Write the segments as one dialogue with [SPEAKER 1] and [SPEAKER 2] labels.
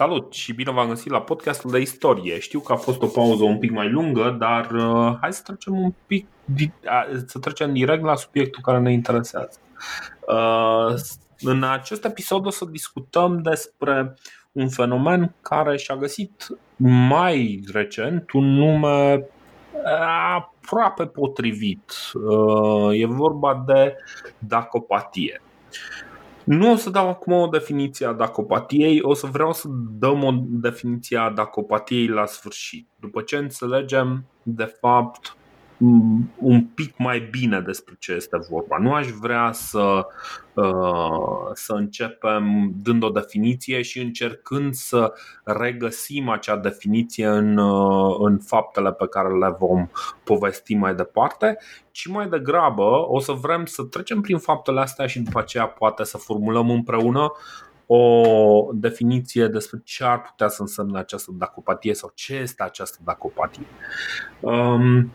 [SPEAKER 1] Salut și bine v-am găsit la podcastul de istorie. Știu că a fost o pauză un pic mai lungă, dar uh, hai să trecem un pic să trecem direct la subiectul care ne interesează. Uh, în acest episod o să discutăm despre un fenomen care și-a găsit mai recent un nume aproape potrivit. Uh, e vorba de dacopatie. Nu o să dau acum o definiție a dacopatiei, o să vreau să dăm o definiție a dacopatiei la sfârșit. După ce înțelegem, de fapt, un pic mai bine despre ce este vorba. Nu aș vrea să, uh, să începem dând o definiție și încercând să regăsim acea definiție în, uh, în faptele pe care le vom povesti mai departe, ci mai degrabă o să vrem să trecem prin faptele astea și după aceea poate să formulăm împreună o definiție despre ce ar putea să însemne această dacopatie sau ce este această dacopatie. Um,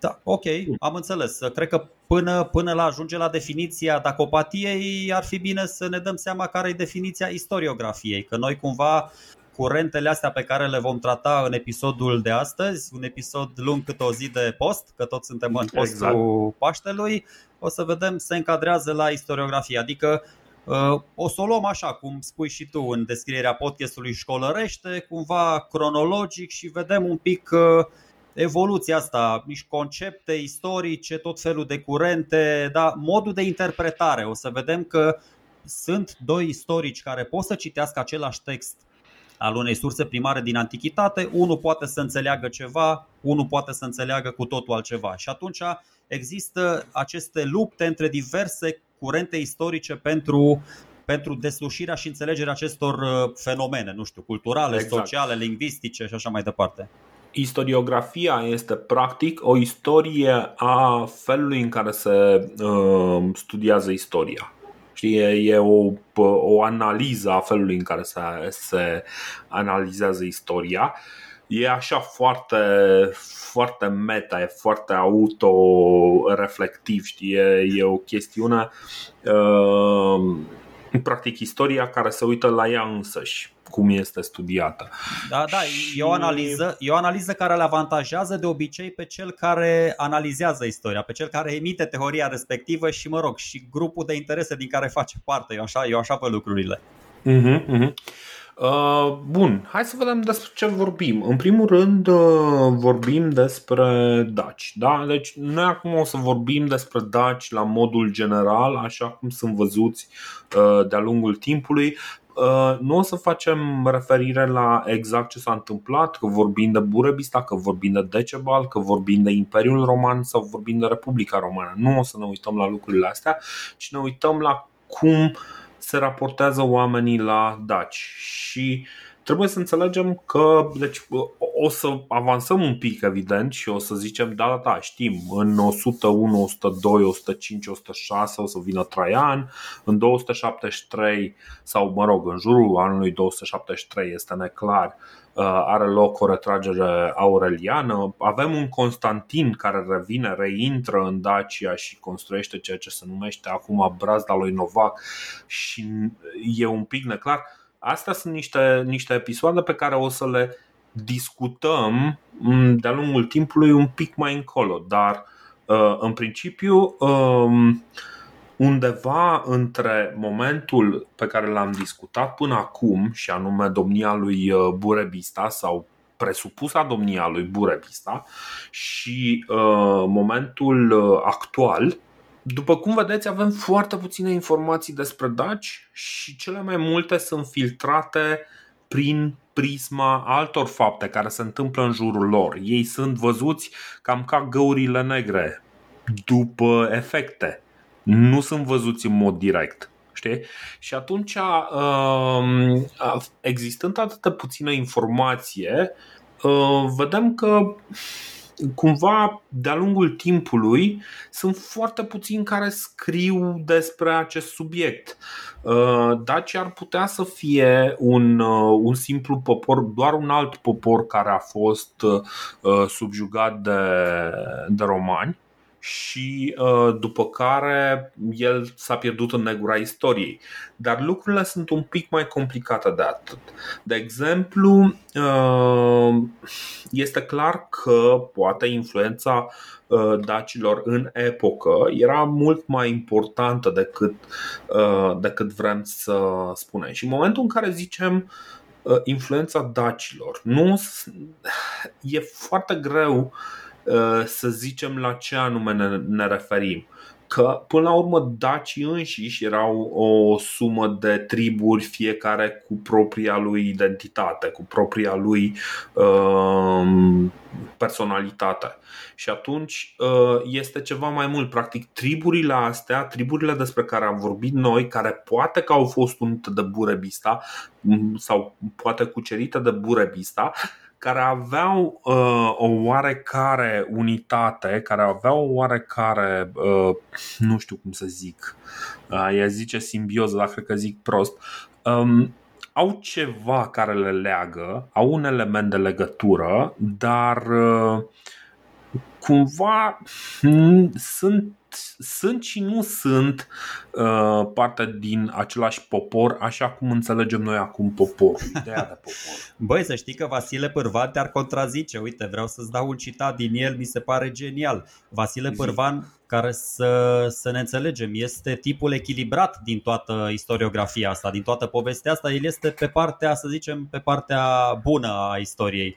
[SPEAKER 2] da, ok, am înțeles. Cred că până, până la ajunge la definiția dacopatiei ar fi bine să ne dăm seama care e definiția istoriografiei, că noi cumva curentele astea pe care le vom trata în episodul de astăzi, un episod lung cât o zi de post, că toți suntem în postul exact. Paștelui, o să vedem se încadrează la istoriografie, adică uh, o să o luăm așa, cum spui și tu în descrierea podcastului școlărește, cumva cronologic și vedem un pic uh, evoluția asta, niște concepte istorice, tot felul de curente, da, modul de interpretare. O să vedem că sunt doi istorici care pot să citească același text al unei surse primare din antichitate, unul poate să înțeleagă ceva, unul poate să înțeleagă cu totul altceva. Și atunci există aceste lupte între diverse curente istorice pentru pentru deslușirea și înțelegerea acestor uh, fenomene, nu știu, culturale, exact. sociale, lingvistice și așa mai departe.
[SPEAKER 1] Istoriografia este practic o istorie a felului în care se uh, studiază istoria. Știi, e o, o analiză a felului în care se, se analizează istoria. E așa foarte, foarte meta, e foarte autoreflectiv, știi, e, e o chestiune uh, practic istoria care se uită la ea însăși cum este studiată.
[SPEAKER 2] Da, da, și... e, o analiză, e o analiză care îl avantajează de obicei pe cel care analizează istoria, pe cel care emite teoria respectivă și, mă rog, și grupul de interese din care face parte. Eu așa, eu așa văd lucrurile.
[SPEAKER 1] Uh-huh, uh-huh. Uh, bun, hai să vedem despre ce vorbim. În primul rând uh, vorbim despre daci. Da? Deci noi acum o să vorbim despre daci la modul general, așa cum sunt văzuți uh, de-a lungul timpului. Uh, nu o să facem referire la exact ce s-a întâmplat, că vorbim de Burebista, că vorbim de Decebal, că vorbim de Imperiul Roman sau vorbim de Republica Romană. Nu o să ne uităm la lucrurile astea, ci ne uităm la cum se raportează oamenii la daci. Și trebuie să înțelegem că deci, o să avansăm un pic, evident, și o să zicem, da, da, da, știm, în 101, 102, 105, 106 o să vină Traian, în 273 sau, mă rog, în jurul anului 273 este neclar, uh, are loc o retragere aureliană. Avem un Constantin care revine, reintră în Dacia și construiește ceea ce se numește acum Brazda lui Novac și e un pic neclar. Astea sunt niște, niște episoade pe care o să le discutăm mm, de-a lungul timpului un pic mai încolo, dar uh, în principiu um, undeva între momentul pe care l-am discutat până acum și anume domnia lui uh, Burebista sau presupusa domnia lui Burebista și uh, momentul actual după cum vedeți, avem foarte puține informații despre daci și cele mai multe sunt filtrate prin prisma altor fapte care se întâmplă în jurul lor. Ei sunt văzuți cam ca găurile negre, după efecte. Nu sunt văzuți în mod direct. Știi? Și atunci, um, existând atât de puțină informație, uh, vedem că cumva de-a lungul timpului sunt foarte puțini care scriu despre acest subiect. Uh, Daci ar putea să fie un, uh, un simplu popor, doar un alt popor care a fost uh, subjugat de, de romani și uh, după care el s-a pierdut în negura istoriei. Dar lucrurile sunt un pic mai complicate de atât. De exemplu, uh, este clar că poate influența uh, dacilor în epocă era mult mai importantă decât, decât vrem să spunem. Și în momentul în care zicem influența dacilor, nu e foarte greu uh, Uh, să zicem la ce anume ne, ne referim. Că până la urmă dacii înșiși erau o sumă de triburi, fiecare cu propria lui identitate, cu propria lui uh, personalitate. Și atunci uh, este ceva mai mult. Practic, triburile astea, triburile despre care am vorbit noi, care poate că au fost unite de Burebista sau poate cucerite de Burebista, care aveau uh, o oarecare unitate, care aveau o oarecare, uh, nu știu cum să zic, uh, ea zice simbioză, dar cred că zic prost, um, au ceva care le leagă, au un element de legătură, dar uh, cumva sunt sunt și nu sunt uh, parte din același popor, așa cum înțelegem noi acum popor. Ideea de popor.
[SPEAKER 2] Băi, să știi că Vasile Pârvan te-ar contrazice. Uite, vreau să-ți dau un citat din el, mi se pare genial. Vasile Pârvan, care să, să ne înțelegem, este tipul echilibrat din toată istoriografia asta, din toată povestea asta. El este pe partea, să zicem, pe partea bună a istoriei.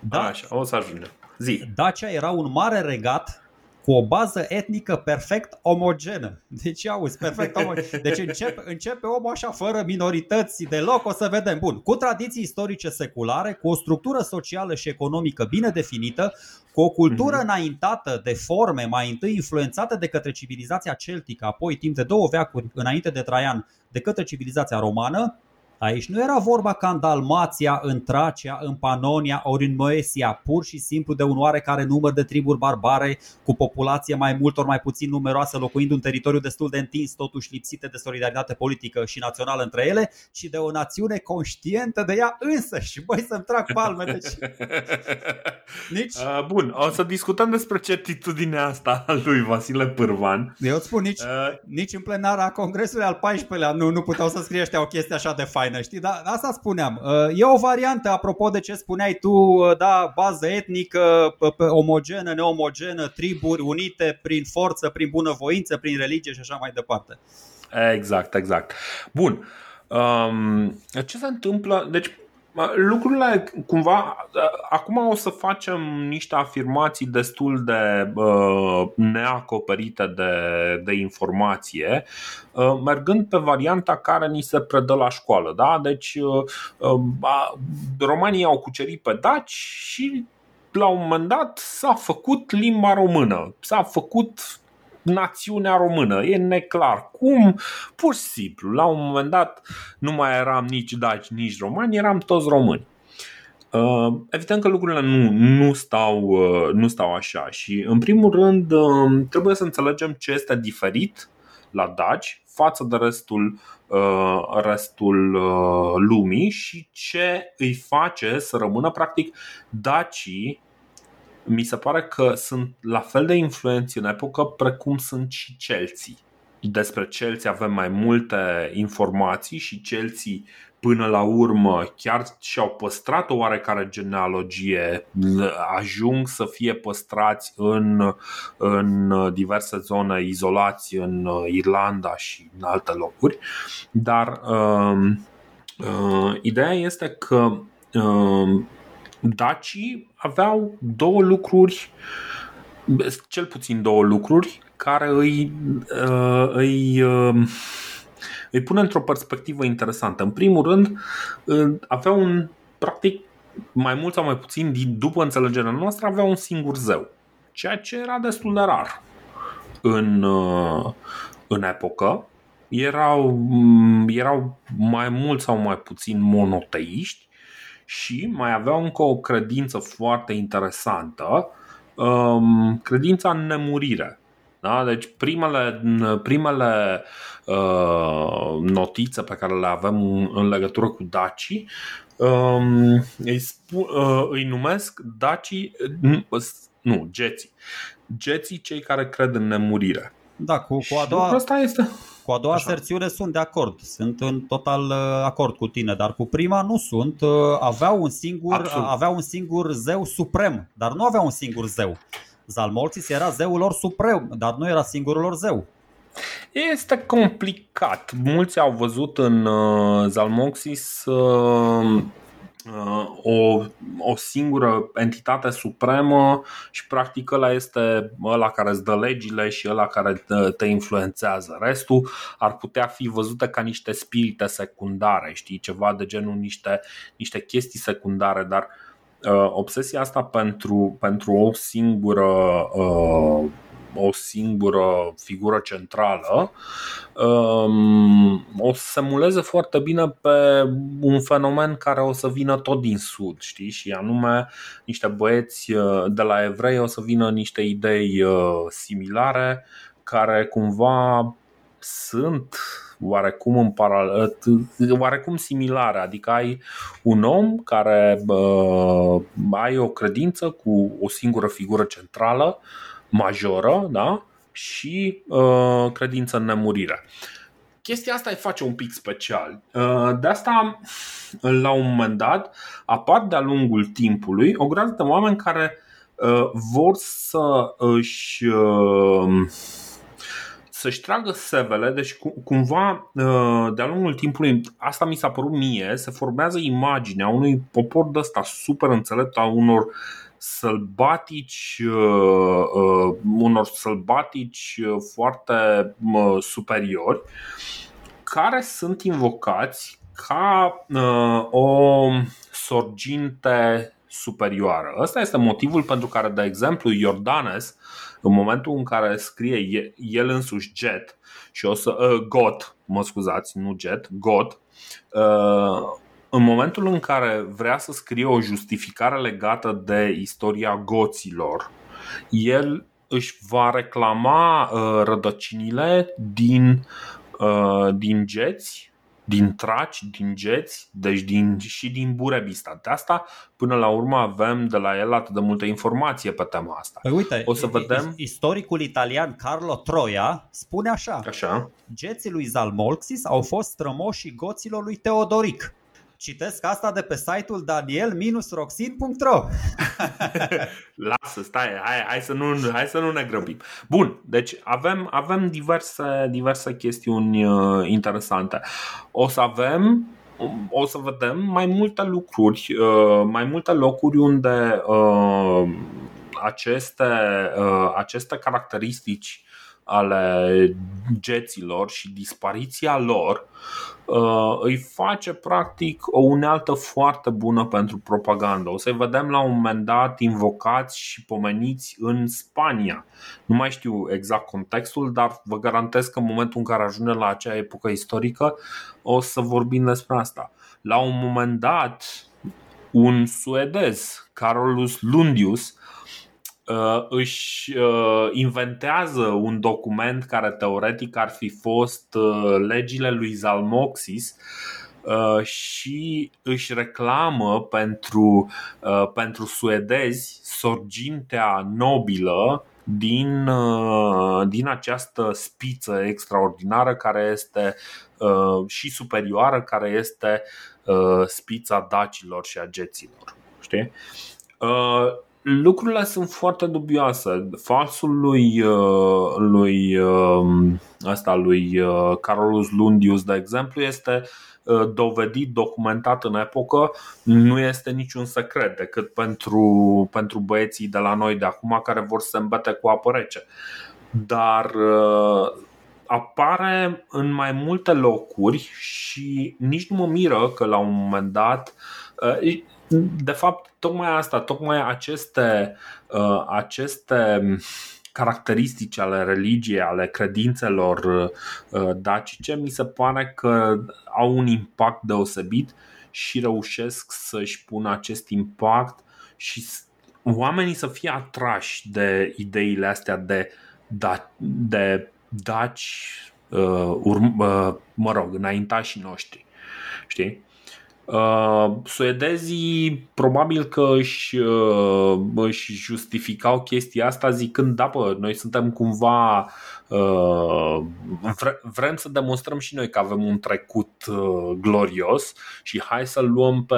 [SPEAKER 1] Da, așa, o să ajungem. Zi.
[SPEAKER 2] Dacia era un mare regat cu o bază etnică perfect omogenă. Deci, auzi, perfect omogenă. Deci începe, începe omul așa, fără minorități deloc, o să vedem. Bun, cu tradiții istorice seculare, cu o structură socială și economică bine definită, cu o cultură mm-hmm. înaintată de forme mai întâi influențată de către civilizația celtică, apoi timp de două veacuri înainte de Traian, de către civilizația romană, Aici nu era vorba ca în Dalmația, în Tracia, în Panonia ori în Moesia, pur și simplu de un oarecare număr de triburi barbare cu populație mai mult ori mai puțin numeroasă, locuind un teritoriu destul de întins, totuși lipsite de solidaritate politică și națională între ele, ci de o națiune conștientă de ea însă. Și băi să-mi trag palme, deci...
[SPEAKER 1] Nici... Uh, bun, o să discutăm despre certitudinea asta a lui Vasile Pârvan.
[SPEAKER 2] Eu îți spun, nici, uh... nici în plenara Congresului al 14-lea nu, nu puteau să scrie ăștia o chestie așa de faină faină, știi? Dar asta spuneam. Uh, e o variantă, apropo de ce spuneai tu, uh, da, bază etnică, omogenă, neomogenă, triburi unite prin forță, prin bunăvoință, prin religie și așa mai departe.
[SPEAKER 1] Exact, exact. Bun. Um, ce se întâmplă? Deci, Lucrurile cumva acum o să facem niște afirmații destul de uh, neacoperite de, de informație, uh, mergând pe varianta care ni se predă la școală. Da? Deci, uh, uh, romanii au cucerit pe daci și la un moment dat s-a făcut limba română, s-a făcut națiunea română. E neclar cum, pur și simplu. La un moment dat nu mai eram nici daci, nici romani, eram toți români. Uh, evident că lucrurile nu, nu, stau, uh, nu stau așa și în primul rând uh, trebuie să înțelegem ce este diferit la daci față de restul, restul lumii și ce îi face să rămână practic dacii mi se pare că sunt la fel de influenți în epocă precum sunt și Chelsea. Despre Chelsea avem mai multe informații și Chelsea până la urmă chiar și-au păstrat o oarecare genealogie, ajung să fie păstrați în, în diverse zone izolați în Irlanda și în alte locuri. Dar uh, uh, ideea este că uh, dacii aveau două lucruri, cel puțin două lucruri, care îi, uh, îi, uh, îi pune într-o perspectivă interesantă. În primul rând, uh, aveau un, practic, mai mult sau mai puțin, după înțelegerea noastră, aveau un singur zeu, ceea ce era destul de rar în, în epocă. Erau, mm, erau mai mult sau mai puțin monoteiști și mai aveau încă o credință foarte interesantă, um, credința în nemurire. Da? Deci primele, primele uh, notițe pe care le avem în legătură cu dacii um, îi, spun, uh, îi numesc dacii, nu, geții. geții cei care cred în nemurire.
[SPEAKER 2] Da, cu, cu a doua,
[SPEAKER 1] asta este...
[SPEAKER 2] cu a doua aserțiune sunt de acord. Sunt în total uh, acord cu tine, dar cu prima nu sunt. Uh, aveau un singur, aveau un singur zeu suprem, dar nu aveau un singur zeu. Zalmolxis era zeul lor suprem, dar nu era singurul lor zeu.
[SPEAKER 1] Este complicat. Mulți au văzut în uh, Zalmoxis uh, uh, o, o singură entitate supremă și practic ăla este ăla care îți dă legile și ăla care te, te influențează. Restul ar putea fi văzute ca niște spirite secundare, știi, ceva de genul niște, niște chestii secundare, dar uh, obsesia asta pentru, pentru o singură uh, o singură figură centrală, um, o să se muleze foarte bine pe un fenomen care o să vină tot din sud, știi? Și anume niște băieți uh, de la evrei o să vină niște idei uh, similare care cumva sunt oarecum în paralel, oarecum similare, adică ai un om care uh, ai o credință cu o singură figură centrală majoră da? și uh, credință în nemurire. Chestia asta îi face un pic special. Uh, de asta, la un moment dat, apar de-a lungul timpului o grămadă de oameni care uh, vor să își uh, să-și tragă sevele, deci cumva uh, de-a lungul timpului, asta mi s-a părut mie, se formează imaginea unui popor de ăsta super înțelept a unor sălbatici, uh, uh, unor sălbatici uh, foarte superiori care sunt invocați ca o sorginte superioară. Ăsta este motivul pentru care, de exemplu, Iordanes, în momentul în care scrie el însuși Jet și o să uh, God, mă scuzați, nu Jet, God, uh, în momentul în care vrea să scrie o justificare legată de istoria goților, el își va reclama uh, rădăcinile din, uh, din geți, din traci, din geți, deci din, și din Burebista. De asta, până la urmă, avem de la el atât de multă informație pe tema asta.
[SPEAKER 2] Păi uite, o să vedem. Istoricul italian Carlo Troia spune așa:
[SPEAKER 1] așa.
[SPEAKER 2] Geții lui Zalmolxis au fost strămoșii goților lui Teodoric. Citesc asta de pe site-ul daniel-roxin.ro
[SPEAKER 1] Lasă, stai, hai, hai, să nu, hai să nu ne grăbim. Bun, deci avem, avem diverse, diverse chestiuni uh, interesante. O să avem o să vedem mai multe lucruri, uh, mai multe locuri unde uh, aceste, aceste caracteristici ale geților și dispariția lor uh, îi face practic o unealtă foarte bună pentru propagandă. O să-i vedem la un moment dat invocați și pomeniți în Spania. Nu mai știu exact contextul, dar vă garantez că în momentul în care ajunge la acea epocă istorică o să vorbim despre asta. La un moment dat, un suedez, Carolus Lundius, uh, își uh, inventează un document care teoretic ar fi fost uh, legile lui Zalmoxis uh, și își reclamă pentru, uh, pentru suedezi sorgintea nobilă din, uh, din această spiță extraordinară care este uh, și superioară, care este uh, spița dacilor și a geților. Știi? Uh, lucrurile sunt foarte dubioase. Falsul lui, uh, lui asta um, lui uh, Carolus Lundius, de exemplu, este uh, dovedit, documentat în epocă, nu este niciun secret decât pentru, pentru băieții de la noi de acum care vor să se îmbete cu apă rece. Dar apare în mai multe locuri și nici nu mă miră că la un moment dat de fapt, tocmai asta, tocmai aceste, uh, aceste caracteristici ale religiei, ale credințelor uh, dacice, mi se pare că au un impact deosebit și reușesc să-și pună acest impact și oamenii să fie atrași de ideile astea de, da, de daci, uh, urm, uh, mă rog, înaintașii noștri. Știi? Uh, suedezii probabil că își, uh, își justificau chestia asta zicând da, bă, noi suntem cumva uh, vre, vrem să demonstrăm și noi că avem un trecut uh, glorios și hai să luăm pe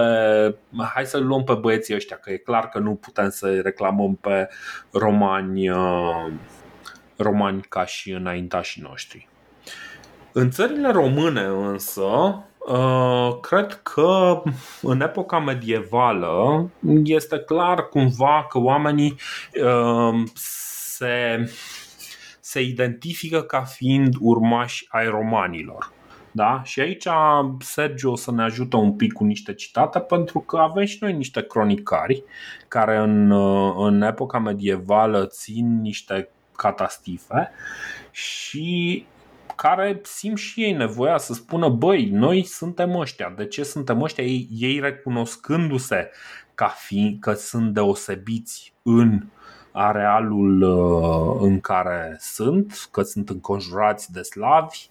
[SPEAKER 1] hai să luăm pe băieții ăștia că e clar că nu putem să reclamăm pe romani uh, romani ca și înaintașii noștri. În țările române însă Uh, cred că în epoca medievală este clar cumva că oamenii uh, se, se identifică ca fiind urmași ai romanilor. Da? Și aici Sergio o să ne ajută un pic cu niște citate pentru că avem și noi niște cronicari care în, uh, în epoca medievală țin niște catastife și care simt și ei nevoia să spună băi, noi suntem ăștia. De ce suntem ăștia? Ei, ei recunoscându-se ca fi, că sunt deosebiți în arealul uh, în care sunt, că sunt înconjurați de slavi,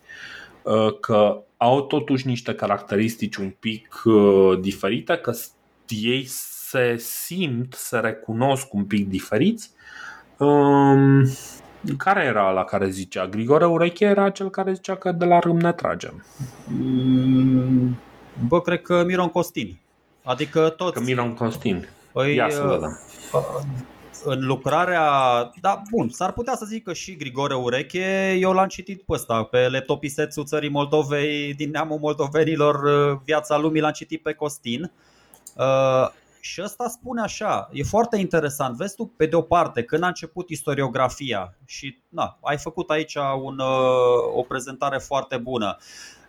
[SPEAKER 1] uh, că au totuși niște caracteristici un pic uh, diferite, că ei se simt, se recunosc un pic diferiți. Um, care era la care zicea? Grigore Ureche era cel care zicea că de la râm ne tragem.
[SPEAKER 2] Mm, bă, cred că Miron Costin. Adică toți.
[SPEAKER 1] Că Miron Costin. Păi, Ia să uh, vedem. Uh,
[SPEAKER 2] în lucrarea, da, bun, s-ar putea să zic că și Grigore Ureche, eu l-am citit pe ăsta, pe laptopisețul țării Moldovei, din neamul moldovenilor, uh, viața lumii, l-am citit pe Costin. Și ăsta spune așa, e foarte interesant, vezi tu, pe de o parte, când a început istoriografia și na, ai făcut aici un, uh, o prezentare foarte bună.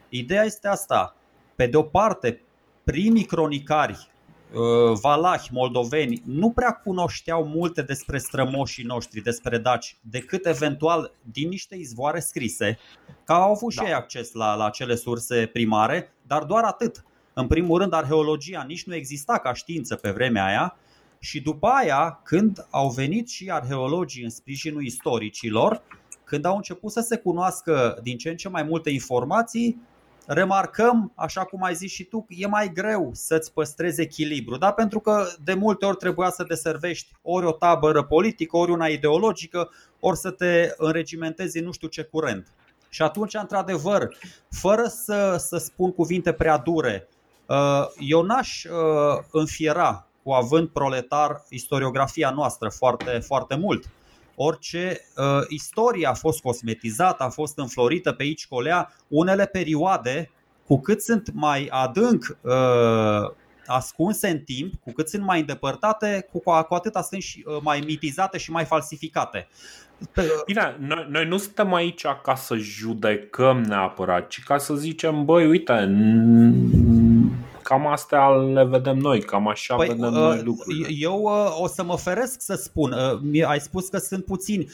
[SPEAKER 2] Ideea este asta, pe de o parte, primii cronicari uh, valahi, moldoveni, nu prea cunoșteau multe despre strămoșii noștri, despre daci, decât eventual din niște izvoare scrise, că au avut da. și ei acces la, la acele surse primare, dar doar atât. În primul rând, arheologia nici nu exista ca știință pe vremea aia și după aia, când au venit și arheologii în sprijinul istoricilor, când au început să se cunoască din ce în ce mai multe informații, remarcăm, așa cum ai zis și tu, e mai greu să-ți păstrezi echilibru, da? pentru că de multe ori trebuia să deservești ori o tabără politică, ori una ideologică, ori să te înregimentezi nu știu ce curent. Și atunci, într-adevăr, fără să, să spun cuvinte prea dure, Uh, eu n-aș uh, înfiera cu având proletar istoriografia noastră foarte, foarte mult. Orice uh, istorie a fost cosmetizată, a fost înflorită pe aici colea, unele perioade, cu cât sunt mai adânc uh, ascunse în timp, cu cât sunt mai îndepărtate, cu, cu atât sunt și, uh, mai mitizate și mai falsificate.
[SPEAKER 1] Bine, noi, noi nu suntem aici ca să judecăm neapărat, ci ca să zicem, băi, uite, cam astea le vedem noi, cam așa păi, vedem uh, noi lucrurile.
[SPEAKER 2] Eu uh, o să mă feresc să spun, uh, ai spus că sunt puțini,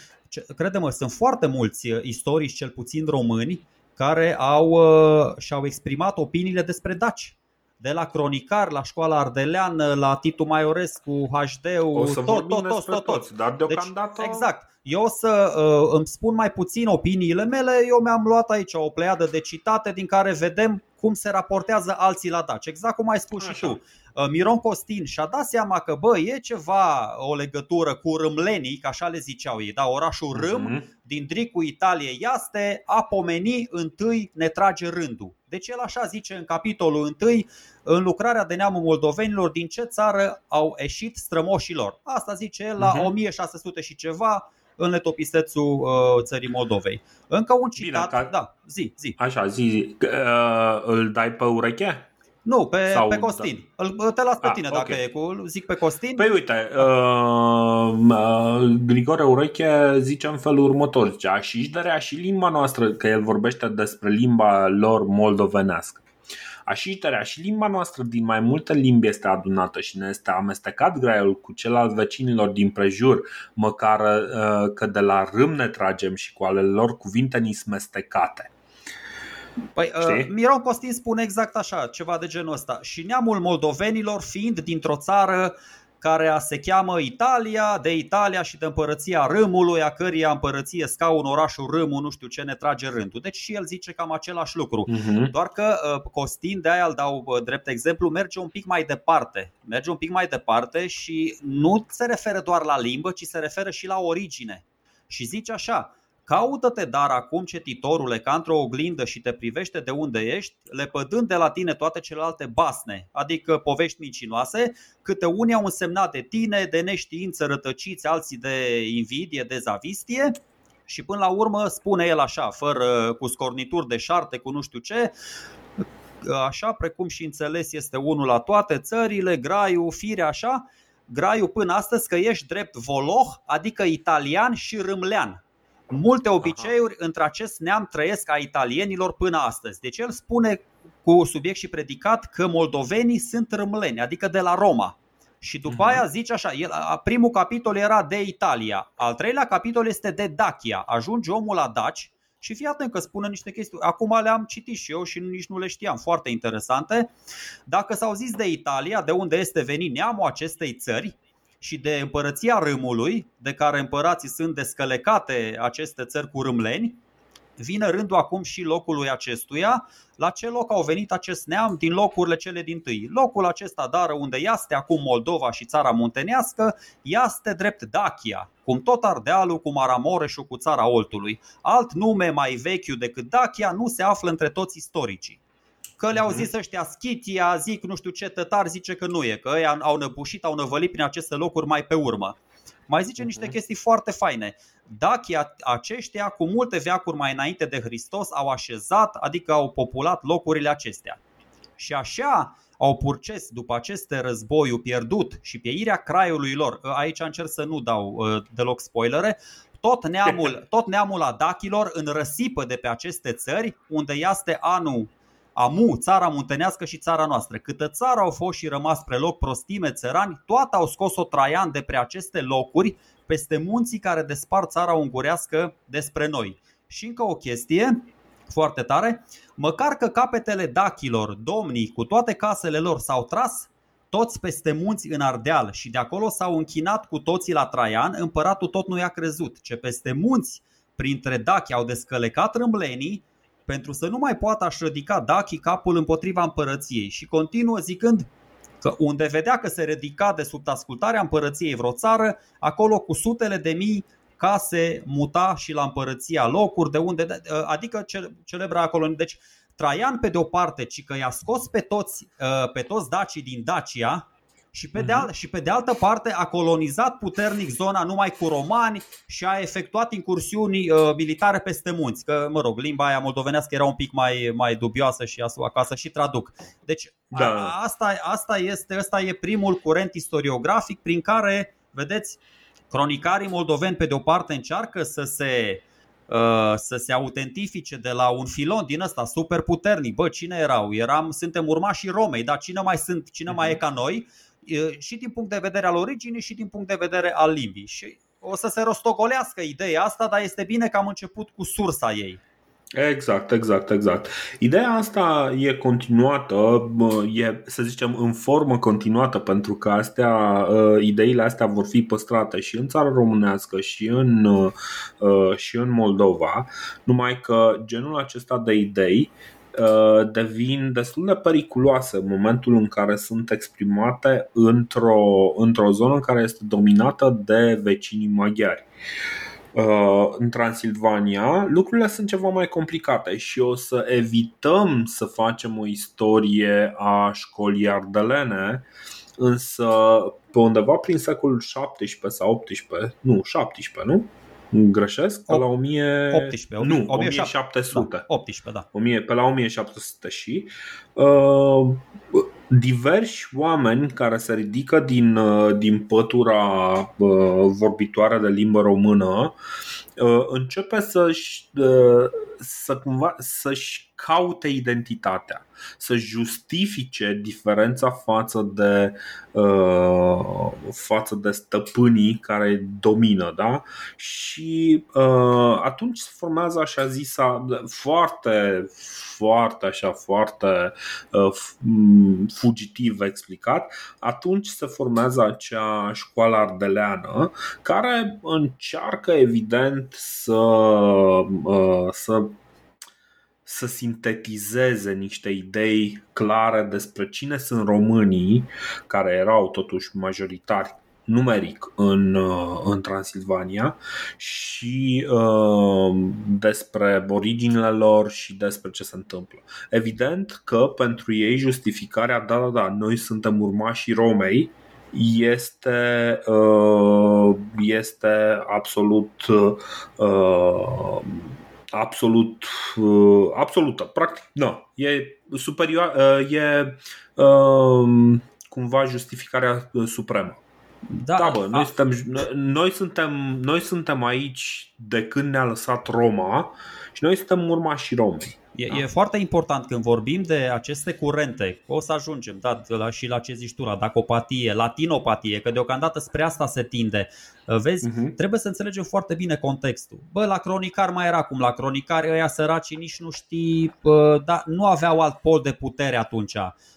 [SPEAKER 2] crede-mă, sunt foarte mulți uh, istorici, cel puțin români, care au uh, și-au exprimat opiniile despre daci. De la cronicar, la școala ardeleană, la Titu Maiorescu, HD-ul, tot, tot, tot, tot, tot,
[SPEAKER 1] toți, dar deci, deocamdată...
[SPEAKER 2] Deci, exact. Eu o să uh, îmi spun mai puțin opiniile mele, eu mi-am luat aici o pleiadă de citate din care vedem cum se raportează alții la Daci. Exact cum ai spus Așa. și tu. Uh, Miron Costin și-a dat seama că bă, e ceva o legătură cu Râmlenii, că așa le ziceau ei, da, orașul Râm uh-huh. din Dricul Italie Iaste a pomeni întâi ne trage rândul. Deci el așa zice în capitolul întâi în lucrarea de neamul moldovenilor din ce țară au ieșit strămoșilor. Asta zice el la uh-huh. 1600 și ceva în letopistețul uh, țării Moldovei. Încă un citat, Bine, ca... da, zi, zi.
[SPEAKER 1] Așa, zi, zi. Uh, îl dai pe ureche?
[SPEAKER 2] Nu, pe, Sau, pe Costin. Da. Te las pe A, ah, tine okay. dacă e cu. Zic pe Costin.
[SPEAKER 1] Păi uite, uh, uh, Grigore Ureche zice în felul următor: zice, Așișderea și limba noastră, că el vorbește despre limba lor moldovenească. Așișterea și limba noastră din mai multe limbi este adunată și ne este amestecat graiul cu cel al vecinilor din prejur, măcar uh, că de la râm ne tragem și cu ale lor cuvinte ni smestecate.
[SPEAKER 2] Păi, uh, Miron Costin spune exact așa, ceva de genul ăsta. Și neamul moldovenilor fiind dintr-o țară care se cheamă Italia, de Italia și de împărăția Râmului, a căreia împărăție scaun orașul Râmul, nu știu ce ne trage rândul. Deci și el zice cam același lucru. Uh-huh. Doar că uh, Costin, de aia îl dau uh, drept exemplu, merge un pic mai departe. Merge un pic mai departe și nu se referă doar la limbă, ci se referă și la origine. Și zice așa, Caută-te dar acum, cititorule, ca într-o oglindă și te privește de unde ești, lepădând de la tine toate celelalte basne, adică povești mincinoase, câte unii au însemnat de tine, de neștiință rătăciți, alții de invidie, de zavistie, și până la urmă spune el așa, fără cu scornituri de șarte, cu nu știu ce, așa precum și înțeles este unul la toate țările, graiul, firea așa, graiul până astăzi că ești drept voloh, adică italian și râmlean. Multe obiceiuri Aha. între acest neam trăiesc a italienilor până astăzi. Deci el spune cu subiect și predicat că moldovenii sunt râmleni, adică de la Roma. Și după uh-huh. aia zice așa, el, primul capitol era de Italia, al treilea capitol este de Dacia. Ajunge omul la Daci și fii atent că spune niște chestii. Acum le-am citit și eu și nici nu le știam, foarte interesante. Dacă s-au zis de Italia, de unde este venit neamul acestei țări, și de împărăția râmului, de care împărații sunt descălecate aceste țări cu râmleni, vine rândul acum și locului acestuia, la ce loc au venit acest neam din locurile cele din tâi. Locul acesta, dar unde este acum Moldova și țara muntenească, este drept Dacia, cum tot Ardealul, cum Aramoreșul cu țara Oltului. Alt nume mai vechiu decât Dacia nu se află între toți istoricii. Că le-au mhm. zis ăștia Schitia, zic nu știu ce tătar, zice că nu e, că ei au năbușit, au năvălit prin aceste locuri mai pe urmă. Mai zice niște mhm. chestii foarte faine. Dacă aceștia, cu multe veacuri mai înainte de Hristos, au așezat, adică au populat locurile acestea. Și așa au purces după aceste războiul pierdut și pieirea craiului lor. Aici încerc să nu dau uh, deloc spoilere. Tot neamul, tot neamul adachilor în răsipă de pe aceste țări, unde este anul Amu, țara muntenească și țara noastră. Câtă țară au fost și rămas preloc prostime, țărani, toate au scos-o Traian de pre aceste locuri, peste munții care despart țara ungurească despre noi. Și încă o chestie, foarte tare, măcar că capetele dachilor, domnii, cu toate casele lor s-au tras, toți peste munți în Ardeal și de acolo s-au închinat cu toții la Traian, împăratul tot nu i-a crezut, ce peste munți, printre dachi au descălecat râmblenii, pentru să nu mai poată aș ridica Dachi capul împotriva împărăției și continuă zicând că unde vedea că se ridica de sub ascultarea împărăției vreo țară, acolo cu sutele de mii ca se muta și la împărăția locuri, de unde, adică celebra acolo. Deci Traian pe de o parte, ci că i-a scos pe toți, pe toți dacii din Dacia, și pe, de mhm. al- și pe de altă parte a colonizat puternic zona numai cu romani și a efectuat incursiuni uh, militare peste munți. Că, mă rog, limba aia moldovenească era un pic mai, mai dubioasă și acasă și traduc. Deci da. a, asta, asta, este, asta e primul curent istoriografic prin care, vedeți, cronicarii moldoveni pe de o parte încearcă să se uh, să se autentifice de la un filon din ăsta super puternic. Bă, cine erau? Eram, suntem urmașii Romei, dar cine mai sunt, cine uh-huh. mai e mhm. ca noi? Și din punct de vedere al originii și din punct de vedere al limbii. Și o să se rostogolească ideea asta, dar este bine că am început cu sursa ei.
[SPEAKER 1] Exact, exact, exact. Ideea asta e continuată, e, să zicem, în formă continuată, pentru că astea, ideile astea vor fi păstrate și în țara românească și în, și în Moldova, numai că genul acesta de idei Uh, devin destul de periculoase în momentul în care sunt exprimate într-o, într-o zonă care este dominată de vecinii maghiari. Uh, în Transilvania lucrurile sunt ceva mai complicate și o să evităm să facem o istorie a școlii ardelene, însă pe undeva prin secolul 17 sau 18, nu, 17, nu? Greșesc, pe la 1000...
[SPEAKER 2] 18,
[SPEAKER 1] nu, 1700.
[SPEAKER 2] Da, 18, da.
[SPEAKER 1] 1000, pe la 1700 și uh, diversi oameni care se ridică din, uh, din pătura uh, vorbitoare de limbă română uh, începe să-și, uh, să cumva, să-și caute identitatea, să justifice diferența față de, uh, față de stăpânii care domină. Da? Și uh, atunci se formează așa zisa foarte, foarte așa, foarte uh, fugitiv explicat, atunci se formează acea școală ardeleană care încearcă evident să, uh, să să sintetizeze niște idei clare despre cine sunt românii, care erau totuși majoritari numeric în, uh, în Transilvania și uh, despre originile lor și despre ce se întâmplă. Evident că pentru ei justificarea, da, da, da, noi suntem urmașii Romei, este, uh, este absolut uh, absolut uh, absolută. Practic, nu. E superior, uh, e uh, cumva justificarea supremă. Da, da bă, noi, a... suntem, noi, suntem, noi suntem aici de când ne-a lăsat Roma și noi suntem urmașii Romei.
[SPEAKER 2] E, da. e foarte important când vorbim de aceste curente, o să ajungem da, la, și la ce zici tu, la dacopatie, latinopatie, că deocamdată spre asta se tinde. Uh, vezi, uh-huh. trebuie să înțelegem foarte bine contextul. Bă, la cronicar mai era cum, la cronicar ăia săraci nici nu știi, bă, da, nu aveau alt pol de putere atunci.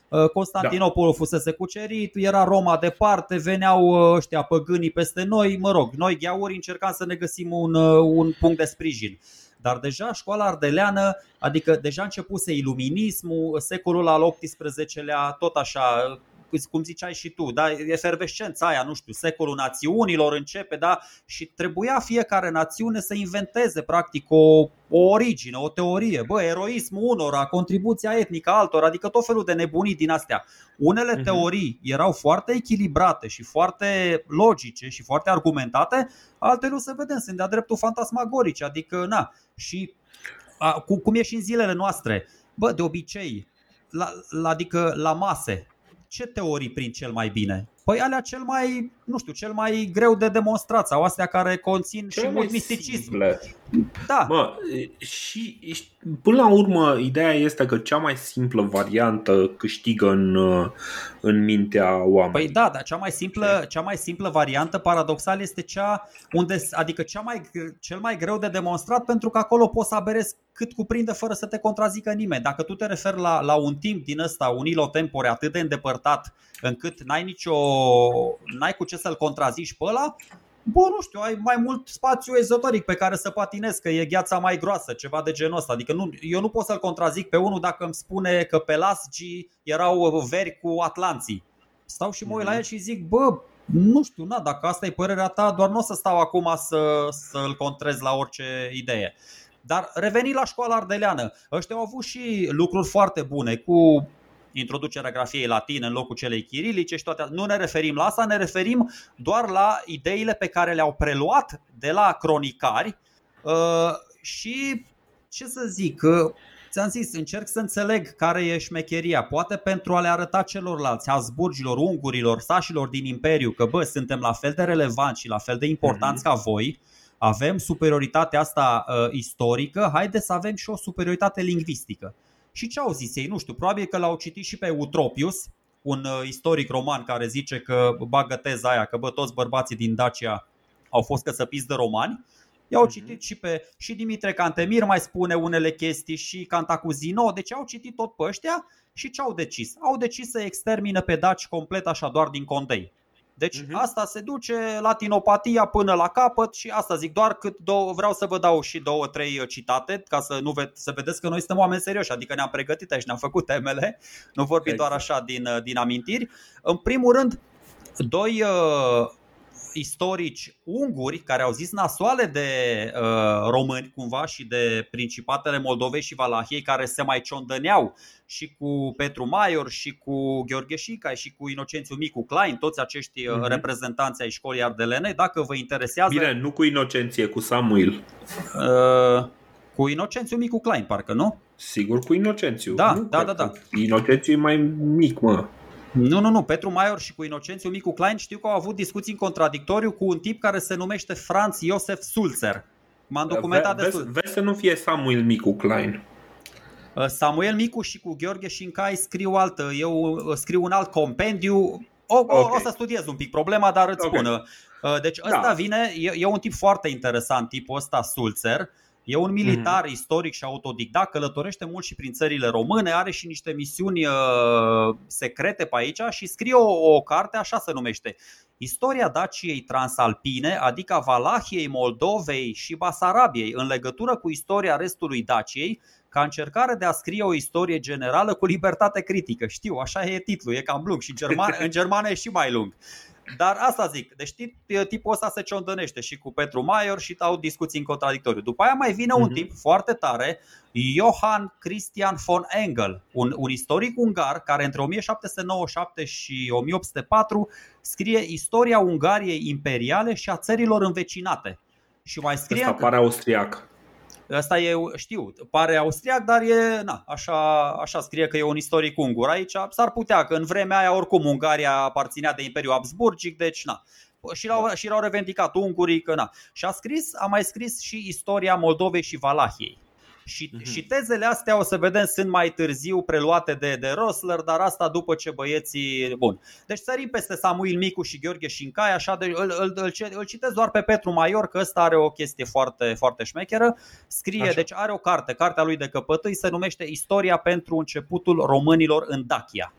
[SPEAKER 2] Uh, Constantinopolul da. fusese cucerit, era Roma departe, veneau uh, ăștia păgânii peste noi, mă rog, noi gheauri încercam să ne găsim un, un punct de sprijin. Dar deja școala ardeleană, adică deja începuse iluminismul, secolul al XVIII-lea, tot așa, cum ziceai și tu, da? efervescența aia, nu știu, secolul națiunilor începe, da? și trebuia fiecare națiune să inventeze practic o, o origine, o teorie, bă, eroismul unora, contribuția etnică altor, adică tot felul de nebunii din astea. Unele uh-huh. teorii erau foarte echilibrate și foarte logice și foarte argumentate, altele să vedem, sunt de-a dreptul fantasmagorice, adică na, și a, cu, cum e și în zilele noastre, bă, de obicei, la, la, adică la mase, ce teorii prin cel mai bine? Păi alea cel mai, nu știu, cel mai greu de demonstrat sau astea care conțin cel și mult misticism. Simple.
[SPEAKER 1] Da. Mă, și, și până la urmă ideea este că cea mai simplă variantă câștigă în, în mintea oamenilor.
[SPEAKER 2] Păi da, dar cea mai simplă, cea mai simplă variantă paradoxal este cea unde adică cea mai cel mai greu de demonstrat pentru că acolo poți să aberezi cât cuprinde fără să te contrazică nimeni. Dacă tu te referi la, la un timp din ăsta, un ilotempore atât de îndepărtat încât n-ai nicio n-ai cu ce să-l contrazici pe ăla, Bă, nu știu, ai mai mult spațiu ezoteric pe care să patinezi, că e gheața mai groasă, ceva de genul ăsta. Adică nu, eu nu pot să-l contrazic pe unul dacă îmi spune că pelasgii erau veri cu atlanții. Stau și mă uit la mhm. el și zic, bă, nu știu, na, dacă asta e părerea ta, doar nu o să stau acum să, să-l contrez la orice idee. Dar reveni la școala ardeleană. Ăștia au avut și lucruri foarte bune cu introducerea grafiei latine în locul celei chirilice și toate. Nu ne referim la asta, ne referim doar la ideile pe care le-au preluat de la cronicari uh, și ce să zic, uh, ți-am zis, încerc să înțeleg care e șmecheria, poate pentru a le arăta celorlalți, Habsburgilor, ungurilor, sașilor din Imperiu, că bă, suntem la fel de relevanți și la fel de importanți mm-hmm. ca voi, avem superioritatea asta uh, istorică, haideți să avem și o superioritate lingvistică. Și ce au zis ei? Nu știu, probabil că l-au citit și pe Utropius, un uh, istoric roman care zice că bagă teza aia, că bă, toți bărbații din Dacia au fost căsăpiți de romani. I-au mm-hmm. citit și pe și Dimitre Cantemir mai spune unele chestii și Cantacuzino, deci au citit tot pe ăștia și ce au decis? Au decis să extermine pe daci complet așa doar din condei. Deci uh-huh. asta se duce latinopatia până la capăt și asta zic doar cât două, vreau să vă dau și două, trei uh, citate ca să nu ve- să vedeți că noi suntem oameni serioși, adică ne-am pregătit aici, ne-am făcut temele, nu vorbim exact. doar așa din, uh, din amintiri. În primul rând, doi uh, istorici unguri care au zis nasoale de uh, români cumva și de principatele Moldovei și Valahiei care se mai ciondăneau și cu Petru Maior și cu Gheorghe Șica și cu Inocențiu Micu Klein, toți acești uh-huh. reprezentanți ai școlii ardelene, dacă vă interesează...
[SPEAKER 1] Bine, nu cu Inocenție, cu Samuel.
[SPEAKER 2] Uh, cu Inocențiu Micu Klein, parcă, nu?
[SPEAKER 1] Sigur cu Inocențiu.
[SPEAKER 2] Da,
[SPEAKER 1] nu,
[SPEAKER 2] da, da, da.
[SPEAKER 1] Inocențiu e mai mic, mă.
[SPEAKER 2] Nu, nu, nu. Petru Maior și cu Inocențiu Micu Klein știu că au avut discuții în contradictoriu cu un tip care se numește Franz Josef Sulzer. M-am documentat
[SPEAKER 1] Ve- destul. Vezi, vezi să nu fie Samuel Micu Klein.
[SPEAKER 2] Samuel Micu și cu Gheorghe Șincai scriu altă, eu scriu un alt compendiu. O, okay. o, o să studiez un pic problema, dar îți okay. spun. Deci ăsta da. vine, e, e un tip foarte interesant, tipul ăsta Sulzer. E un militar mm-hmm. istoric și autodidact, călătorește mult și prin țările române, are și niște misiuni uh, secrete pe aici și scrie o, o carte, așa se numește. Istoria Daciei Transalpine, adică a Valahiei, Moldovei și Basarabiei, în legătură cu istoria restului Daciei, ca încercare de a scrie o istorie generală cu libertate critică. Știu, așa e titlul, e cam lung și în germană, în germană e și mai lung. Dar asta zic, deci tipul ăsta se ciondănește și cu Petru Maior și au discuții în contradictoriu. După aia mai vine un mhm. tip foarte tare, Johann Christian von Engel, un, un istoric ungar care între 1797 și 1804 scrie istoria Ungariei imperiale și a țărilor învecinate. Și mai scrie.
[SPEAKER 1] Asta pare austriac.
[SPEAKER 2] Asta e, știu, pare austriac, dar e, na, așa, așa scrie că e un istoric ungur. Aici s-ar putea că în vremea aia oricum Ungaria aparținea de Imperiul Habsburgic, deci na, și l-au, și l-au revendicat ungurii că na. Și a scris, a mai scris și istoria Moldovei și Valahiei. Și, uh-huh. și tezele astea o să vedem sunt mai târziu preluate de, de Rosler, dar asta după ce băieții... Bun. Deci sărim peste Samuel Micu și Gheorghe Șincai, așa de, îl, îl, îl, îl citesc doar pe Petru Maior, că ăsta are o chestie foarte, foarte șmecheră. Scrie, așa. deci are o carte, cartea lui de căpătâi se numește Istoria pentru începutul românilor în Dacia.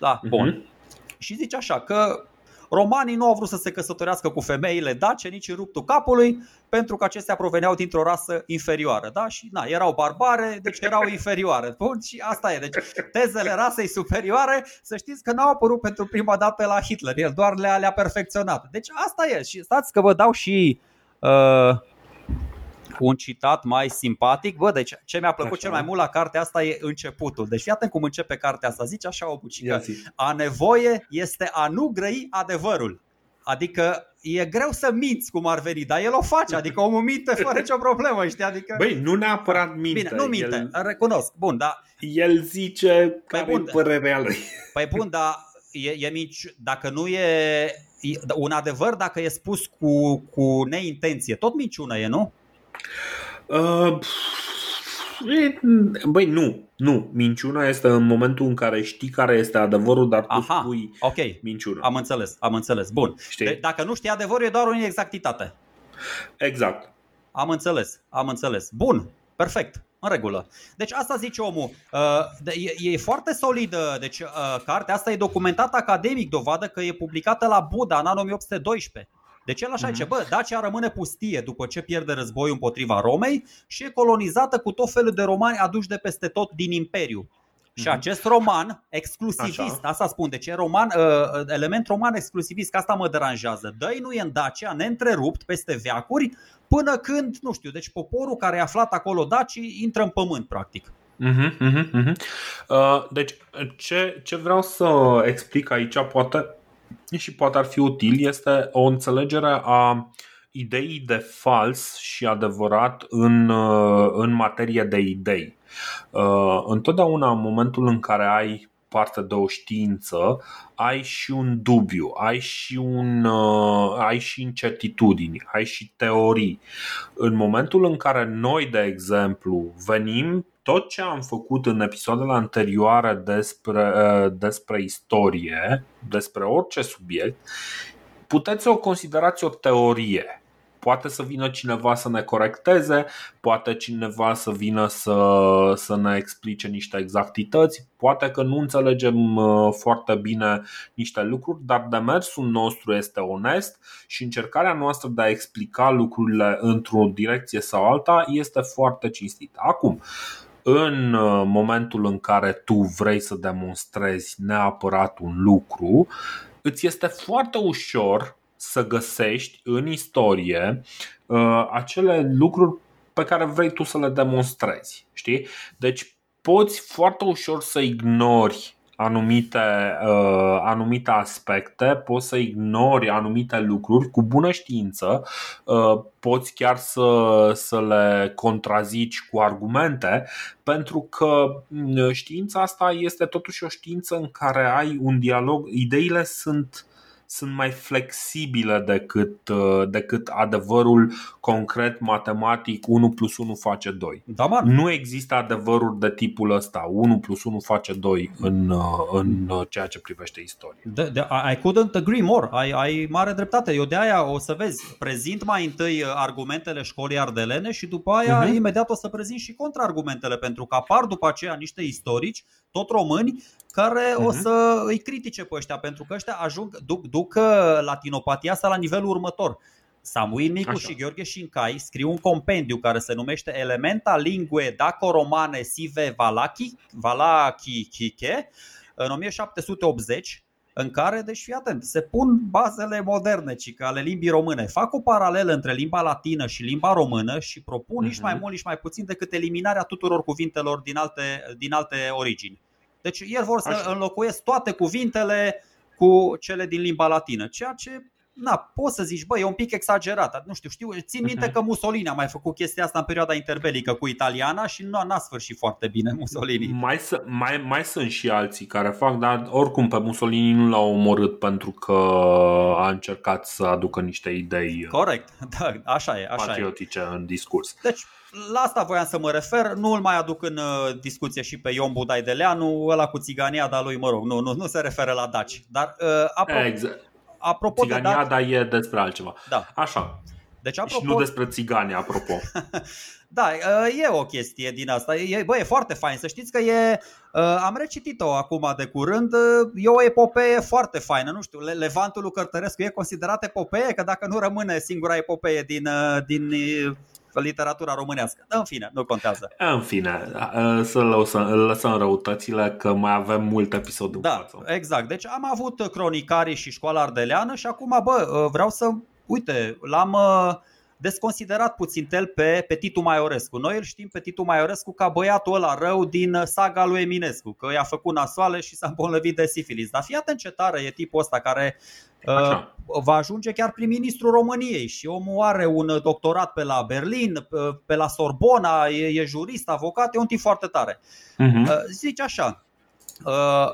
[SPEAKER 2] Da, bun. Uh-huh. Și zice așa că Romanii nu au vrut să se căsătorească cu femeile dace, nici în ruptul capului, pentru că acestea proveneau dintr-o rasă inferioară. Da? Și na, erau barbare, deci erau inferioare. Bun, și asta e. Deci tezele rasei superioare, să știți că n-au apărut pentru prima dată la Hitler. El doar le-a, le perfecționat. Deci asta e. Și stați că vă dau și uh, un citat mai simpatic. Bă, deci ce mi-a plăcut așa. cel mai mult la cartea asta e începutul. Deci fii cum începe cartea asta. Zice așa o bucică. A nevoie este a nu grăi adevărul. Adică e greu să minți cum ar veni, dar el o face, adică omul minte fără nicio problemă, știi? Adică...
[SPEAKER 1] Băi, nu neapărat minte.
[SPEAKER 2] Bine, nu minte, el... recunosc, bun, dar...
[SPEAKER 1] El zice păi care bun, e părerea lui.
[SPEAKER 2] Păi bun, dar e, e mici, dacă nu e, e un adevăr, dacă e spus cu, cu neintenție, tot minciună e, nu?
[SPEAKER 1] Uh, băi, nu, nu. Minciuna este în momentul în care știi care este adevărul, dar tu Aha, spui
[SPEAKER 2] okay.
[SPEAKER 1] minciuna.
[SPEAKER 2] Am înțeles, am înțeles. Bun. Știi? De- dacă nu știi adevărul, e doar o inexactitate.
[SPEAKER 1] Exact.
[SPEAKER 2] Am înțeles, am înțeles. Bun, perfect. În regulă. Deci asta zice omul. Uh, e, e foarte solidă. Deci uh, cartea asta e documentată academic, dovadă că e publicată la Buda în anul 1812. Deci el așa mm-hmm. zice, bă, Dacia rămâne pustie după ce pierde războiul împotriva Romei și e colonizată cu tot felul de romani aduși de peste tot din Imperiu. Și mhm. acest roman exclusivist, Așa. asta spun, deci e roman, uh, element roman exclusivist, că asta mă deranjează. dă nu e în Dacia, neîntrerupt, peste veacuri, până când, nu știu, deci poporul care a aflat acolo Daci intră în pământ, practic.
[SPEAKER 1] Uh-huh, uh-huh, uh-huh. Uh, deci, ce, ce vreau să explic aici, poate și poate ar fi util este o înțelegere a ideii de fals și adevărat în, uh, în materie de idei. Uh, întotdeauna în momentul în care ai parte de o știință, ai și un dubiu, ai și, un, uh, ai și incertitudini, ai și teorii. În momentul în care noi, de exemplu, venim tot ce am făcut în episoadele anterioare despre, uh, despre istorie, despre orice subiect, puteți să o considerați o teorie. Poate să vină cineva să ne corecteze, poate cineva să vină să, să ne explice niște exactități, poate că nu înțelegem uh, foarte bine niște lucruri, dar demersul nostru este onest și încercarea noastră de a explica lucrurile într-o direcție sau alta este foarte cinstită. Acum, în uh, momentul în care tu vrei să demonstrezi neapărat un lucru, îți este foarte ușor să găsești în istorie uh, acele lucruri pe care vrei tu să le demonstrezi. Știi? Deci poți foarte ușor să ignori anumite, uh, anumite aspecte, poți să ignori anumite lucruri. Cu bună știință, uh, poți chiar să, să le contrazici cu argumente, pentru că mm, știința asta este totuși o știință în care ai un dialog, ideile sunt sunt mai flexibile decât, uh, decât adevărul concret matematic 1 plus 1 face 2.
[SPEAKER 2] Da, man.
[SPEAKER 1] Nu există adevăruri de tipul ăsta, 1 plus 1 face 2 în, uh, în uh, ceea ce privește istoria.
[SPEAKER 2] De, de, I couldn't agree more. Ai, ai mare dreptate. Eu de aia o să vezi, prezint mai întâi argumentele școlii ardelene și după aia uh-huh. imediat o să prezint și contraargumentele, pentru că apar după aceea niște istorici, tot români, care uh-huh. o mhm. să îi critique pe ăștia, pentru că ăștia ajung, duc, duc latinopatia asta la nivelul următor. Samuil Micu Așa. și Gheorghe Șincai scriu un compendiu care se numește Elementa Lingue Daco-Romane Sive Valachi, Valachi Chiche, în 1780, în care, deci fii atent, se pun bazele moderne, ci ale limbii române. Fac o paralelă între limba latină și limba română și propun uh-huh. nici mai mhm. mult, nici mai puțin decât eliminarea tuturor cuvintelor din alte, din alte origini. Deci el vor să Așa. înlocuiesc toate cuvintele cu cele din limba latină, ceea ce na, poți să zici, bă, e un pic exagerat. Nu știu, știu, țin minte uh-huh. că Mussolini a mai făcut chestia asta în perioada interbelică cu italiana și nu n-a sfârșit foarte bine Mussolini.
[SPEAKER 1] Mai, mai, mai sunt și alții care fac, dar oricum pe Mussolini nu l-au omorât pentru că a încercat să aducă niște idei
[SPEAKER 2] Corect, da, așa e, așa
[SPEAKER 1] patriotice
[SPEAKER 2] e.
[SPEAKER 1] în discurs.
[SPEAKER 2] Deci, la asta voiam să mă refer, nu îl mai aduc în uh, discuție și pe Ion Budai de Leanu, ăla cu țigania, dar lui, mă rog, nu, nu, nu se referă la Daci. Dar, uh, apropo, exact apropo
[SPEAKER 1] Țigania, de e despre altceva.
[SPEAKER 2] Da.
[SPEAKER 1] Așa. Deci, apropo... Și nu despre țigani, apropo.
[SPEAKER 2] da, e o chestie din asta. E, bă, e foarte fain. Să știți că e. Am recitit-o acum de curând. E o epopee foarte faină. Nu știu, Levantul lui Cărtărescu e considerat epopee? Că dacă nu rămâne singura epopee din, din literatura românească. În fine, nu contează.
[SPEAKER 1] În fine, să lăsăm, lăsăm răutățile că mai avem mult episod
[SPEAKER 2] Da,
[SPEAKER 1] față.
[SPEAKER 2] exact. Deci am avut cronicarii și școala ardeleană și acum, bă, vreau să, uite, l-am desconsiderat puțin tel pe, pe Titu Maiorescu. Noi îl știm pe Titu Maiorescu ca băiatul ăla rău din saga lui Eminescu, că i-a făcut nasoale și s-a îmbolnăvit de sifilis. Dar fii atent ce tare e tipul ăsta care Așa. Uh, va ajunge chiar prim-ministru României și omul are un doctorat pe la Berlin, pe la Sorbona, e, e jurist, avocat, e un tip foarte tare. Uh-huh. Zice așa, uh,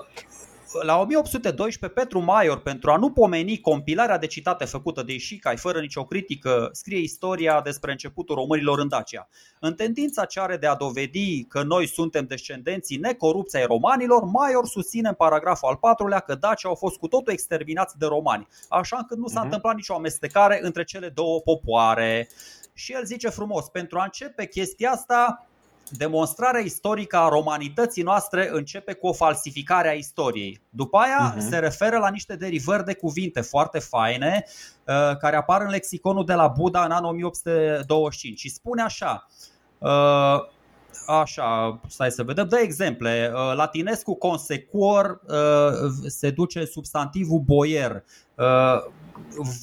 [SPEAKER 2] la 1812 Petru Maior, pentru a nu pomeni compilarea de citate făcută de Ișicai fără nicio critică, scrie istoria despre începutul românilor în Dacia. În tendința ce are de a dovedi că noi suntem descendenții necorupți ai romanilor, Maior susține în paragraful al patrulea că Dacia au fost cu totul exterminați de romani, așa încât nu s-a uh-huh. întâmplat nicio amestecare între cele două popoare. Și el zice frumos, pentru a începe chestia asta, demonstrarea istorică a romanității noastre începe cu o falsificare a istoriei. După aia uh-huh. se referă la niște derivări de cuvinte foarte faine uh, care apar în lexiconul de la Buddha în anul 1825 și spune așa uh, Așa, stai să vedem. Dă exemple. Uh, latinescu consecuor se duce substantivul boier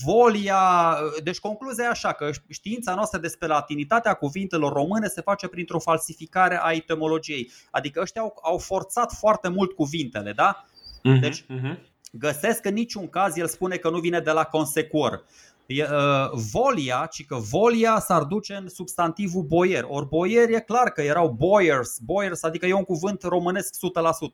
[SPEAKER 2] volia, deci concluzia e așa că știința noastră despre latinitatea cuvintelor române se face printr-o falsificare a etimologiei. Adică ăștia au, au forțat foarte mult cuvintele, da? Mhm, deci uh-huh. găsesc în niciun caz el spune că nu vine de la consecor. Uh, volia, ci că volia s-ar duce în substantivul boier. Ori boier e clar că erau boyers, boyers, adică e un cuvânt românesc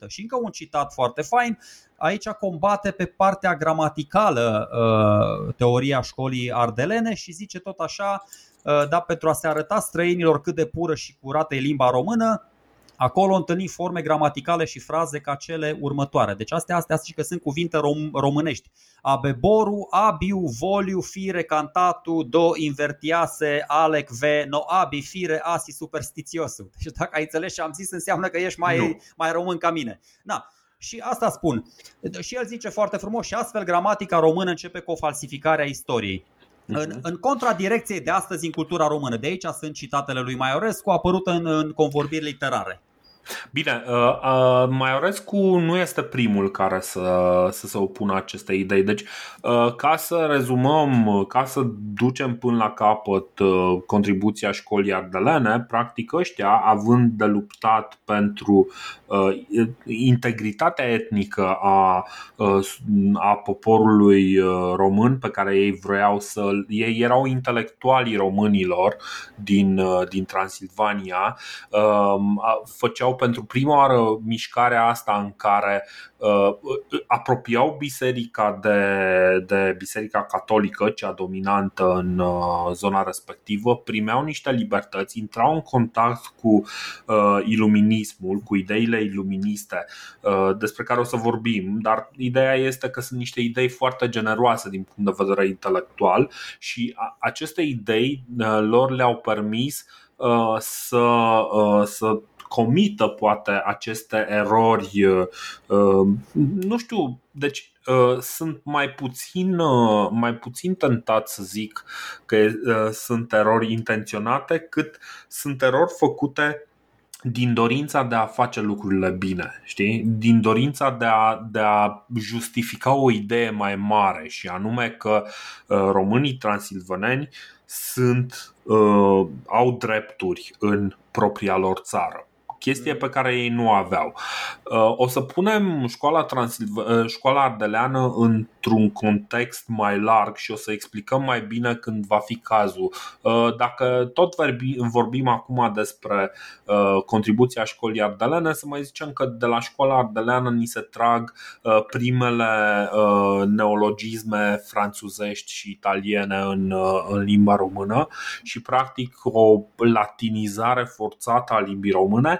[SPEAKER 2] 100%. Și încă un citat foarte fain, aici combate pe partea gramaticală uh, teoria școlii ardelene și zice tot așa, uh, da, pentru a se arăta străinilor cât de pură și curată e limba română, Acolo întâlni forme gramaticale și fraze ca cele următoare. Deci astea, astea și că sunt cuvinte rom- românești. Abeboru, abiu, voliu, fire, cantatu, do, invertiase, alec, ve, no, abi, fire, asi, superstitiosu. Deci dacă ai înțeles ce am zis, înseamnă că ești mai, mai român ca mine. Na, și asta spun. Și el zice foarte frumos și astfel gramatica română începe cu o falsificare a istoriei. În, mhm. în contradirecție de astăzi în cultura română. De aici sunt citatele lui Maiorescu apărute în, în convorbiri literare.
[SPEAKER 1] Bine, uh, uh, Maiorescu nu este primul care să, să se opună acestei idei. Deci, uh, ca să rezumăm, ca să ducem până la capăt uh, contribuția școlii ardelene, practic ăștia, având de luptat pentru uh, integritatea etnică a, uh, a poporului uh, român, pe care ei vreau să. Ei erau intelectualii românilor din, uh, din Transilvania, uh, făceau făceau pentru prima oară mișcarea asta în care uh, apropiau biserica de, de biserica catolică, cea dominantă în uh, zona respectivă, primeau niște libertăți, intrau în contact cu uh, iluminismul, cu ideile iluministe uh, despre care o să vorbim, dar ideea este că sunt niște idei foarte generoase din punct de vedere intelectual și aceste idei uh, lor le-au permis uh, să, uh, să comită poate aceste erori. Nu știu, deci sunt mai puțin, mai puțin tentat să zic că sunt erori intenționate cât sunt erori făcute din dorința de a face lucrurile bine, știi? Din dorința de a, de a justifica o idee mai mare și anume că uh, românii transilvaneni sunt, uh, au drepturi în propria lor țară chestie pe care ei nu aveau. Uh, o să punem școala, Transilv- uh, școala ardeleană într-un context mai larg și o să explicăm mai bine când va fi cazul. Uh, dacă tot vorbim acum despre contribuția școlii ardeleane, să mai zicem că de la școala ardeleană ni se trag primele neologisme franțuzești și italiene în, în limba română și practic o latinizare forțată a limbii române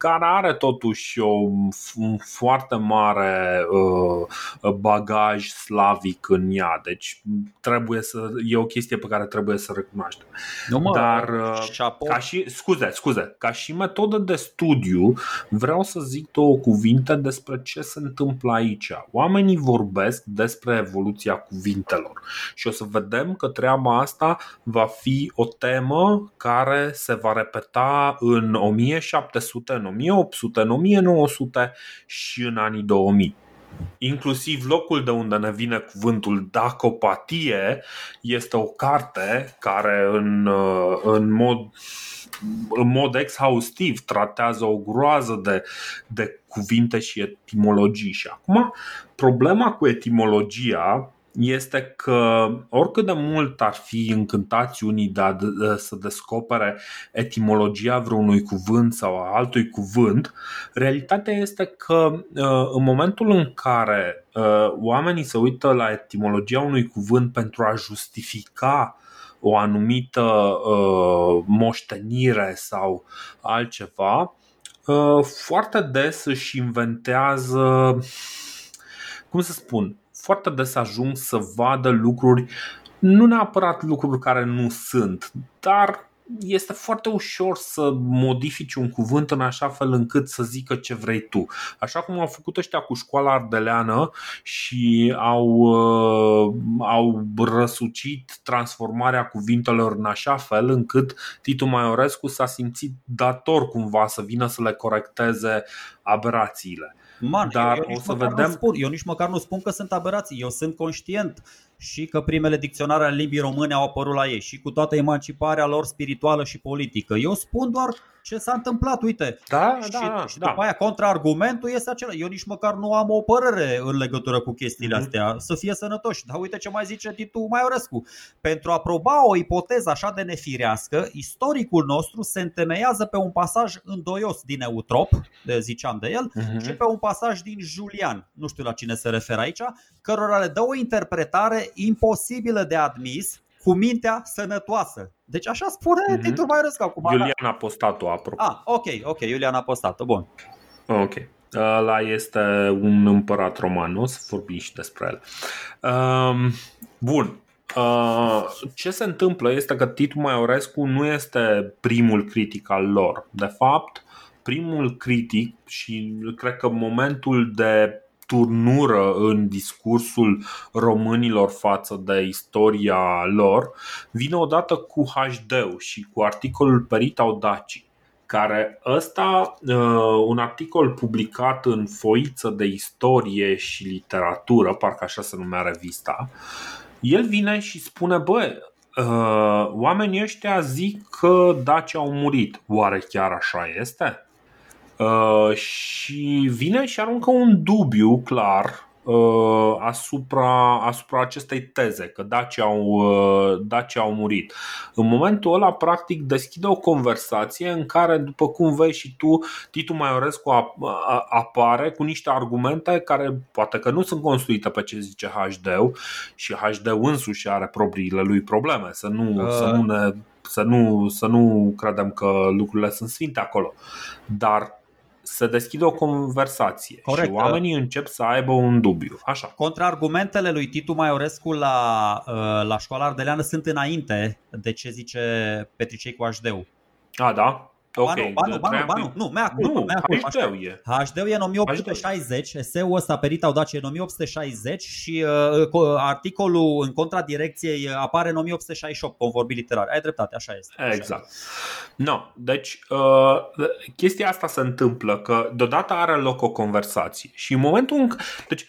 [SPEAKER 1] care are totuși o, un foarte mare uh, bagaj slavic în ea. Deci trebuie să e o chestie pe care trebuie să recunoaștem.
[SPEAKER 2] Nu mă,
[SPEAKER 1] Dar uh, ca și scuze, scuze, ca și metodă de studiu, vreau să zic două cuvinte despre ce se întâmplă aici. Oamenii vorbesc despre evoluția cuvintelor și o să vedem că treaba asta va fi o temă care se va repeta în 1700 în 1800, în 1900 și în anii 2000. Inclusiv locul de unde ne vine cuvântul dacopatie este o carte care în, în mod în mod exhaustiv tratează o groază de, de cuvinte și etimologii. Și acum, problema cu etimologia este că oricât de mult ar fi încântați unii de a, de, să descopere etimologia vreunui cuvânt sau a altui cuvânt, realitatea este că uh, în momentul în care uh, oamenii se uită la etimologia unui cuvânt pentru a justifica o anumită uh, moștenire sau altceva, foarte des își inventează, cum să spun, foarte des ajung să vadă lucruri, nu neapărat lucruri care nu sunt, dar este foarte ușor să modifici un cuvânt în așa fel încât să zică ce vrei tu. Așa cum au făcut ăștia cu școala ardeleană și au, uh, au răsucit transformarea cuvintelor în așa fel încât Titu Maiorescu s-a simțit dator cumva să vină să le corecteze aberațiile.
[SPEAKER 2] Man, Dar eu, eu o să vedem. Spun, eu nici măcar nu spun că sunt aberații. Eu sunt conștient și că primele dicționare ale limbii române au apărut la ei și cu toată emanciparea lor spirituală și politică. Eu spun doar ce s-a întâmplat, uite.
[SPEAKER 1] Da,
[SPEAKER 2] și,
[SPEAKER 1] da,
[SPEAKER 2] și
[SPEAKER 1] da.
[SPEAKER 2] după aia contraargumentul este acela. Eu nici măcar nu am o părere în legătură cu chestiile mm-hmm. astea. Să fie sănătoși. Dar uite ce mai zice Titu Maiorescu. Pentru a proba o ipoteză așa de nefirească, istoricul nostru se întemeiază pe un pasaj îndoios din Eutrop, de ziceam de el, mm-hmm. și pe un pasaj din Julian, nu știu la cine se referă aici, cărora le dă o interpretare imposibilă de admis cu mintea sănătoasă. Deci așa spune mm-hmm. Titu Maiorescu acum.
[SPEAKER 1] Iulian Apostatu, apropo.
[SPEAKER 2] Ah, ok, ok, Iulian Apostatu, bun.
[SPEAKER 1] Ok. Ăla este un împărat roman, o să vorbim și despre el. Um, bun, Uh, ce se întâmplă este că Titu Maiorescu nu este primul critic al lor. De fapt, primul critic și cred că momentul de turnură în discursul românilor față de istoria lor vine odată cu HD și cu articolul Peritau Daci care ăsta, uh, un articol publicat în foiță de istorie și literatură, parcă așa se numea revista, el vine și spune, bă, uh, oamenii ăștia zic că Daci au murit. Oare chiar așa este? Uh, și vine și aruncă un dubiu clar uh, asupra, asupra acestei teze, că dacii au, uh, dacii au murit. În momentul ăla, practic, deschide o conversație în care, după cum vezi și tu, Titu Maiorescu apare cu niște argumente care poate că nu sunt construite pe ce zice HD și HD însuși are propriile lui probleme, să nu, uh. să nu ne să nu, să nu credem că lucrurile sunt sfinte acolo. Dar se deschide o conversație Corect. și oamenii încep să aibă un dubiu. Așa.
[SPEAKER 2] Contraargumentele lui Titu Maiorescu la, uh, la școala ardeleană sunt înainte de ce zice Petricei cu HD-ul.
[SPEAKER 1] A, da?
[SPEAKER 2] Ok, ba nu, ba nu, ba nu, nu, mea culpa, nu, mea culpa.
[SPEAKER 1] HD-ul e.
[SPEAKER 2] HD-ul e în 1860, eseul ăsta perit au dat în 1860 și uh, uh, articolul în contradirecție apare în 1868, conform vorbit literar. Ai dreptate, așa este.
[SPEAKER 1] Așa exact. Este. No, deci uh, chestia asta se întâmplă că deodată are loc o conversație și în momentul în deci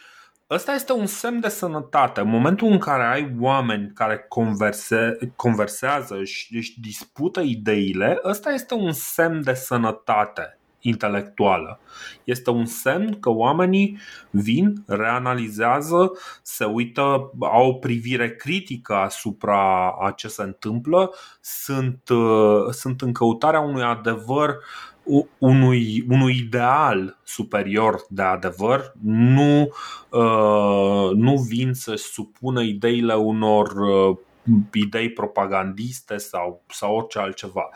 [SPEAKER 1] Ăsta este un semn de sănătate. În momentul în care ai oameni care converse, conversează și își dispută ideile, ăsta este un semn de sănătate intelectuală. Este un semn că oamenii vin, reanalizează, se uită, au o privire critică asupra a ce se întâmplă, sunt, uh, sunt în căutarea unui adevăr unui, unui ideal superior de adevăr, nu, uh, nu vin să supună ideile unor uh, idei propagandiste sau, sau orice altceva.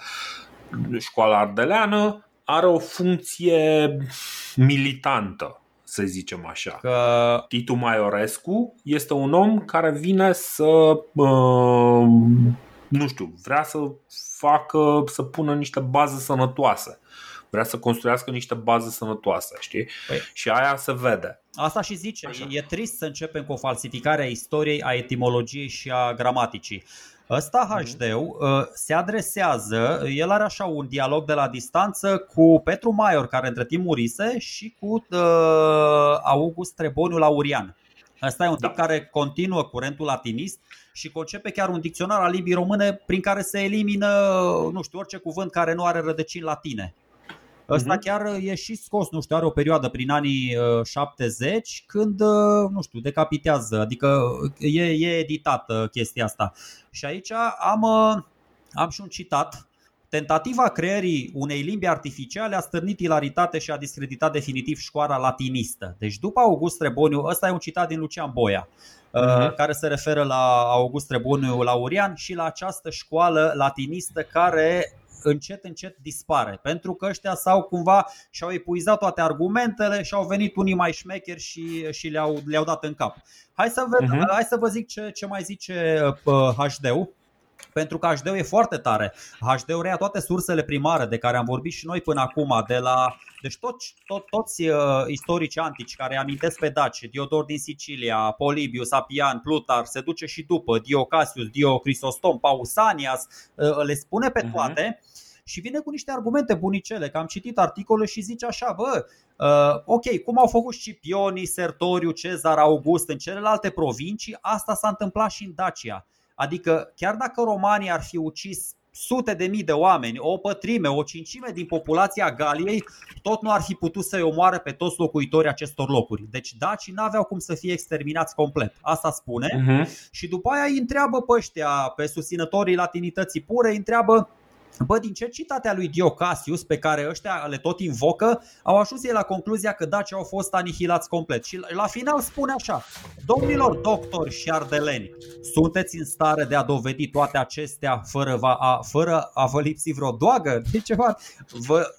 [SPEAKER 1] Școala ardeleană are o funcție militantă, să zicem așa. Că... Titu Maiorescu este un om care vine să, uh, nu știu, vrea să facă, să pună niște baze sănătoase vrea să construiască niște baze sănătoase, știi? Păi, și aia se vede.
[SPEAKER 2] Asta și zice, Așa. e trist să începem cu o falsificare a istoriei, a etimologiei și a gramaticii. Ăsta mhm. HD-ul uh, se adresează, el are așa un dialog de la distanță cu Petru Maior, care între timp murise, și cu uh, August Treboniu Laurian. Asta e un da. tip care continuă curentul latinist și concepe chiar un dicționar al limbii române prin care se elimină, nu știu, orice cuvânt care nu are rădăcini latine. Ăsta uh-huh. chiar e și scos, nu știu, are o perioadă prin anii 70 uh, când, uh, nu știu, decapitează, adică e, e editată chestia asta. Și aici am, uh, am și un citat. Tentativa creării unei limbi artificiale a stârnit ilaritate și a discreditat definitiv școala latinistă. Deci după August Treboniu, ăsta e un citat din Lucian Boia, uh-huh. care se referă la August Treboniu Laurian și la această școală latinistă care încet, încet dispare. Pentru că ăștia s-au cumva și-au epuizat toate argumentele și au venit unii mai șmecheri și, și le-au, le-au dat în cap. Hai să, ved, uh-huh. hai să vă zic ce, ce mai zice uh, HD-ul. Pentru că HD-ul e foarte tare. HD-ul reia toate sursele primare de care am vorbit și noi până acum, de la deci toți, tot, toți uh, istorici antici care amintesc pe Daci, Diodor din Sicilia, Polibius, Apian, Plutar, se duce și după, Dio Cassius, Dio Crisostom, Pausanias, uh, le spune pe mhm. toate. Uh-huh și vine cu niște argumente bunicele, că am citit articolul și zice așa, bă, uh, ok, cum au făcut Scipionii, Sertoriu, Cezar, August în celelalte provincii, asta s-a întâmplat și în Dacia. Adică chiar dacă romanii ar fi ucis sute de mii de oameni, o pătrime, o cincime din populația Galiei, tot nu ar fi putut să-i omoare pe toți locuitorii acestor locuri. Deci dacii n-aveau cum să fie exterminați complet. Asta spune. Uh-huh. Și după aia îi întreabă pe ăștia, pe susținătorii latinității pure, îi întreabă Bă, din ce citatea lui Diocasius, pe care ăștia le tot invocă, au ajuns ei la concluzia că dacii au fost anihilați complet. Și la final spune așa, domnilor doctori și ardeleni, sunteți în stare de a dovedi toate acestea fără, va, a, fără a vă lipsi vreo doagă? De ceva? Vă,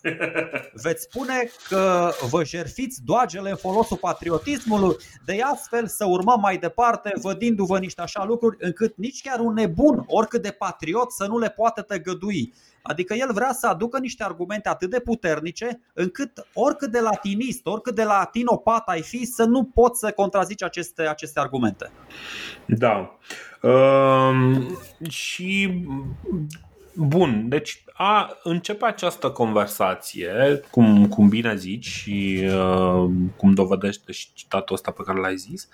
[SPEAKER 2] veți spune că vă jerfiți doagele în folosul patriotismului, de astfel să urmăm mai departe, vădindu-vă niște așa lucruri, încât nici chiar un nebun, oricât de patriot, să nu le poată tăgădui. Adică el vrea să aducă niște argumente atât de puternice încât oricât de latinist, oricât de latinopat ai fi, să nu poți să contrazici aceste, aceste argumente.
[SPEAKER 1] Da. Um, și Bun, deci a începe această conversație, cum, cum bine zici și uh, cum dovedește și citatul ăsta pe care l-ai zis.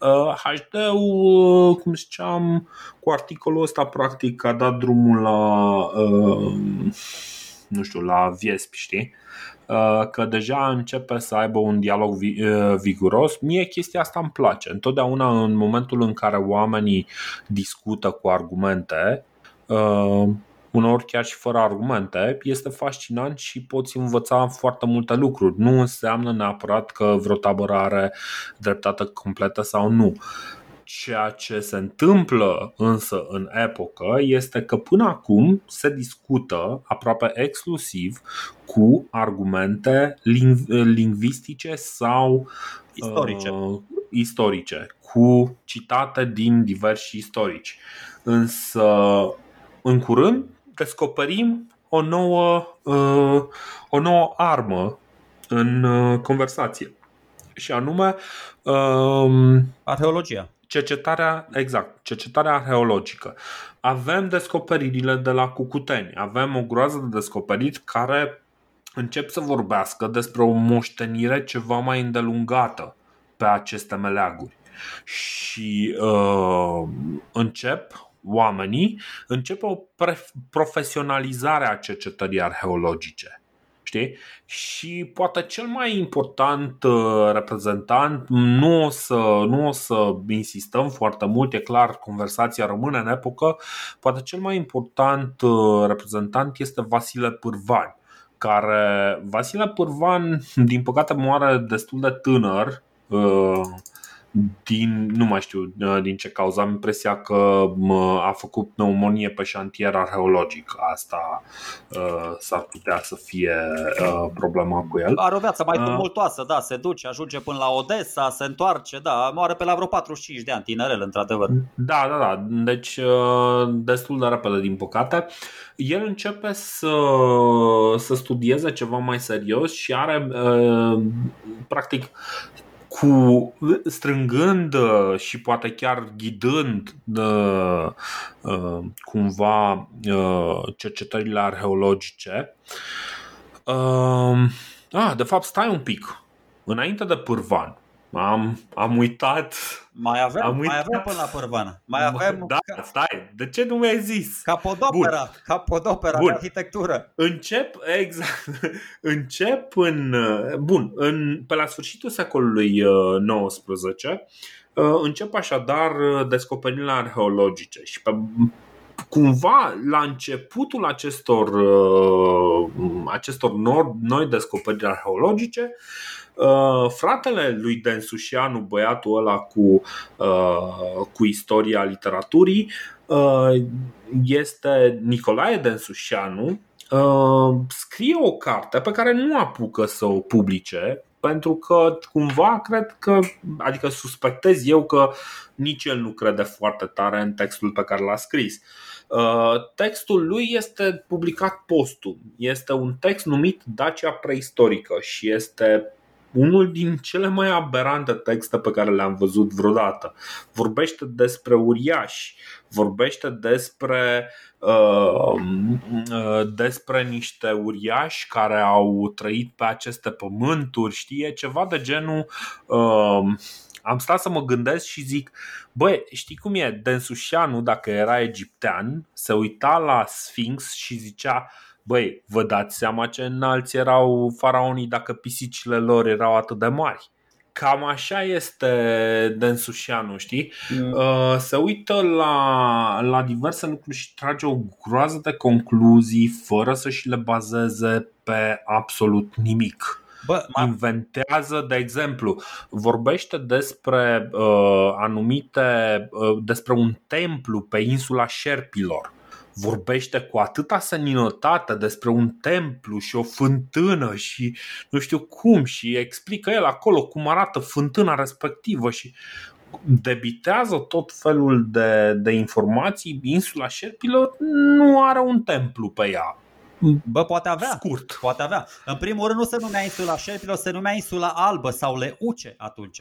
[SPEAKER 1] Uh, HD-ul, uh, cum ziceam, cu articolul ăsta practic a dat drumul la uh, nu știu, la Viesp, știi? că deja începe să aibă un dialog viguros. Mie chestia asta îmi place. Întotdeauna în momentul în care oamenii discută cu argumente, uneori chiar și fără argumente, este fascinant și poți învăța foarte multe lucruri. Nu înseamnă neapărat că vreo tabără are dreptate completă sau nu. Ceea ce se întâmplă însă în epocă este că până acum se discută aproape exclusiv cu argumente lingvistice sau
[SPEAKER 2] istorice. Uh,
[SPEAKER 1] istorice, cu citate din diversi istorici. Însă, în curând, descoperim o nouă, uh, o nouă armă în uh, conversație. Și anume
[SPEAKER 2] um, arheologia.
[SPEAKER 1] Cercetarea, exact, cercetarea arheologică. Avem descoperirile de la Cucuteni, avem o groază de descoperiri care încep să vorbească despre o moștenire ceva mai îndelungată pe aceste meleaguri. Și uh, încep oamenii, începe o profesionalizare a cercetării arheologice. Știi? Și poate cel mai important uh, reprezentant, nu o, să, nu o să insistăm foarte mult, e clar, conversația rămâne în epocă, poate cel mai important uh, reprezentant este Vasile Pârvan care Vasile Pârvan, din păcate, moare destul de tânăr uh, din, nu mai știu uh, din ce cauză, am impresia că a făcut pneumonie pe șantier arheologic. Asta uh, s-ar putea să fie uh, problema cu el.
[SPEAKER 2] Are o viață mai tumultoasă, uh, da, se duce, ajunge până la Odessa, se întoarce, da, moare pe la vreo 45 de ani, tinerel, într-adevăr.
[SPEAKER 1] Da, da, da, deci uh, destul de repede, din păcate. El începe să, să studieze ceva mai serios și are, uh, practic, cu strângând uh, și poate chiar ghidând uh, uh, cumva cercetările arheologice. Ah, de fapt, stai un pic. Înainte de Pârvan, am, am uitat.
[SPEAKER 2] Mai avem, am uitat. mai avem până la Părvana. Mai avem.
[SPEAKER 1] Da, stai. De ce nu mi-ai zis?
[SPEAKER 2] Capodopera. Bun. Capodopera Bun. de arhitectură.
[SPEAKER 1] Încep, exact. Încep în. Bun, în, pe la sfârșitul secolului XIX uh, uh, încep așadar descoperirile arheologice și pe cumva la începutul acestor, uh, acestor noi descoperiri arheologice Uh, fratele lui Densușianu, băiatul ăla cu, uh, cu istoria literaturii, uh, este Nicolae Densușianu, uh, scrie o carte pe care nu apucă să o publice pentru că cumva cred că, adică suspectez eu că nici el nu crede foarte tare în textul pe care l-a scris. Uh, textul lui este publicat postum. Este un text numit Dacia preistorică și este unul din cele mai aberante texte pe care le-am văzut vreodată. Vorbește despre uriași, vorbește despre, uh, uh, despre niște uriași care au trăit pe aceste pământuri, știe, ceva de genul. Uh, am stat să mă gândesc și zic, băi, știi cum e? Densușianu, dacă era egiptean, se uita la Sphinx și zicea, Băi, vă dați seama ce înalți erau faraonii dacă pisicile lor erau atât de mari? Cam așa este Densușianu, știi? Mm. Uh, se uită la, la diverse lucruri și trage o groază de concluzii fără să și le bazeze pe absolut nimic. Bă, Inventează, de exemplu, vorbește despre uh, anumite, uh, despre un templu pe insula Șerpilor vorbește cu atâta seninătate despre un templu și o fântână și nu știu cum și explică el acolo cum arată fântâna respectivă și debitează tot felul de, de informații. Insula Șerpilor nu are un templu pe ea.
[SPEAKER 2] Bă, poate avea.
[SPEAKER 1] Scurt.
[SPEAKER 2] Poate avea. În primul rând nu se numea insula Șerpilor, se numea insula Albă sau Leuce atunci.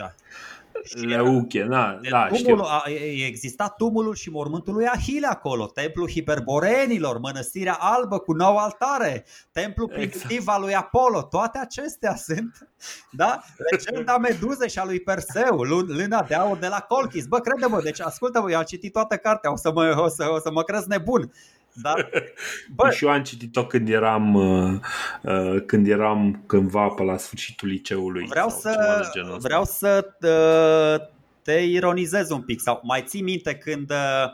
[SPEAKER 1] Leuche, da, da,
[SPEAKER 2] tumulul, a, exista tumulul și mormântul lui Ahile acolo, templul hiperborenilor, mănăstirea albă cu nou altare, templul primitiv exact. al lui Apollo, toate acestea sunt, da? Legenda Meduzei și a lui Perseu, luna de aur de la Colchis. Bă, crede-mă, deci ascultă-mă, eu am citit toată cartea, o să mă, o să, o să mă crezi nebun.
[SPEAKER 1] Dar, bă, și eu am citit-o când eram, uh, uh, când eram cândva pe la sfârșitul liceului.
[SPEAKER 2] Vreau să, vreau să uh, te ironizez un pic sau mai ții minte când uh,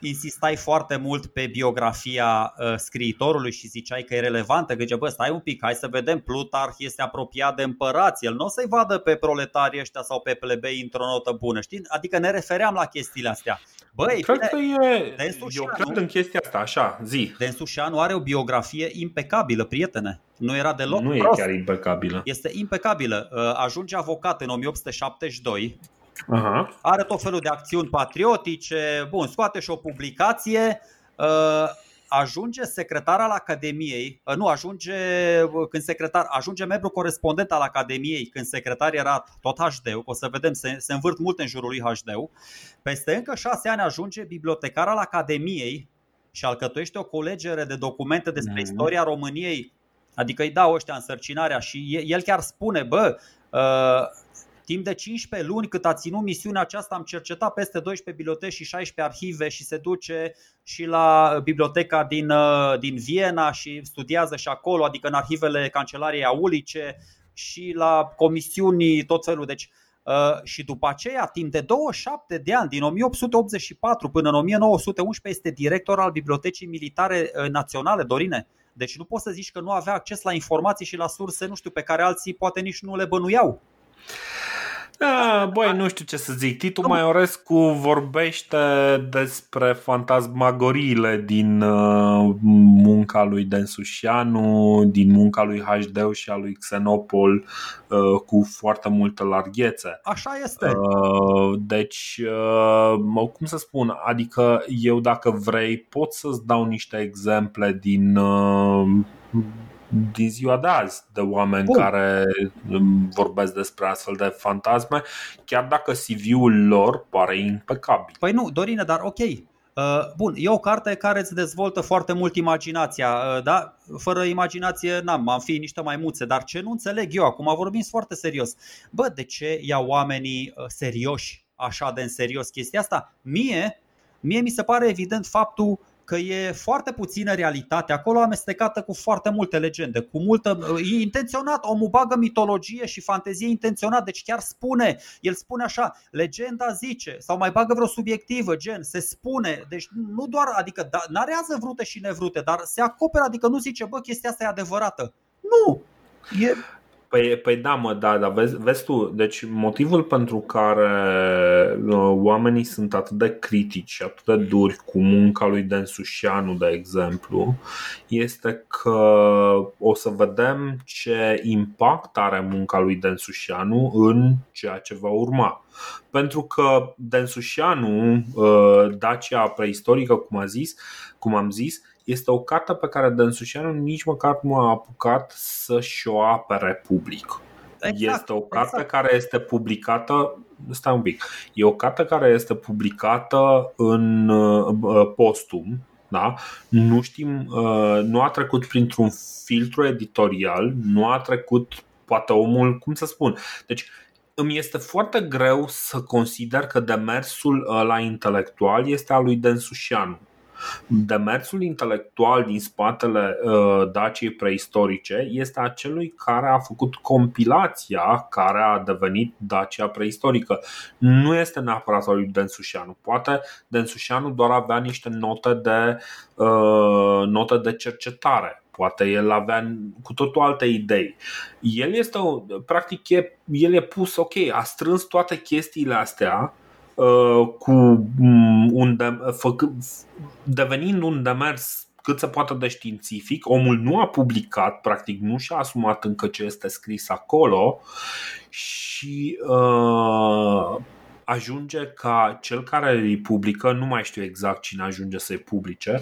[SPEAKER 2] insistai foarte mult pe biografia uh, scriitorului și ziceai că e relevantă, că bă, stai un pic, hai să vedem, Plutarh este apropiat de împărați, el nu o să-i vadă pe proletarii ăștia sau pe plebei într-o notă bună, știi? Adică ne refeream la chestiile astea.
[SPEAKER 1] Băi, cred că e... eu cred în chestia asta, așa, zi.
[SPEAKER 2] Densușanu are o biografie impecabilă, prietene. Nu era deloc
[SPEAKER 1] Nu
[SPEAKER 2] prost.
[SPEAKER 1] e chiar impecabilă.
[SPEAKER 2] Este impecabilă. Uh, ajunge avocat în 1872
[SPEAKER 1] Aha.
[SPEAKER 2] Are tot felul de acțiuni patriotice, bun, scoate și o publicație, uh, ajunge secretar al Academiei, uh, nu, ajunge uh, când secretar, ajunge membru corespondent al Academiei când secretar era tot HD, o să vedem, se, se învârt mult în jurul lui HD. Peste încă șase ani ajunge bibliotecar al Academiei și alcătuiește o colegere de documente despre mm-hmm. istoria României, adică îi dau ăștia însărcinarea și el chiar spune, bă, Timp de 15 luni cât a ținut misiunea aceasta am cercetat peste 12 biblioteci și 16 arhive și se duce și la biblioteca din, uh, din Viena și studiază și acolo, adică în arhivele Cancelariei Aulice și la comisiuni tot felul. Deci, Uh, și după aceea, timp de 27 de ani, din 1884 până în 1911, este director al Bibliotecii Militare uh, Naționale, Dorine. Deci nu poți să zici că nu avea acces la informații și la surse, nu știu, pe care alții poate nici nu le bănuiau.
[SPEAKER 1] Da, băi, nu știu ce să zic. Titu Maiorescu vorbește despre fantasmagoriile din uh, munca lui Densușianu, din munca lui HD și a lui Xenopol uh, cu foarte multă larghețe.
[SPEAKER 2] Așa este.
[SPEAKER 1] Uh, deci, cum să spun, adică eu dacă vrei pot să-ți dau niște exemple din din ziua de azi de oameni Bun. care um, vorbesc despre astfel de fantasme, chiar dacă CV-ul lor pare impecabil.
[SPEAKER 2] Păi nu, Dorine, dar ok. Uh, bun, e o carte care îți dezvoltă foarte mult imaginația, uh, da? Fără imaginație n-am, am fi niște maimuțe, dar ce nu înțeleg eu, acum vorbim foarte serios. Bă, de ce iau oamenii uh, serioși așa de în serios chestia asta? Mie, mie mi se pare evident faptul că e foarte puțină realitate acolo amestecată cu foarte multe legende, cu multă e intenționat, omul bagă mitologie și fantezie intenționat, deci chiar spune, el spune așa, legenda zice sau mai bagă vreo subiectivă, gen, se spune, deci nu doar, adică da, narează vrute și nevrute, dar se acoperă, adică nu zice, bă, chestia asta e adevărată. Nu, e
[SPEAKER 1] Păi, păi da, mă, da, dar vezi, vezi tu, deci motivul pentru care uh, oamenii sunt atât de critici și atât de duri cu munca lui Densușianu, de exemplu, este că o să vedem ce impact are munca lui Densușianu în ceea ce va urma. Pentru că Densușianu, uh, Dacia preistorică, cum a zis, cum am zis, este o carte pe care Dănsușianu nici măcar nu a apucat să-și o apere public. Exact, este o carte exact. care este publicată Stai un pic. E o carte care este publicată în uh, postum, da? Nu știm, uh, nu a trecut printr-un filtru editorial, nu a trecut poate omul, cum să spun. Deci îmi este foarte greu să consider că demersul ăla intelectual este al lui Densușianu Demersul intelectual din spatele uh, Daciei preistorice este acelui care a făcut compilația care a devenit Dacia preistorică. Nu este neapărat al lui Densușianu. Poate Densușianu doar avea niște note de, uh, note de cercetare poate el avea cu totul alte idei. El este, practic, e, el e pus, ok, a strâns toate chestiile astea Uh, cu mm, un de, făc, devenind un demers cât se poate de științific, omul nu a publicat, practic nu și-a asumat încă ce este scris acolo și uh, ajunge ca cel care îi publică, nu mai știu exact cine ajunge să-i publice,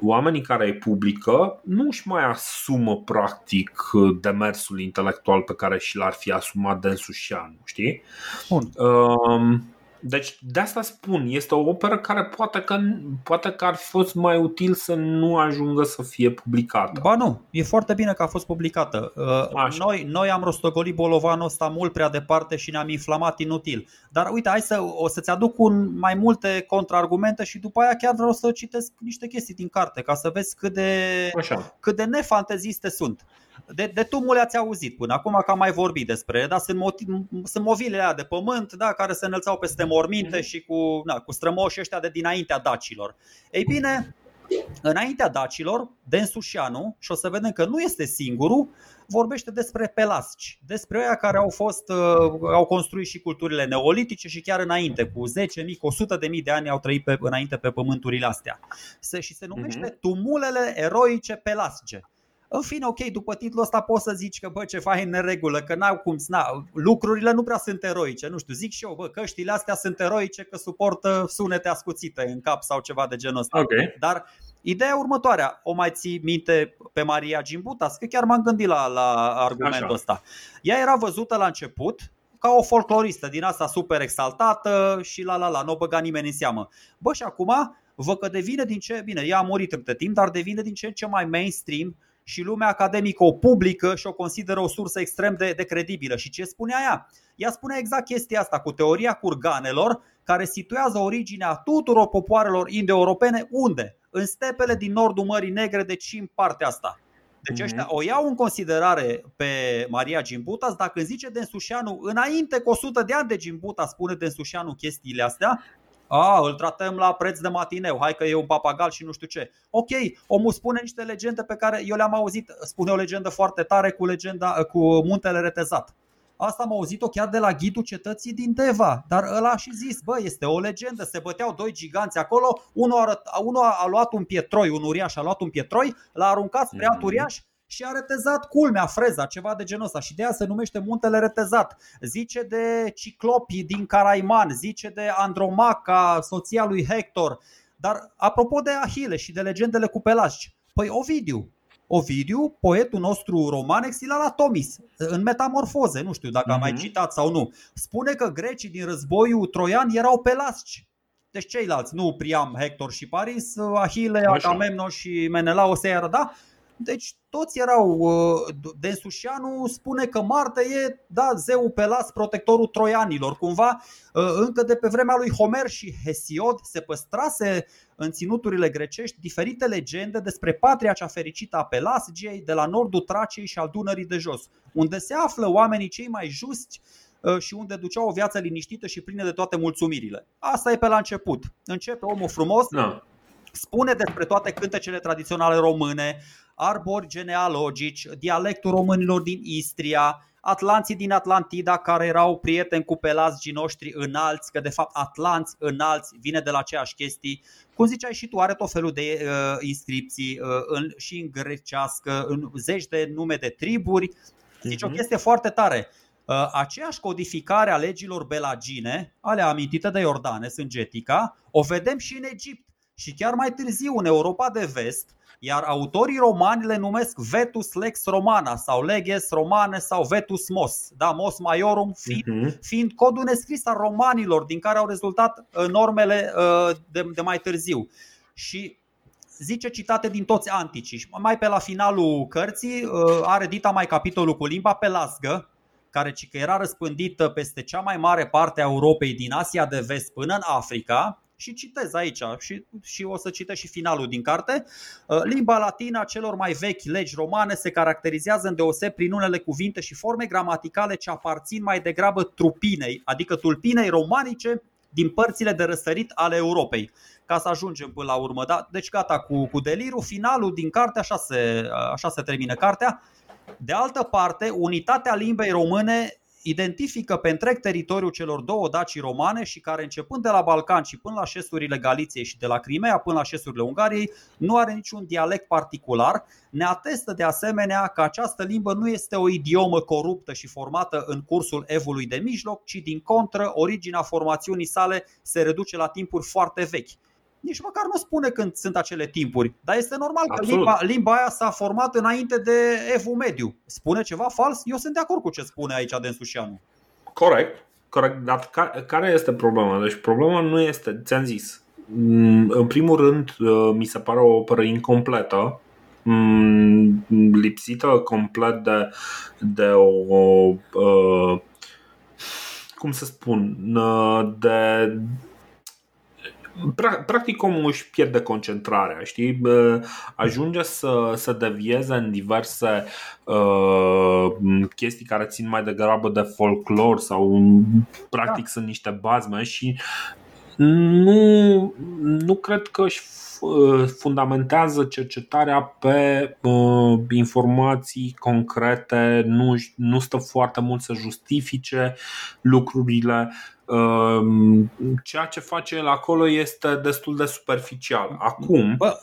[SPEAKER 1] oamenii care îi publică nu își mai asumă practic demersul intelectual pe care și l-ar fi asumat de însușianu, știi?
[SPEAKER 2] Bun. Uh,
[SPEAKER 1] Deci de asta spun, este o operă care poate că, poate că ar fi fost mai util să nu ajungă să fie publicată.
[SPEAKER 2] Ba nu, e foarte bine că a fost publicată. Uh, noi, noi am rostogolit bolovanul ăsta mult prea departe și ne-am inflamat inutil. Dar uite, hai să, o să-ți aduc un, mai multe contraargumente și după aia chiar vreau să citesc niște chestii din carte ca să vezi cât de, Așa. cât de nefanteziste sunt. De, de tumule ați auzit până acum că am mai vorbit despre ele, dar sunt, motiv, sunt movilele de pământ da, care se înălțau peste morminte mm-hmm. și cu, na, cu strămoșii ăștia de dinaintea dacilor. Ei bine, înaintea dacilor, Densușianu, și o să vedem că nu este singurul, vorbește despre pelasci, despre aia care au fost, uh, au construit și culturile neolitice și chiar înainte, cu 10.000, cu 100.000 de ani au trăit pe, înainte pe pământurile astea. Se, și se numește mm-hmm. tumulele eroice pelasce. În fine, ok, după titlul ăsta poți să zici că bă, ce fain în regulă, că n-au cum, na, lucrurile nu prea sunt eroice, nu știu, zic și eu, bă, căștile astea sunt eroice că suportă sunete ascuțite în cap sau ceva de genul ăsta.
[SPEAKER 1] Okay.
[SPEAKER 2] Dar Ideea următoarea, o mai ții minte pe Maria Gimbutas, că chiar m-am gândit la, la argumentul Așa. ăsta. Ea era văzută la început ca o folcloristă din asta super exaltată și la la la, nu o băga nimeni în seamă. Bă, și acum văd că devine din ce, bine, ea a murit între timp, dar devine din ce în ce mai mainstream și lumea academică o publică și o consideră o sursă extrem de, de credibilă. Și ce spunea ea? Ea spunea exact chestia asta cu teoria curganelor, care situează originea tuturor popoarelor indo-europene unde? În stepele din nordul Mării Negre, deci în partea asta. Deci mhm. ăștia o iau în considerare pe Maria Gimbutas, dacă zice Densușianu, înainte cu 100 de ani de Gimbuta spune Densușianu chestiile astea, a, îl tratăm la preț de matineu, hai că e un papagal și nu știu ce. Ok, omul spune niște legende pe care eu le-am auzit, spune o legendă foarte tare cu legenda cu muntele retezat. Asta am auzit-o chiar de la ghidul cetății din Deva, dar ăla a și zis, bă, este o legendă, se băteau doi giganți acolo, unul a, unul a luat un pietroi, un uriaș a luat un pietroi, l-a aruncat spre alt mhm. uriaș și a retezat culmea, freza, ceva de genul ăsta și de aia se numește muntele retezat. Zice de ciclopii din Caraiman, zice de Andromaca, soția lui Hector. Dar apropo de Ahile și de legendele cu pelasci, păi Ovidiu, Ovidiu, poetul nostru roman exilat la Tomis, în metamorfoze, nu știu dacă mm-hmm. am mai mhm. citat sau nu, spune că grecii din războiul troian erau pelasci. Deci ceilalți, nu Priam, Hector și Paris, Ahile, Agamemnon și Menelao se da? Deci toți erau, uh, Densușianu spune că Marte e da, zeul Pelas, protectorul troianilor. Cumva uh, încă de pe vremea lui Homer și Hesiod se păstrase în ținuturile grecești diferite legende despre patria cea fericită a Pelasgiei de la nordul Traciei și al Dunării de jos, unde se află oamenii cei mai justi uh, și unde duceau o viață liniștită și plină de toate mulțumirile. Asta e pe la început. Începe omul frumos, no. spune despre toate cântecele tradiționale române, arbori genealogici, dialectul românilor din Istria, atlanții din Atlantida care erau prieteni cu pelazgii noștri înalți, că de fapt atlanți înalți vine de la aceeași chestii. Cum ziceai și tu, are tot felul de uh, inscripții uh, în, și în grecească, în zeci de nume de triburi. Deci uh-huh. o mhm. chestie foarte tare. Uh, aceeași codificare a legilor belagine, ale amintite de Iordane, Sângetica, o vedem și în Egipt și chiar mai târziu în Europa de vest, iar autorii romani le numesc Vetus Lex Romana sau Leges Romane sau Vetus Mos, da, Mos Maiorum fiind, uh-huh. fiind codul nescris al romanilor din care au rezultat uh, normele uh, de, de mai târziu. Și zice citate din toți anticii. Și mai pe la finalul cărții are dita mai capitolul cu limba pelasgă, care ci că era răspândită peste cea mai mare parte a Europei din Asia de vest până în Africa și citez aici și, și o să citesc și finalul din carte. Uh, limba latină a celor mai vechi legi romane se caracterizează în deoseb prin unele cuvinte și forme gramaticale ce aparțin mai degrabă trupinei, adică tulpinei romanice din părțile de răsărit ale Europei ca să ajungem până la urmă. Da? Deci gata cu, cu delirul, finalul din carte, așa se, așa se termină cartea. De altă parte, unitatea limbei române identifică pe întreg teritoriul celor două dacii romane și care începând de la Balcan și până la șesurile Galiției și de la Crimea până la șesurile Ungariei nu are niciun dialect particular, ne atestă de asemenea că această limbă nu este o idiomă coruptă și formată în cursul evului de mijloc, ci din contră originea formațiunii sale se reduce la timpuri foarte vechi nici măcar nu spune când sunt acele timpuri. Dar este normal Absolut. că limba, limba aia s-a format înainte de evul mediu. Spune ceva fals? Eu sunt de acord cu ce spune aici Densușianu.
[SPEAKER 1] Corect. corect, dar care este problema? Deci problema nu este, ți-am zis, mm, în primul rând mi se pare o operă incompletă Mm, lipsită complet de, de o, o uh, cum să spun, de practic omul își pierde concentrarea, știi? Ajunge să, să devieze în diverse uh, chestii care țin mai degrabă de folclor sau practic da. sunt niște bazme și nu, nu cred că își Uh, fundamentează cercetarea pe uh, informații concrete, nu, nu stă foarte mult să justifice lucrurile. Uh, ceea ce face el acolo este destul de superficial. Acum, Bă,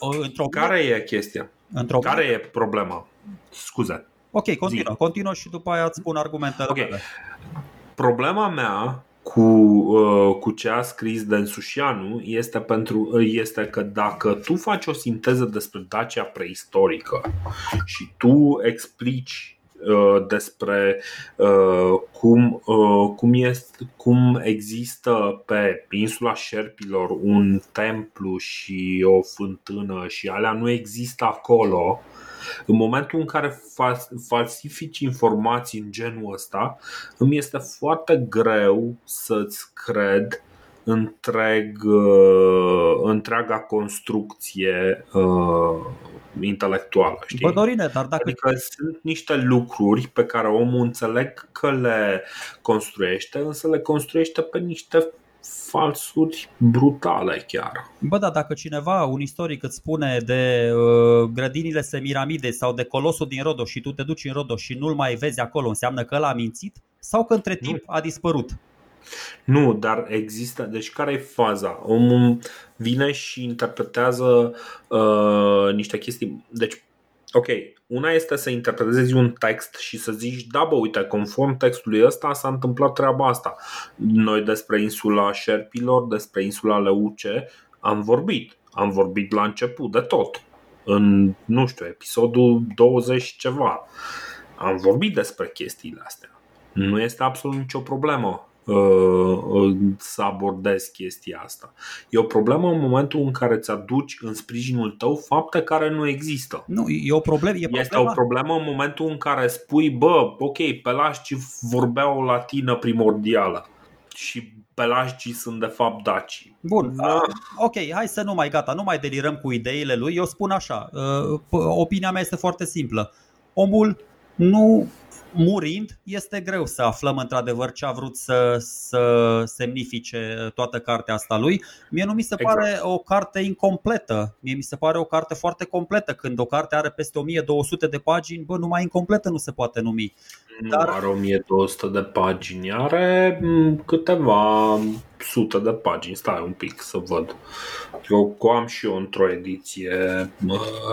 [SPEAKER 1] care e chestia? Într-o care e problema? Scuze.
[SPEAKER 2] Ok, continuă, continuă și după aia îți spun argumentele. Okay.
[SPEAKER 1] Problema mea cu, uh, cu ce a scris Densușianu este, pentru, uh, este că dacă tu faci o sinteză despre Dacia preistorică și tu explici uh, despre cum, cum, este, cum există pe insula Șerpilor un templu și o fântână și alea nu există acolo, în momentul în care falsifici informații în genul ăsta, îmi este foarte greu să-ți cred întreg, uh, întreaga construcție uh, intelectuală. Știi?
[SPEAKER 2] Bă, Dorine, dar dacă...
[SPEAKER 1] Adică sunt niște lucruri pe care omul înțeleg că le construiește, însă le construiește pe niște falsuri brutale chiar.
[SPEAKER 2] Bă, da, dacă cineva, un istoric îți spune de uh, grădinile Semiramide sau de Colosul din Rodos și tu te duci în Rodos și nu-l mai vezi acolo, înseamnă că l-a mințit? Sau că între timp nu. a dispărut?
[SPEAKER 1] Nu, dar există. Deci, care e faza? Omul vine și interpretează uh, niște chestii. Deci, ok, una este să interpretezi un text și să zici, da bă, uite, conform textului ăsta s-a întâmplat treaba asta. Noi despre insula Șerpilor, despre insula Leuce am vorbit. Am vorbit la început de tot. În, nu știu, episodul 20 ceva. Am vorbit despre chestiile astea. Nu este absolut nicio problemă Uh, uh, să abordezi chestia asta. E o problemă în momentul în care îți aduci în sprijinul tău fapte care nu există.
[SPEAKER 2] Nu, e o problemă. E
[SPEAKER 1] este problema. o problemă în momentul în care spui, bă, ok, pelasgii vorbeau o latină primordială și pelasgii sunt de fapt daci.
[SPEAKER 2] Bun, da. ok, hai să nu mai gata, nu mai delirăm cu ideile lui. Eu spun așa, uh, opinia mea este foarte simplă. Omul nu murind, este greu să aflăm într-adevăr ce a vrut să, să semnifice toată cartea asta lui. Mie nu mi se exact. pare o carte incompletă. Mie mi se pare o carte foarte completă. Când o carte are peste 1200 de pagini, bă, numai incompletă nu se poate numi.
[SPEAKER 1] Nu Dar... are 1200 de pagini, are câteva sute de pagini. Stai un pic să văd. Eu am și eu într-o ediție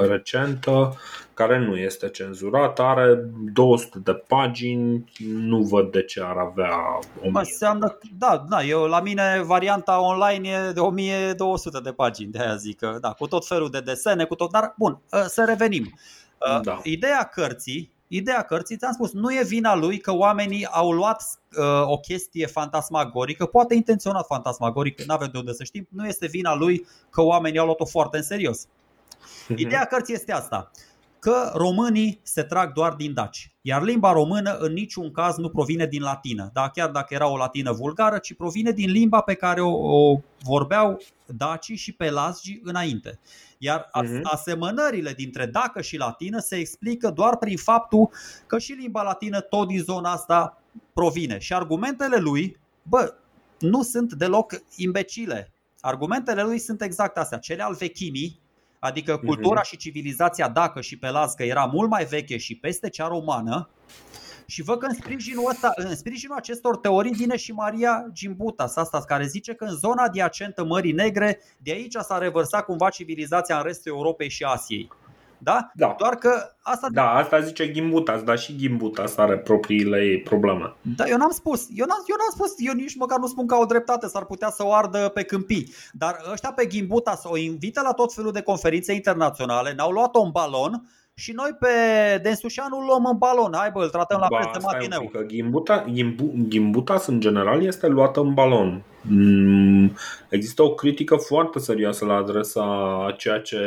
[SPEAKER 1] recentă care nu este cenzurat, are 200 de pagini, nu văd de ce ar avea 1000.
[SPEAKER 2] Înseamnă, da, da, eu la mine varianta online e de 1200 de pagini, de aia zic că, da, cu tot felul de desene, cu tot, dar bun, ă, să revenim. Ă, da. Ideea cărții Ideea cărții, ți-am spus, nu e vina lui că oamenii au luat uh, o chestie fantasmagorică, poate intenționat fantasmagorică, nu avem de unde să știm, nu este vina lui că oamenii au luat-o foarte în serios. Mhm. Ideea cărții este asta că românii se trag doar din daci, iar limba română în niciun caz nu provine din latină, da? chiar dacă era o latină vulgară, ci provine din limba pe care o, o vorbeau dacii și pelasgii înainte. Iar uh-huh. asemănările dintre dacă și latină se explică doar prin faptul că și limba latină tot din zona asta provine. Și argumentele lui, bă, nu sunt deloc imbecile. Argumentele lui sunt exact astea, cele al vechimii, Adică mhm. cultura și civilizația dacă și pelască era mult mai veche și peste cea romană. Și văd că în sprijinul, ăsta, în sprijinul acestor teorii vine și Maria Gimbutas, asta care zice că în zona adiacentă Mării Negre, de aici s-a revărsat cumva civilizația în restul Europei și Asiei. Da?
[SPEAKER 1] da.
[SPEAKER 2] Doar că asta...
[SPEAKER 1] Da, asta zice Gimbutas, dar și Gimbutas are propriile ei probleme.
[SPEAKER 2] Da, eu n-am spus. Eu n-am, eu n-am spus. Eu nici măcar nu spun că au dreptate, s-ar putea să o ardă pe câmpii. Dar ăștia pe Gimbutas o invită la tot felul de conferințe internaționale, ne-au luat-o în balon și noi pe Densușanu îl luăm în balon. Hai bă, îl tratăm la preț de matineu.
[SPEAKER 1] Gimbuta, gimbu, Gimbutas în general este luată în balon. Mm, există o critică foarte serioasă la adresa a ceea ce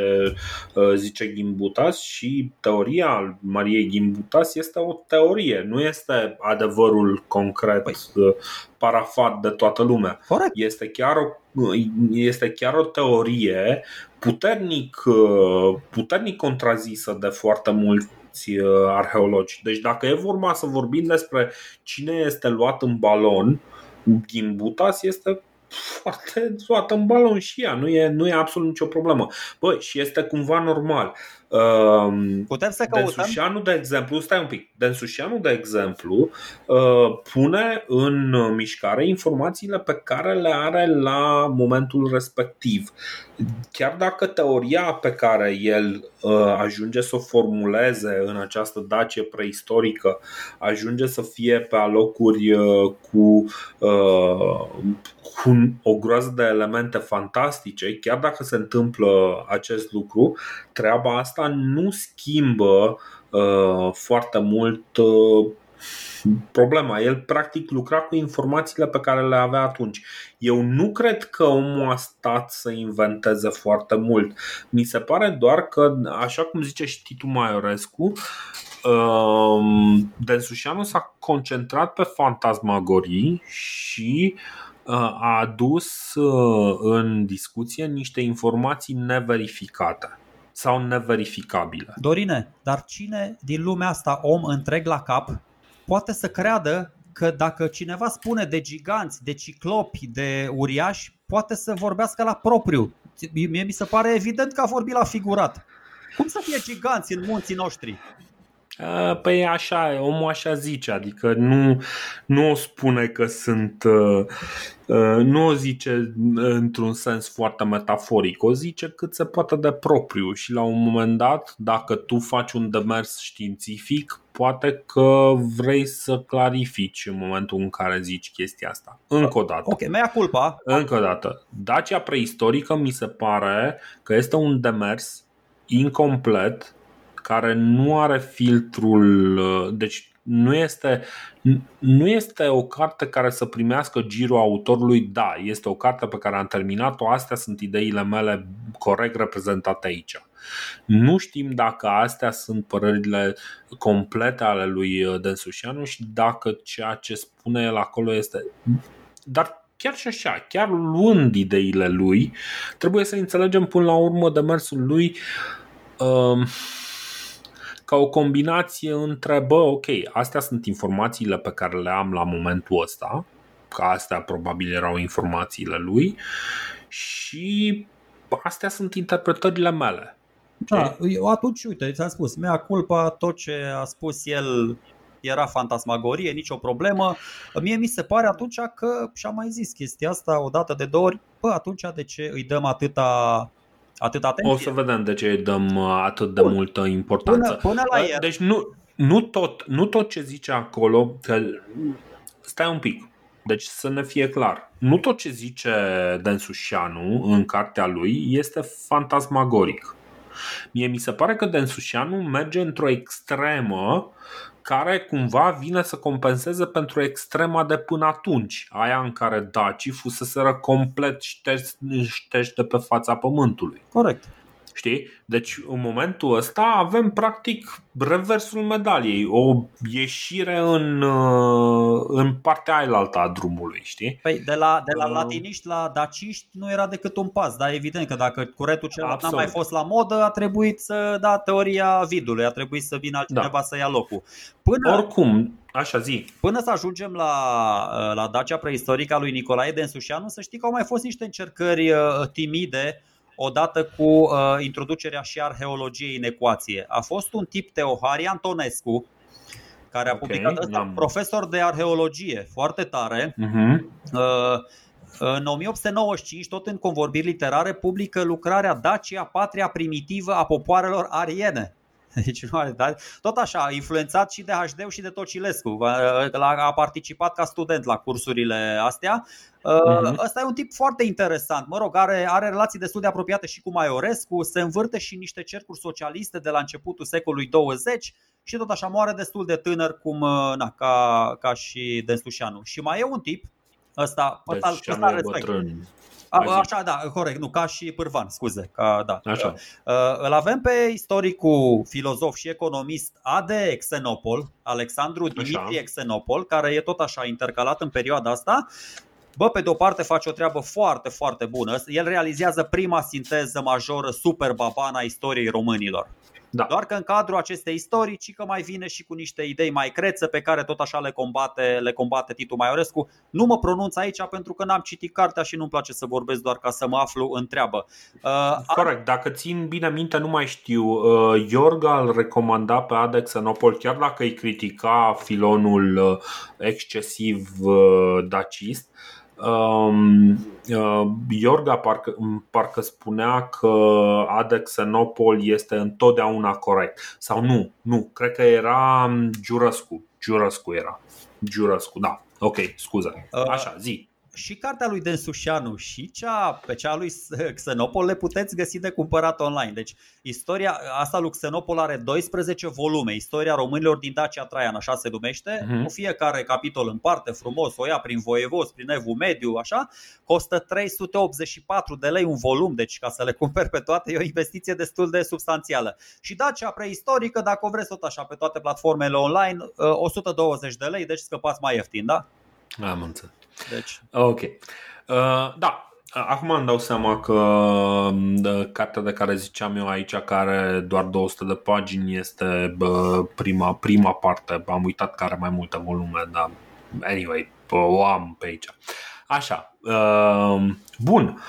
[SPEAKER 1] uh, zice Gimbutas și teoria Mariei Gimbutas este o teorie, nu este adevărul concret păi. Uh, parafat de toată lumea.
[SPEAKER 2] Corect.
[SPEAKER 1] Este chiar o, este chiar o teorie puternic, puternic contrazisă de foarte mulți arheologi. Deci dacă e vorba să vorbim despre cine este luat în balon, Gimbutas este foarte luată în balon și ea, nu e, nu e absolut nicio problemă. Băi, și este cumva normal.
[SPEAKER 2] Uh, Putem să căutăm?
[SPEAKER 1] Densușianu, de exemplu, stai un pic, Densușianu, de exemplu, uh, pune în mișcare informațiile pe care le are la momentul respectiv. Chiar dacă teoria pe care el uh, ajunge să o formuleze în această Dacie preistorică ajunge să fie pe alocuri uh, cu uh, cu o groază de elemente fantastice, chiar dacă se întâmplă acest lucru, treaba asta nu schimbă uh, foarte mult uh, problema. El practic lucra cu informațiile pe care le avea atunci. Eu nu cred că omul a stat să inventeze foarte mult. Mi se pare doar că, așa cum zice și Titu Maiorescu, um, Densușianu s-a concentrat pe fantasmagorii și uh, a adus uh, în discuție niște informații neverificate sau neverificabile.
[SPEAKER 2] Dorine, dar cine din lumea asta, om întreg la cap, poate să creadă că dacă cineva spune de giganți, de ciclopi, de uriași, poate să vorbească la propriu. Mie mi se pare evident că a vorbit la figurat. Cum să fie giganți în munții noștri?
[SPEAKER 1] Păi așa, omul așa zice, adică nu, nu o spune că sunt, nu o zice într-un sens foarte metaforic, o zice cât se poate de propriu și la un moment dat, dacă tu faci un demers științific, poate că vrei să clarifici în momentul în care zici chestia asta. Încă o dată.
[SPEAKER 2] Ok, mea culpa.
[SPEAKER 1] Încă o dată. Dacia preistorică mi se pare că este un demers incomplet care nu are filtrul, uh, deci nu este, nu este o carte care să primească girul autorului, da, este o carte pe care am terminat-o, astea sunt ideile mele corect reprezentate aici. Nu știm dacă astea sunt părerile complete ale lui uh, Densușianu și dacă ceea ce spune el acolo este. Dar chiar și așa, chiar luând ideile lui, trebuie să înțelegem până la urmă demersul lui. Uh, ca o combinație între, bă, ok, astea sunt informațiile pe care le am la momentul ăsta, că astea probabil erau informațiile lui și astea sunt interpretările mele.
[SPEAKER 2] Da, eu atunci, uite, ți-am spus, mea culpa, tot ce a spus el era fantasmagorie, nicio problemă. Mie mi se pare atunci că, și-am mai zis chestia asta o dată de două ori, bă, atunci de ce îi dăm atâta atât atenție.
[SPEAKER 1] O să vedem de ce îi dăm uh, atât de Bun. multă importanță.
[SPEAKER 2] Până, până la uh, el.
[SPEAKER 1] Deci nu, nu, tot, nu tot ce zice acolo, că stai un pic, deci să ne fie clar. Nu tot ce zice Densușianu în cartea lui este fantasmagoric. Mie mi se pare că Densușianu merge într-o extremă care cumva vine să compenseze pentru extrema de până atunci, aia în care dacii fuseseră complet șterși de pe fața pământului.
[SPEAKER 2] Corect.
[SPEAKER 1] Știi? Deci în momentul ăsta avem practic reversul medaliei, o ieșire în, uh, în partea ailaltă a drumului, știi?
[SPEAKER 2] Păi de la, de la uh... latiniști la daciști nu era decât un pas, dar evident că dacă curentul celălalt n-a mai fost la modă, a trebuit să da teoria vidului, a trebuit să vină altcineva da. să ia locul.
[SPEAKER 1] Până, Oricum, Așa zi.
[SPEAKER 2] Până să ajungem la, uh, la Dacia preistorică a lui Nicolae Densușianu, să știi că au mai fost niște încercări timide odată cu uh, introducerea și arheologiei în ecuație. A fost un tip Teohari Antonescu, care a okay, publicat ăsta, profesor de arheologie, foarte tare. Uh-huh. Uh, în 1895, tot în convorbiri literare, publică lucrarea Dacia, patria primitivă a popoarelor ariene. Deci nu are, dar tot așa, influențat și de hd și de Tocilescu. A participat ca student la cursurile astea. Uh-huh. Ăsta e un tip foarte interesant. Mă rog, are, are relații destul de apropiate și cu Maiorescu, se învârte și în niște cercuri socialiste de la începutul secolului 20 și tot așa moare destul de tânăr cum, uh, na, ca, ca și Densușanu. Și mai e un tip, ăsta, ăsta, ăsta respect. Bătrân. A, așa, da, corect, nu, ca și Pârvan, scuze. Ca, da.
[SPEAKER 1] Așa.
[SPEAKER 2] Uh, îl avem pe istoricul, filozof și economist Ade Xenopol, Alexandru Dimitrie Xenopol, care e tot așa intercalat în perioada asta Bă, pe de o parte face o treabă foarte, foarte bună. El realizează prima sinteză majoră super babana a istoriei românilor. Da. Doar că în cadrul acestei istorici că mai vine și cu niște idei mai crețe pe care tot așa le combate, le combate Titu Maiorescu. Nu mă pronunț aici pentru că n-am citit cartea și nu-mi place să vorbesc doar ca să mă aflu în treabă.
[SPEAKER 1] Uh, Corect, dacă țin bine minte, nu mai știu. Uh, Iorga îl recomanda pe Adex Anopol chiar dacă îi critica filonul uh, excesiv uh, dacist. Um, uh, Iorga parcă, parcă spunea că Adexenopol este întotdeauna corect. Sau nu, nu, cred că era Giurăscu. Giurăscu era. Giurăscu, da. Ok, scuze. Uh, Așa, zi
[SPEAKER 2] și cartea lui Densușanu și cea pe cea lui Xenopol le puteți găsi de cumpărat online. Deci istoria asta lui Xenopol are 12 volume, istoria românilor din Dacia Traian, așa se numește, uh-huh. cu fiecare capitol în parte frumos, o ia prin voievos, prin evul mediu, așa, costă 384 de lei un volum, deci ca să le cumperi pe toate e o investiție destul de substanțială. Și Dacia preistorică, dacă o vreți tot așa pe toate platformele online, 120 de lei, deci scăpați mai ieftin, da?
[SPEAKER 1] Am înțeles. Deci. Ok. Uh, da, Acum îmi dau seama că uh, cartea de care ziceam eu aici, care doar 200 de pagini, este prima, prima parte. Am uitat că are mai multe volume, dar anyway, o am pe aici. Așa. Uh, bun.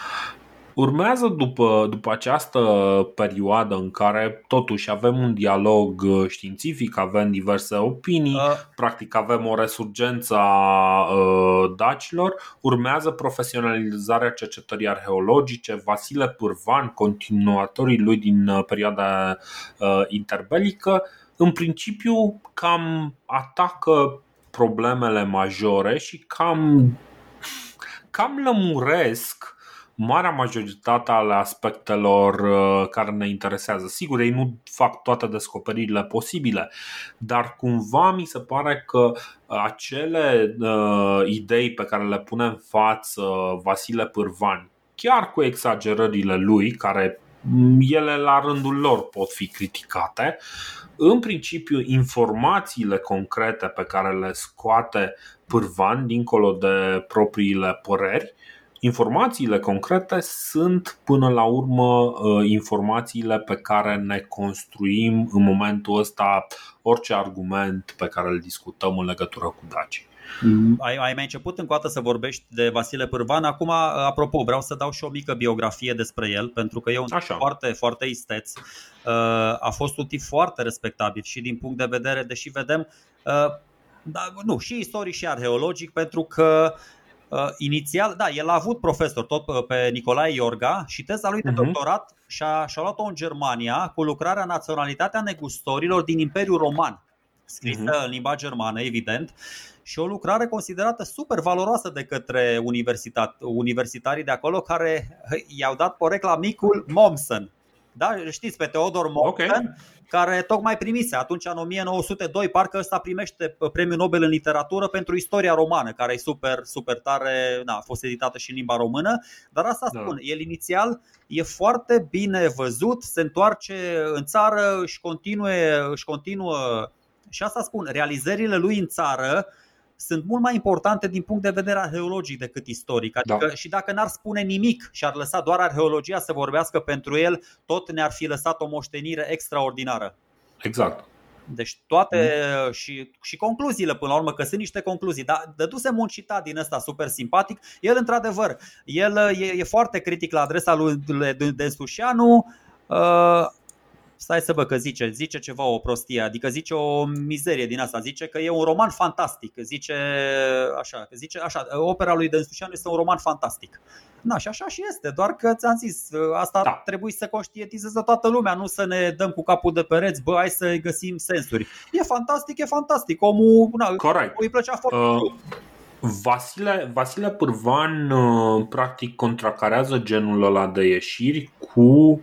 [SPEAKER 1] Urmează după, după această perioadă în care totuși avem un dialog uh, științific, avem diverse opinii, uh. practic avem o resurgență a uh, dacilor, urmează profesionalizarea cercetării arheologice, Vasile Pârvan, continuatorii lui din uh, perioada uh, interbelică, în principiu cam atacă problemele majore și cam, cam lămuresc marea majoritate ale aspectelor uh, care ne interesează. Sigur, ei nu fac toate descoperirile posibile, dar cumva mi se pare că acele uh, idei pe care le pune în față Vasile Pârvan, chiar cu exagerările lui, care mm, ele la rândul lor pot fi criticate. În principiu, informațiile concrete pe care le scoate Pârvan, dincolo de propriile păreri, Informațiile concrete sunt până la urmă uh, informațiile pe care ne construim în momentul ăsta orice argument pe care îl discutăm în legătură cu Daci.
[SPEAKER 2] Mm, ai, ai mai început încă o dată să vorbești de Vasile Pârvan. Acum, uh, apropo, vreau să dau și o mică biografie despre el, pentru că e un Așa. foarte, foarte isteț. Uh, a fost un tip foarte respectabil și din punct de vedere, deși vedem, da, nu, și istoric și arheologic, pentru că Uh, inițial, da, el a avut profesor tot uh, pe Nicolae Iorga și teza lui de uh-huh. doctorat și-a, și-a luat-o în Germania cu lucrarea Naționalitatea negustorilor din Imperiul Roman, scrisă uh-huh. în limba germană, evident, și o lucrare considerată super valoroasă de către universitarii de acolo care i-au dat porecla micul Momsen. Da? Știți, pe Teodor Mommsen, okay care tocmai primise atunci în 1902, parcă ăsta primește premiul Nobel în literatură pentru istoria romană, care e super, super tare, na, a fost editată și în limba română, dar asta da. spun, el inițial e foarte bine văzut, se întoarce în țară, își continue, își continuă și asta spun, realizările lui în țară sunt mult mai importante din punct de vedere arheologic decât istoric. Adică da. și dacă n-ar spune nimic și ar lăsa doar arheologia să vorbească pentru el, tot ne-ar fi lăsat o moștenire extraordinară.
[SPEAKER 1] Exact.
[SPEAKER 2] Deci toate mm. și, și concluziile până la urmă, că sunt niște concluzii, dar dăduse un citat din ăsta super simpatic, el într-adevăr, el e, e foarte critic la adresa lui Densușianu, uh, stai să văd că zice, zice ceva o prostie, adică zice o mizerie din asta, zice că e un roman fantastic, zice așa, zice așa, opera lui Dănsușan este un roman fantastic. Na, și așa și este, doar că ți-am zis, asta da. trebuie să conștientizeze toată lumea, nu să ne dăm cu capul de pereți, bă, hai să găsim sensuri. E fantastic, e fantastic, omul na,
[SPEAKER 1] Corect.
[SPEAKER 2] îi plăcea foarte uh,
[SPEAKER 1] Vasile, Vasile Pârvan uh, practic contracarează genul ăla de ieșiri cu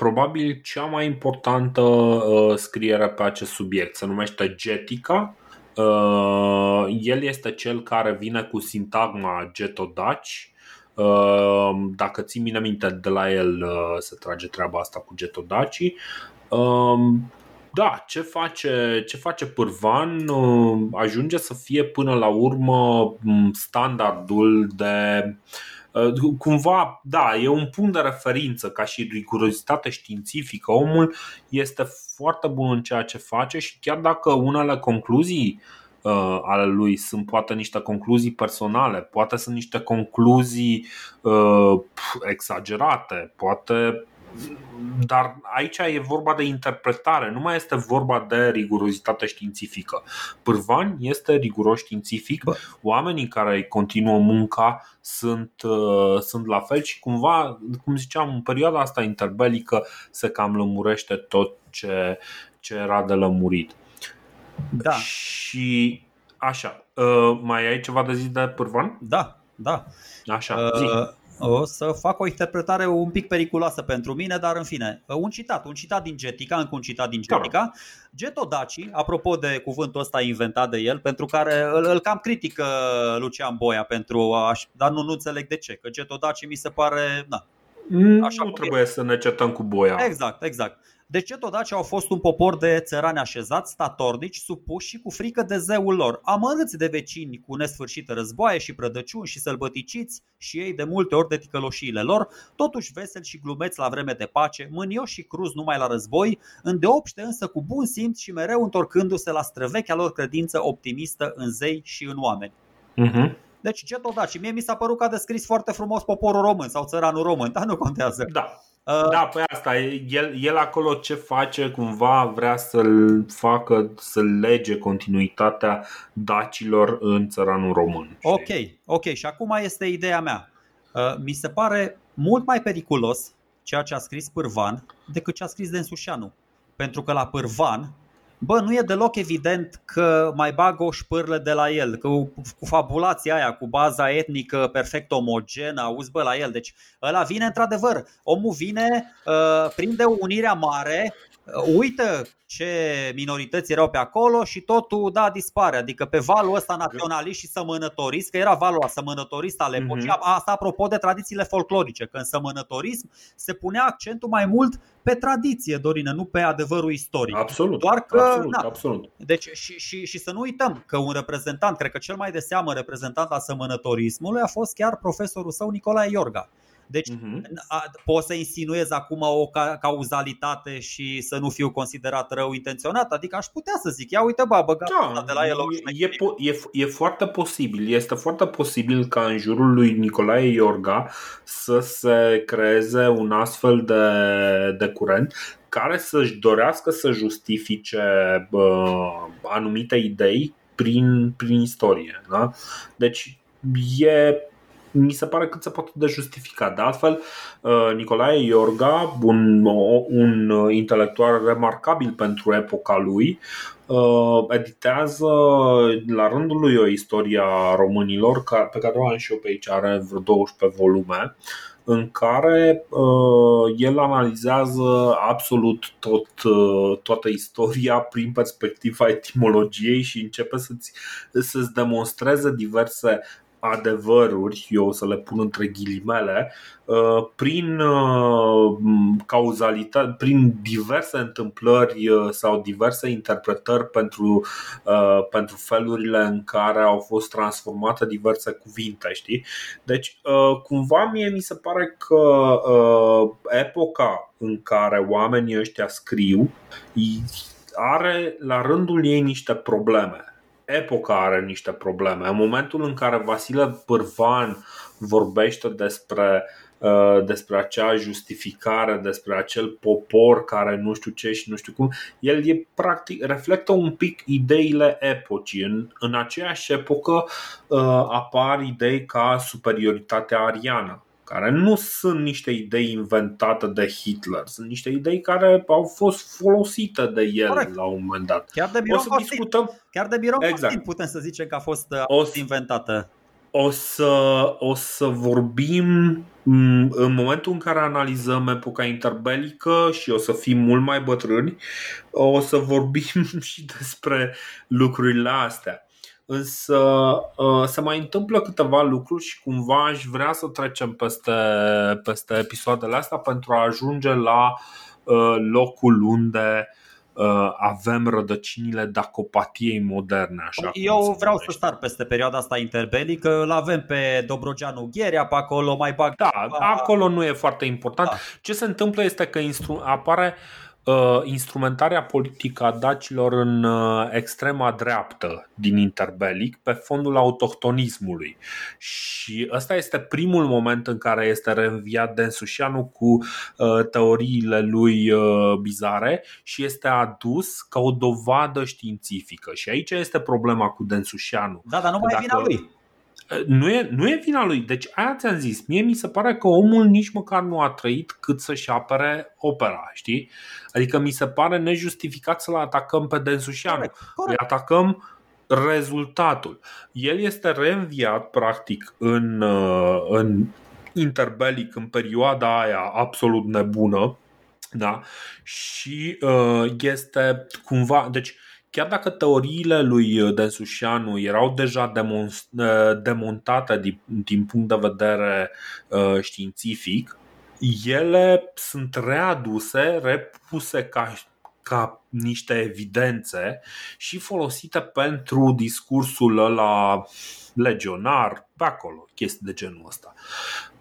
[SPEAKER 1] probabil cea mai importantă uh, scriere pe acest subiect. Se numește Getica. Uh, el este cel care vine cu sintagma getodaci. Uh, dacă ții mine minte, de la el uh, se trage treaba asta cu getodacii. Uh, da, ce face, ce face Pârvan uh, ajunge să fie până la urmă standardul de uh, cumva, da, e un punct de referință ca și rigurozitate științifică. Omul este foarte bun în ceea ce face și chiar dacă unele concluzii uh, ale lui sunt poate niște concluzii personale, poate sunt niște concluzii uh, exagerate, poate dar aici e vorba de interpretare, nu mai este vorba de rigurozitate științifică. Pârvan este riguros științific, Bă. oamenii care îi continuă munca sunt, uh, sunt la fel și cumva, cum ziceam, în perioada asta interbelică se cam lămurește tot ce, ce era de lămurit.
[SPEAKER 2] Da.
[SPEAKER 1] Și așa, uh, mai ai ceva de zis de Pârvan?
[SPEAKER 2] Da, da.
[SPEAKER 1] Așa, zi. Uh
[SPEAKER 2] o să fac o interpretare un pic periculoasă pentru mine, dar în fine, un citat, un citat din Getica, încă un citat din Getica. Getodaci, apropo de cuvântul ăsta inventat de el, pentru care îl, îl cam critică Lucian Boia pentru aș, dar nu, nu înțeleg de ce, că Getodaci mi se pare, na,
[SPEAKER 1] Așa nu trebuie să ne certăm cu Boia.
[SPEAKER 2] Exact, exact. De ce todaci au fost un popor de țărani așezați, statornici, supuși și cu frică de zeul lor, amărâți de vecini cu nesfârșite războaie și prădăciuni și sălbăticiți și ei de multe ori de ticăloșiile lor, totuși veseli și glumeți la vreme de pace, mânioși și cruz numai la război, îndeopște însă cu bun simț și mereu întorcându-se la străvechea lor credință optimistă în zei și în oameni.
[SPEAKER 1] Uh-huh.
[SPEAKER 2] Deci ce tot da, și mie mi s-a părut că a descris foarte frumos poporul român sau țăranul român, dar nu contează.
[SPEAKER 1] Da, Uh, da, pe asta, el, el acolo ce face, cumva vrea să-l facă, să lege continuitatea dacilor în țăranul român.
[SPEAKER 2] Ok, ok. Și acum este ideea mea. Uh, mi se pare mult mai periculos ceea ce a scris Pârvan decât ce a scris Densușanu. Pentru că la Pârvan Bă, nu e deloc evident că mai bagă o șpârlă de la el, că cu fabulația aia, cu baza etnică perfect omogenă, auzi bă la el. Deci ăla vine într-adevăr, omul vine, uh, prinde unirea mare, uh, uită ce minorități erau pe acolo și totul da dispare. Adică pe valul ăsta naționalist și sămănătorist, că era valul sămănătorist al epocii, mm-hmm. asta apropo de tradițiile folclorice, că în sămănătorism se punea accentul mai mult pe tradiție, Dorină, nu pe adevărul istoric.
[SPEAKER 1] Absolut.
[SPEAKER 2] Doar că,
[SPEAKER 1] absolut, na, absolut.
[SPEAKER 2] Deci, și, și, și să nu uităm că un reprezentant, cred că cel mai de seamă reprezentant al sămănătorismului a fost chiar profesorul său Nicolae Iorga deci uh-huh. poți să insinuez acum o cauzalitate și să nu fiu considerat rău intenționat? Adică aș putea să zic, ia uite bă, băgat da, de la el
[SPEAKER 1] e, e, e, e foarte posibil, este foarte posibil ca în jurul lui Nicolae Iorga să se creeze un astfel de, de curent care să-și dorească să justifice uh, anumite idei prin, prin istorie. Da? Deci e mi se pare cât se poate de justificat. De altfel, uh, Nicolae Iorga, un, un intelectual remarcabil pentru epoca lui, uh, editează la rândul lui o istorie a românilor pe care o am și eu pe aici, are vreo 12 volume în care uh, el analizează absolut tot, uh, toată istoria prin perspectiva etimologiei și începe să-ți, să-ți demonstreze diverse adevăruri, eu o să le pun între ghilimele, uh, prin uh, cauzalitate, prin diverse întâmplări uh, sau diverse interpretări pentru, pentru felurile în care au fost transformate diverse cuvinte, știi? Deci, cumva mie mi se pare că epoca în care oamenii ăștia scriu are la rândul ei niște probleme epoca are niște probleme. În momentul în care Vasile Pârvan vorbește despre uh, despre acea justificare, despre acel popor care nu știu ce și nu știu cum, el e practic reflectă un pic ideile epocii. În, în aceeași epocă uh, apar idei ca superioritatea ariană care nu sunt niște idei inventate de Hitler, sunt niște idei care au fost folosite de el Correct. la un moment dat.
[SPEAKER 2] Chiar de Biron o să Costin. discutăm. Chiar de Biron exact. Costin putem să zicem că a fost, a fost inventată.
[SPEAKER 1] O să, o să vorbim mm, în momentul în care analizăm epoca interbelică și o să fim mult mai bătrâni, o să vorbim și despre lucrurile astea. Însă uh, se mai întâmplă câteva lucruri și cumva aș vrea să trecem peste, peste episoadele astea pentru a ajunge la uh, locul unde uh, avem rădăcinile dacopatiei moderne. Așa
[SPEAKER 2] Eu vreau să star peste perioada asta interbelică, îl avem pe Dobrogeanu Gherea, pe acolo mai bag.
[SPEAKER 1] Da, acolo nu e foarte important. Da. Ce se întâmplă este că instru- apare uh, instrumentarea politică a dacilor în uh, extrema dreaptă din interbelic pe fondul autohtonismului. Și ăsta este primul moment în care este reînviat Densușianu cu uh, teoriile lui uh, bizare și este adus ca o dovadă științifică. Și aici este problema cu Densușianu.
[SPEAKER 2] Da, dar nu mai e vina lui
[SPEAKER 1] nu e, nu e vina lui. Deci aia ți-am zis. Mie mi se pare că omul nici măcar nu a trăit cât să-și apere opera, știi? Adică mi se pare nejustificat să-l atacăm pe Densușianu. Îi atacăm rezultatul. El este reînviat practic în, uh, în interbelic în perioada aia absolut nebună da? și uh, este cumva, deci chiar dacă teoriile lui uh, Densușianu erau deja uh, demontate din, din punct de vedere uh, științific, ele sunt readuse, repuse ca, ca niște evidențe și folosite pentru discursul ăla legionar, pe acolo, chestii de genul ăsta.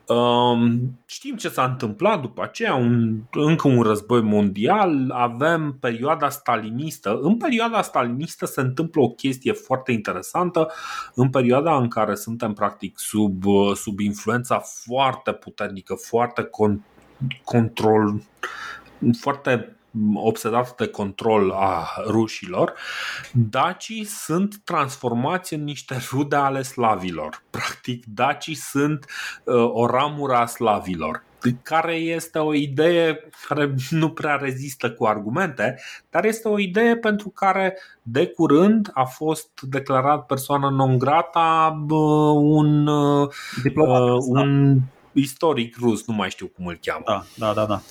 [SPEAKER 1] Um, știm ce s-a întâmplat după aceea, un, încă un război mondial, avem perioada stalinistă. În perioada stalinistă se întâmplă o chestie foarte interesantă, în perioada în care suntem practic sub, sub influența foarte puternică, foarte con, control, foarte obsedat de control a rușilor, dacii sunt transformați în niște rude ale slavilor. Practic, dacii sunt uh, o ramură a slavilor care este o idee care nu prea rezistă cu argumente, dar este o idee pentru care de curând a fost declarat persoană non grata un, Diplomat, uh, un da istoric rus, nu mai știu cum îl cheamă.
[SPEAKER 2] Da, da, da. Da,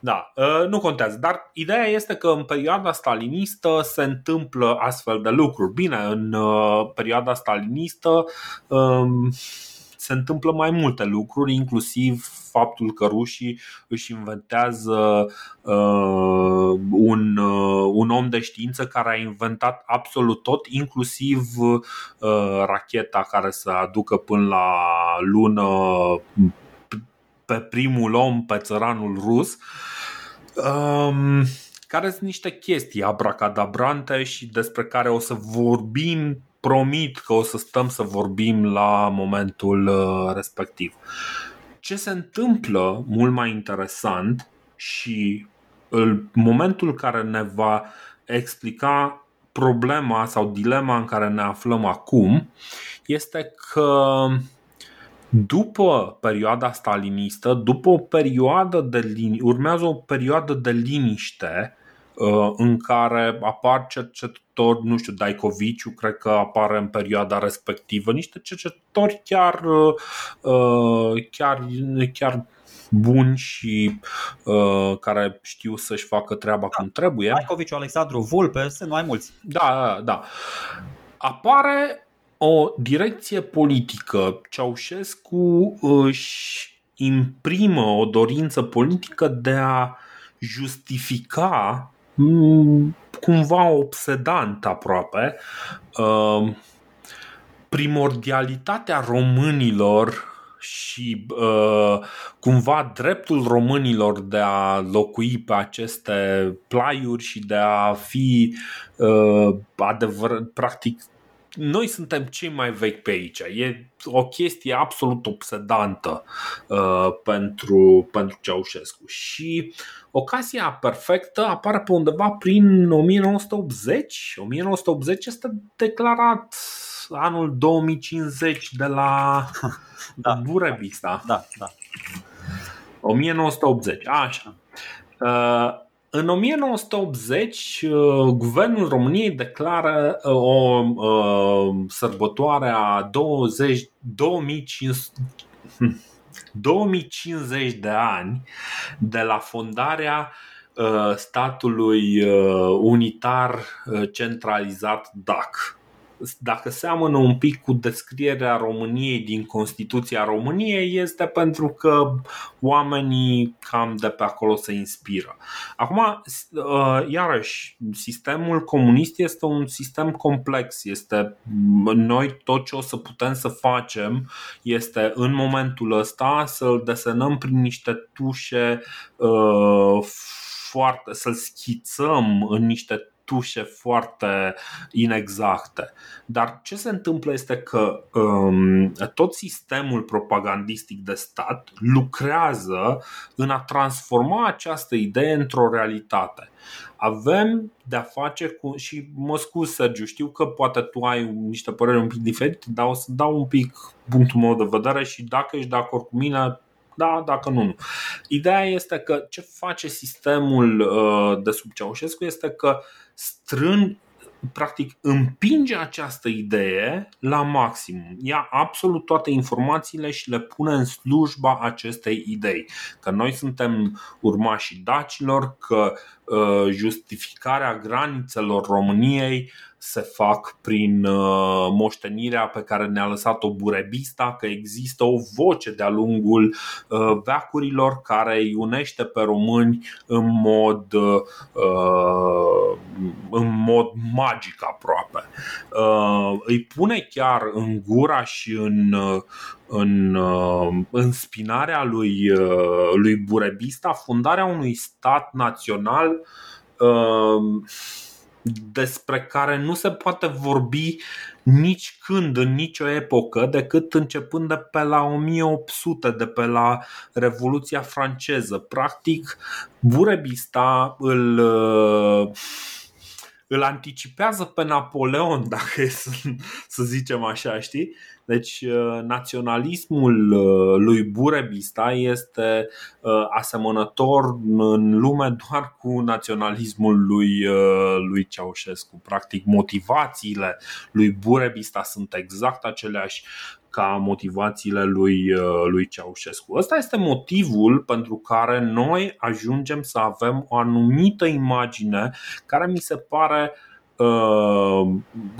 [SPEAKER 1] da uh, nu contează. Dar ideea este că în perioada stalinistă se întâmplă astfel de lucruri. Bine, în uh, perioada stalinistă um, se întâmplă mai multe lucruri, inclusiv faptul că rușii își inventează uh, un, uh, un om de știință care a inventat absolut tot, inclusiv uh, racheta care să aducă până la lună pe primul om, pe țăranul rus. Um, care sunt niște chestii abracadabrante și despre care o să vorbim promit că o să stăm să vorbim la momentul uh, respectiv. Ce se întâmplă mult mai interesant și în momentul care ne va explica problema sau dilema în care ne aflăm acum este că după perioada stalinistă, după o perioadă de lini- urmează o perioadă de liniște uh, în care apar cercetători, nu știu, Daikoviciu, cred că apare în perioada respectivă, niște cercetători chiar, uh, chiar, chiar buni și uh, care știu să-și facă treaba da. cum trebuie.
[SPEAKER 2] Daikoviciu, Alexandru Vulpe, sunt mai mulți.
[SPEAKER 1] Da, da, da. Apare o direcție politică. Ceaușescu își imprimă o dorință politică de a justifica mm, cumva obsedant aproape uh, primordialitatea românilor și uh, cumva dreptul românilor de a locui pe aceste plaiuri și de a fi uh, adevăr, practic noi suntem cei mai vechi pe aici. E o chestie absolut obsedantă uh, pentru, pentru Ceaușescu. Și ocazia perfectă apare pe undeva prin 1980. 1980 este declarat anul 2050 de la da, Burebista.
[SPEAKER 2] Da, da.
[SPEAKER 1] 1980, așa. Uh, în 1980, uh, Guvernul României declară uh, o sărbătoare a 20, 2050, 2050 de ani de la fondarea statului unitar centralizat DAC dacă seamănă un pic cu descrierea României din Constituția României, este pentru că oamenii cam de pe acolo se inspiră. Acum, uh, iarăși, sistemul comunist este un sistem complex. Este noi tot ce o să putem să facem este în momentul ăsta să-l desenăm prin niște tușe uh, foarte, să-l schițăm în niște tușe foarte inexacte. Dar ce se întâmplă este că um, tot sistemul propagandistic de stat lucrează în a transforma această idee într-o realitate. Avem de-a face cu. Și mă scuz, Sergiu, știu că poate tu ai niște păreri un pic diferite, dar o să dau un pic punctul meu de vedere și dacă ești de acord cu mine, da, dacă nu, nu. Ideea este că ce face sistemul uh, de sub Ceaușescu este că strân, practic împinge această idee la maximum. Ia absolut toate informațiile și le pune în slujba acestei idei. Că noi suntem urmașii dacilor, că uh, justificarea granițelor României se fac prin uh, moștenirea pe care ne-a lăsat-o Burebista, că există o voce de-a lungul uh, veacurilor care îi unește pe români în mod, uh, în mod magic aproape. Îi pune chiar în gura și în, în, în spinarea lui, lui Burebista fundarea unui stat național despre care nu se poate vorbi nici când, în nicio epocă, decât începând de pe la 1800, de pe la Revoluția franceză. Practic, Burebista îl îl anticipează pe Napoleon, dacă e să, să zicem așa, știi? Deci uh, naționalismul uh, lui Burebista este uh, asemănător în lume doar cu naționalismul lui, lui Ceaușescu. Practic motivațiile lui Burebista sunt exact aceleași ca motivațiile lui, lui Ceaușescu. Ăsta este motivul pentru care noi ajungem să avem o anumită imagine care mi se pare uh, Uh,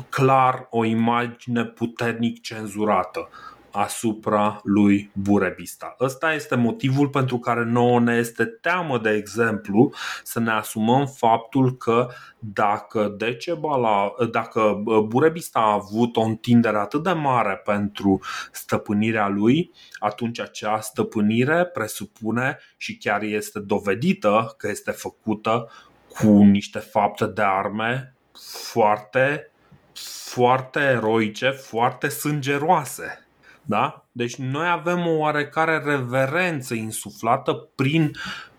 [SPEAKER 1] clar o imagine puternic cenzurată asupra lui Burebista. Ăsta este motivul pentru care nouă ne este teamă, de exemplu, să ne asumăm faptul că dacă Decebala, dacă uh, Burebista a avut o întindere atât de mare pentru stăpânirea lui, atunci acea stăpânire presupune și chiar este dovedită că este făcută cu niște fapte de arme foarte, foarte eroice, foarte sângeroase. Da? Deci noi avem o oarecare reverență insuflată prin,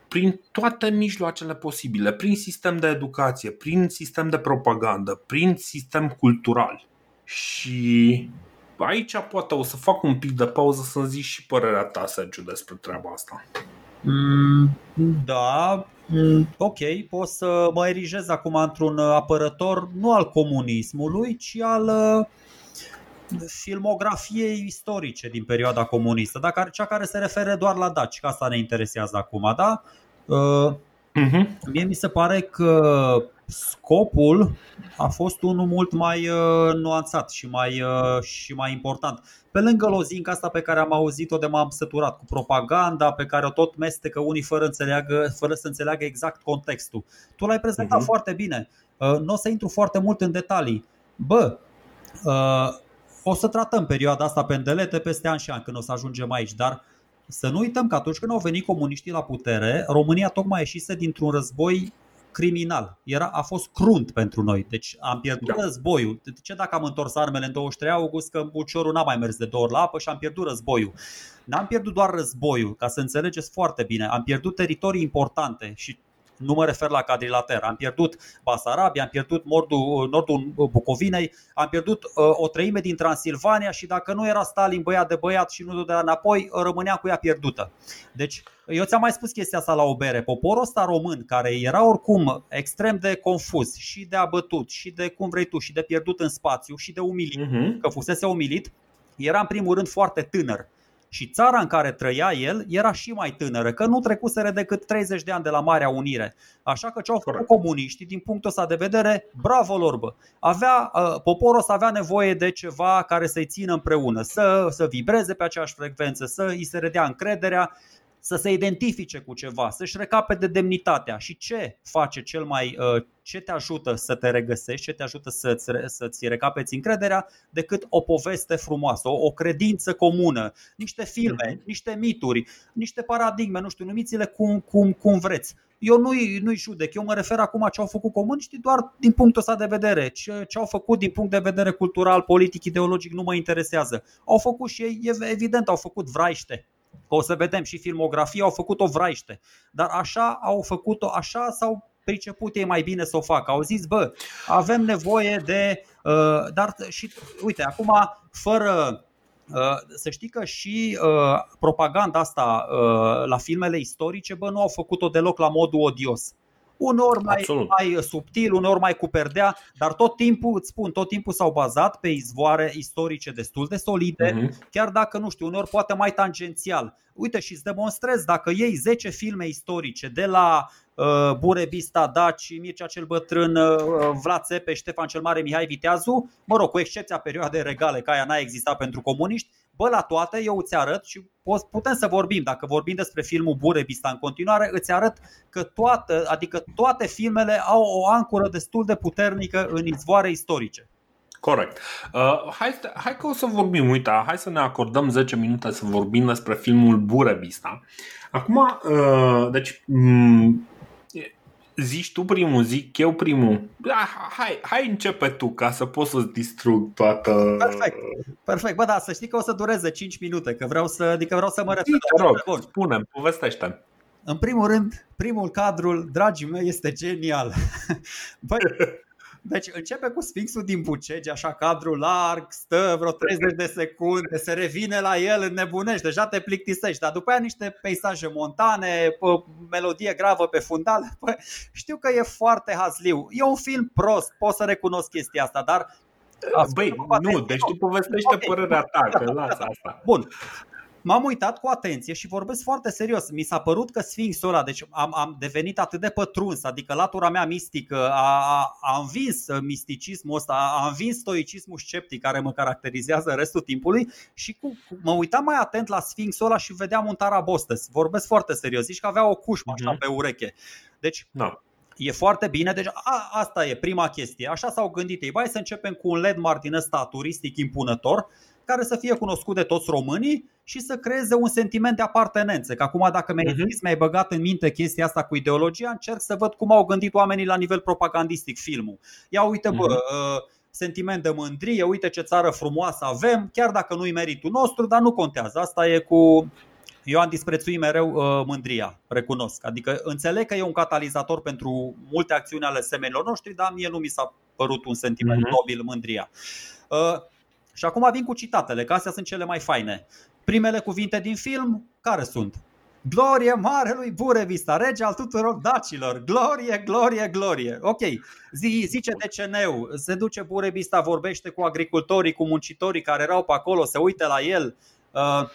[SPEAKER 1] prin toate mijloacele posibile, prin sistem de educație, prin sistem de propagandă, prin sistem cultural. Și aici poate o să fac un pic de pauză să zici și părerea ta, Sergiu, despre treaba asta.
[SPEAKER 2] Mm, da, mm, ok, pot să mă erigez acum într-un apărător nu al comunismului, ci al uh, filmografiei istorice din perioada comunistă, dar cea care se referă doar la daci, că asta ne interesează acum, da? Uh, uh-huh. Mie mi se pare că scopul a fost unul mult mai uh, nuanțat și mai, uh, și mai important. Pe lângă lozinca asta pe care am auzit-o de m-am săturat cu propaganda pe care o tot mestecă unii fără, înțeleagă, fără să înțeleagă exact contextul. Tu l-ai prezentat uh-huh. foarte bine. Uh, nu o să intru foarte mult în detalii. Bă, uh, o să tratăm perioada asta pe îndelete peste ani și ani când o să ajungem aici, dar să nu uităm că atunci când au venit comuniștii la putere, România tocmai ieșise dintr-un război criminal, era, a fost crunt pentru noi. Deci am pierdut da. războiul. De ce dacă am întors armele în 23 august, că Buciorul n-a mai mers de două ori la apă și am pierdut războiul. N-am pierdut doar războiul, ca să înțelegeți foarte bine. Am pierdut teritorii importante și nu mă refer la cadrilater. Am pierdut Basarabia, am pierdut nordul, nordul Bucovinei, am pierdut uh, o treime din Transilvania și dacă nu era Stalin băiat de băiat și nu dădea înapoi, rămânea cu ea pierdută. Deci, eu ți-am mai spus chestia asta la o bere. Poporul ăsta român, care era oricum extrem de confuz și de abătut și de cum vrei tu și de pierdut în spațiu și de umilit, uh-huh. că fusese umilit, era în primul rând foarte tânăr și țara în care trăia el era și mai tânără, că nu trecuseră decât 30 de ani de la Marea Unire. Așa că ce au făcut comuniștii, din punctul ăsta de vedere, bravo lor, bă. Avea, uh, poporul ăsta avea nevoie de ceva care să-i țină împreună, să, să vibreze pe aceeași frecvență, să îi se redea încrederea să se identifice cu ceva, să-și recapete demnitatea. Și ce face cel mai, uh, ce te ajută să te regăsești, ce te ajută să-ți, să-ți recapeți încrederea, decât o poveste frumoasă, o, o credință comună, niște filme, uh-huh. niște mituri, niște paradigme, nu știu, numiți-le cum, cum, cum vreți. Eu nu-i, nu-i judec, eu mă refer acum ce au făcut comuniștii doar din punctul ăsta de vedere. Ce, ce au făcut din punct de vedere cultural, politic, ideologic nu mă interesează. Au făcut și ei, evident, au făcut vraiște Că o să vedem și filmografia, au făcut-o vraiște. Dar așa au făcut-o, așa sau priceput ei mai bine să o facă. Au zis, bă, avem nevoie de. Uh, dar și, uite, acum, fără. Uh, să știi că și uh, propaganda asta uh, la filmele istorice, bă, nu au făcut-o deloc la modul odios uneori mai, mai subtil, uneori mai cu perdea, dar tot timpul, îți spun, tot timpul s-au bazat pe izvoare istorice destul de solide, uh-huh. chiar dacă, nu știu, uneori poate mai tangențial. Uite și îți demonstrez, dacă iei 10 filme istorice de la uh, Burebista, Daci, Mircea cel Bătrân, uh, Vlad Țepe, Ștefan cel Mare, Mihai Viteazu, mă rog, cu excepția perioadei regale, ca aia n-a existat pentru comuniști, Bă, la toate eu îți arăt și putem să vorbim, dacă vorbim despre filmul Burebista în continuare, îți arăt că toate, adică toate filmele au o ancură destul de puternică în izvoare istorice.
[SPEAKER 1] Corect. Uh, hai, hai că o să vorbim, uite, hai să ne acordăm 10 minute să vorbim despre filmul Burebista. Acum, uh, deci, m- zici tu primul, zic eu primul. Da, hai, hai începe tu ca să pot să-ți distrug toată...
[SPEAKER 2] Perfect, perfect. Bă, da, să știi că o să dureze 5 minute, că vreau să, adică vreau să mă refer.
[SPEAKER 1] Te rog, spune povestește
[SPEAKER 2] În primul rând, primul cadru, dragii mei, este genial. Băi, deci începe cu Sfinxul din Bucegi, așa cadru larg, stă vreo 30 de secunde, se revine la el, înnebunești, deja te plictisești, dar după aia niște peisaje montane, melodie gravă pe fundal. Pă, știu că e foarte hazliu. E un film prost, pot să recunosc chestia asta, dar
[SPEAKER 1] Băi, nu, deci tu povestește okay. părerea ta, că lasă asta.
[SPEAKER 2] Bun m-am uitat cu atenție și vorbesc foarte serios. Mi s-a părut că Sfinxul ăla, deci am, am devenit atât de pătruns, adică latura mea mistică a, a, a învins misticismul ăsta, a învins stoicismul sceptic care mă caracterizează restul timpului și cu, cu, mă uitam mai atent la Sfinxul ăla și vedeam un tarabostes. Vorbesc foarte serios, zici că avea o cușmă așa mm-hmm. pe ureche. Deci no. E foarte bine, deci a, asta e prima chestie. Așa s-au gândit ei. Hai să începem cu un landmark din ăsta turistic impunător care să fie cunoscut de toți românii și să creeze un sentiment de apartenență. Că acum dacă mi-ai, uh-huh. mi-ai băgat în minte chestia asta cu ideologia, încerc să văd cum au gândit oamenii la nivel propagandistic filmul. Ia uite, bă, uh-huh. sentiment de mândrie, uite ce țară frumoasă avem, chiar dacă nu-i meritul nostru, dar nu contează. Asta e cu eu am disprețuit mereu uh, mândria, recunosc. Adică înțeleg că e un catalizator pentru multe acțiuni ale semenilor noștri, dar mie nu mi s-a părut un sentiment uh-huh. nobil mândria. Uh, și acum vin cu citatele, că astea sunt cele mai faine. Primele cuvinte din film, care sunt? Glorie marelui Burevista, rege al tuturor dacilor. Glorie, glorie, glorie. Ok, Zi, zice DCN-ul, se duce Burevista, vorbește cu agricultorii, cu muncitorii care erau pe acolo, se uită la el. Uh,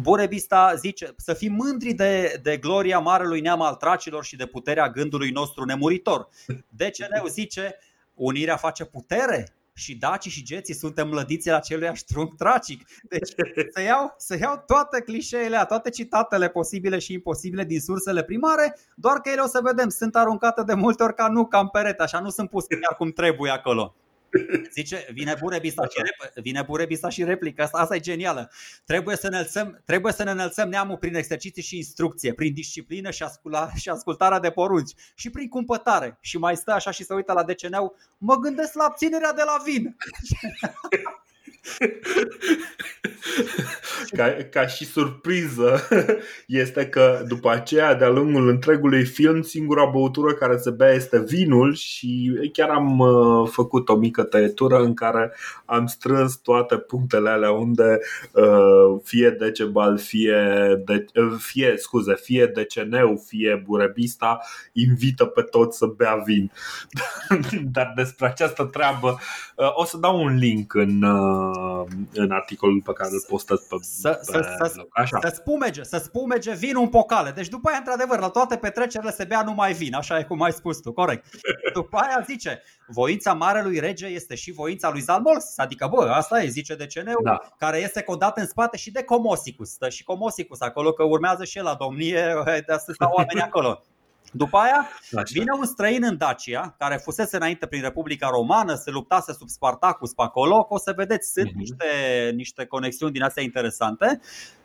[SPEAKER 2] Burevista zice să fim mândri de, de gloria marelui neam al tracilor și de puterea gândului nostru nemuritor. DCN-ul zice, unirea face putere, și dacii și geții suntem mlădiții aceluiași trunchi tracic. Deci să iau, să iau toate clișeele, toate citatele posibile și imposibile din sursele primare, doar că ele o să vedem, sunt aruncate de multe ori ca nu, cam perete, așa nu sunt puse chiar cum trebuie acolo. Zice, vine Burebista și, rep- vine Burebista și replică, asta, asta e genială. Trebuie să, ne înălțăm, trebuie să ne înălțăm neamul prin exerciții și instrucție, prin disciplină și, ascula, și ascultarea de porunci și prin cumpătare. Și mai stă așa și se uită la deceneu, mă gândesc la abținerea de la vin.
[SPEAKER 1] ca, ca și surpriză este că după aceea, de-a lungul întregului film, singura băutură care se bea este vinul și chiar am uh, făcut o mică tăietură în care am strâns toate punctele alea unde uh, fie Decebal, fie, de, uh, fie, scuze, fie Deceneu, fie Burebista invită pe toți să bea vin. Dar despre această treabă uh, o să dau un link în uh, în articolul pe care îl postez pe,
[SPEAKER 2] să, pe să, să, Așa. să spumege, să spumege vinul în pocale. Deci după aia, într-adevăr, la toate petrecerile se bea numai vin, așa e cum ai spus tu, corect. După aia zice, voința marelui rege este și voința lui Zalmols, adică bă, asta e, zice de Ceneu, da. care este codat în spate și de Comosicus. Stă și Comosicus acolo, că urmează și el la domnie, de asta stau oameni acolo. După aia Așa. vine un străin în Dacia, care fusese înainte prin Republica Romană, se luptase sub Spartacus pe acolo, că o să vedeți, sunt uh-huh. niște, niște conexiuni din astea interesante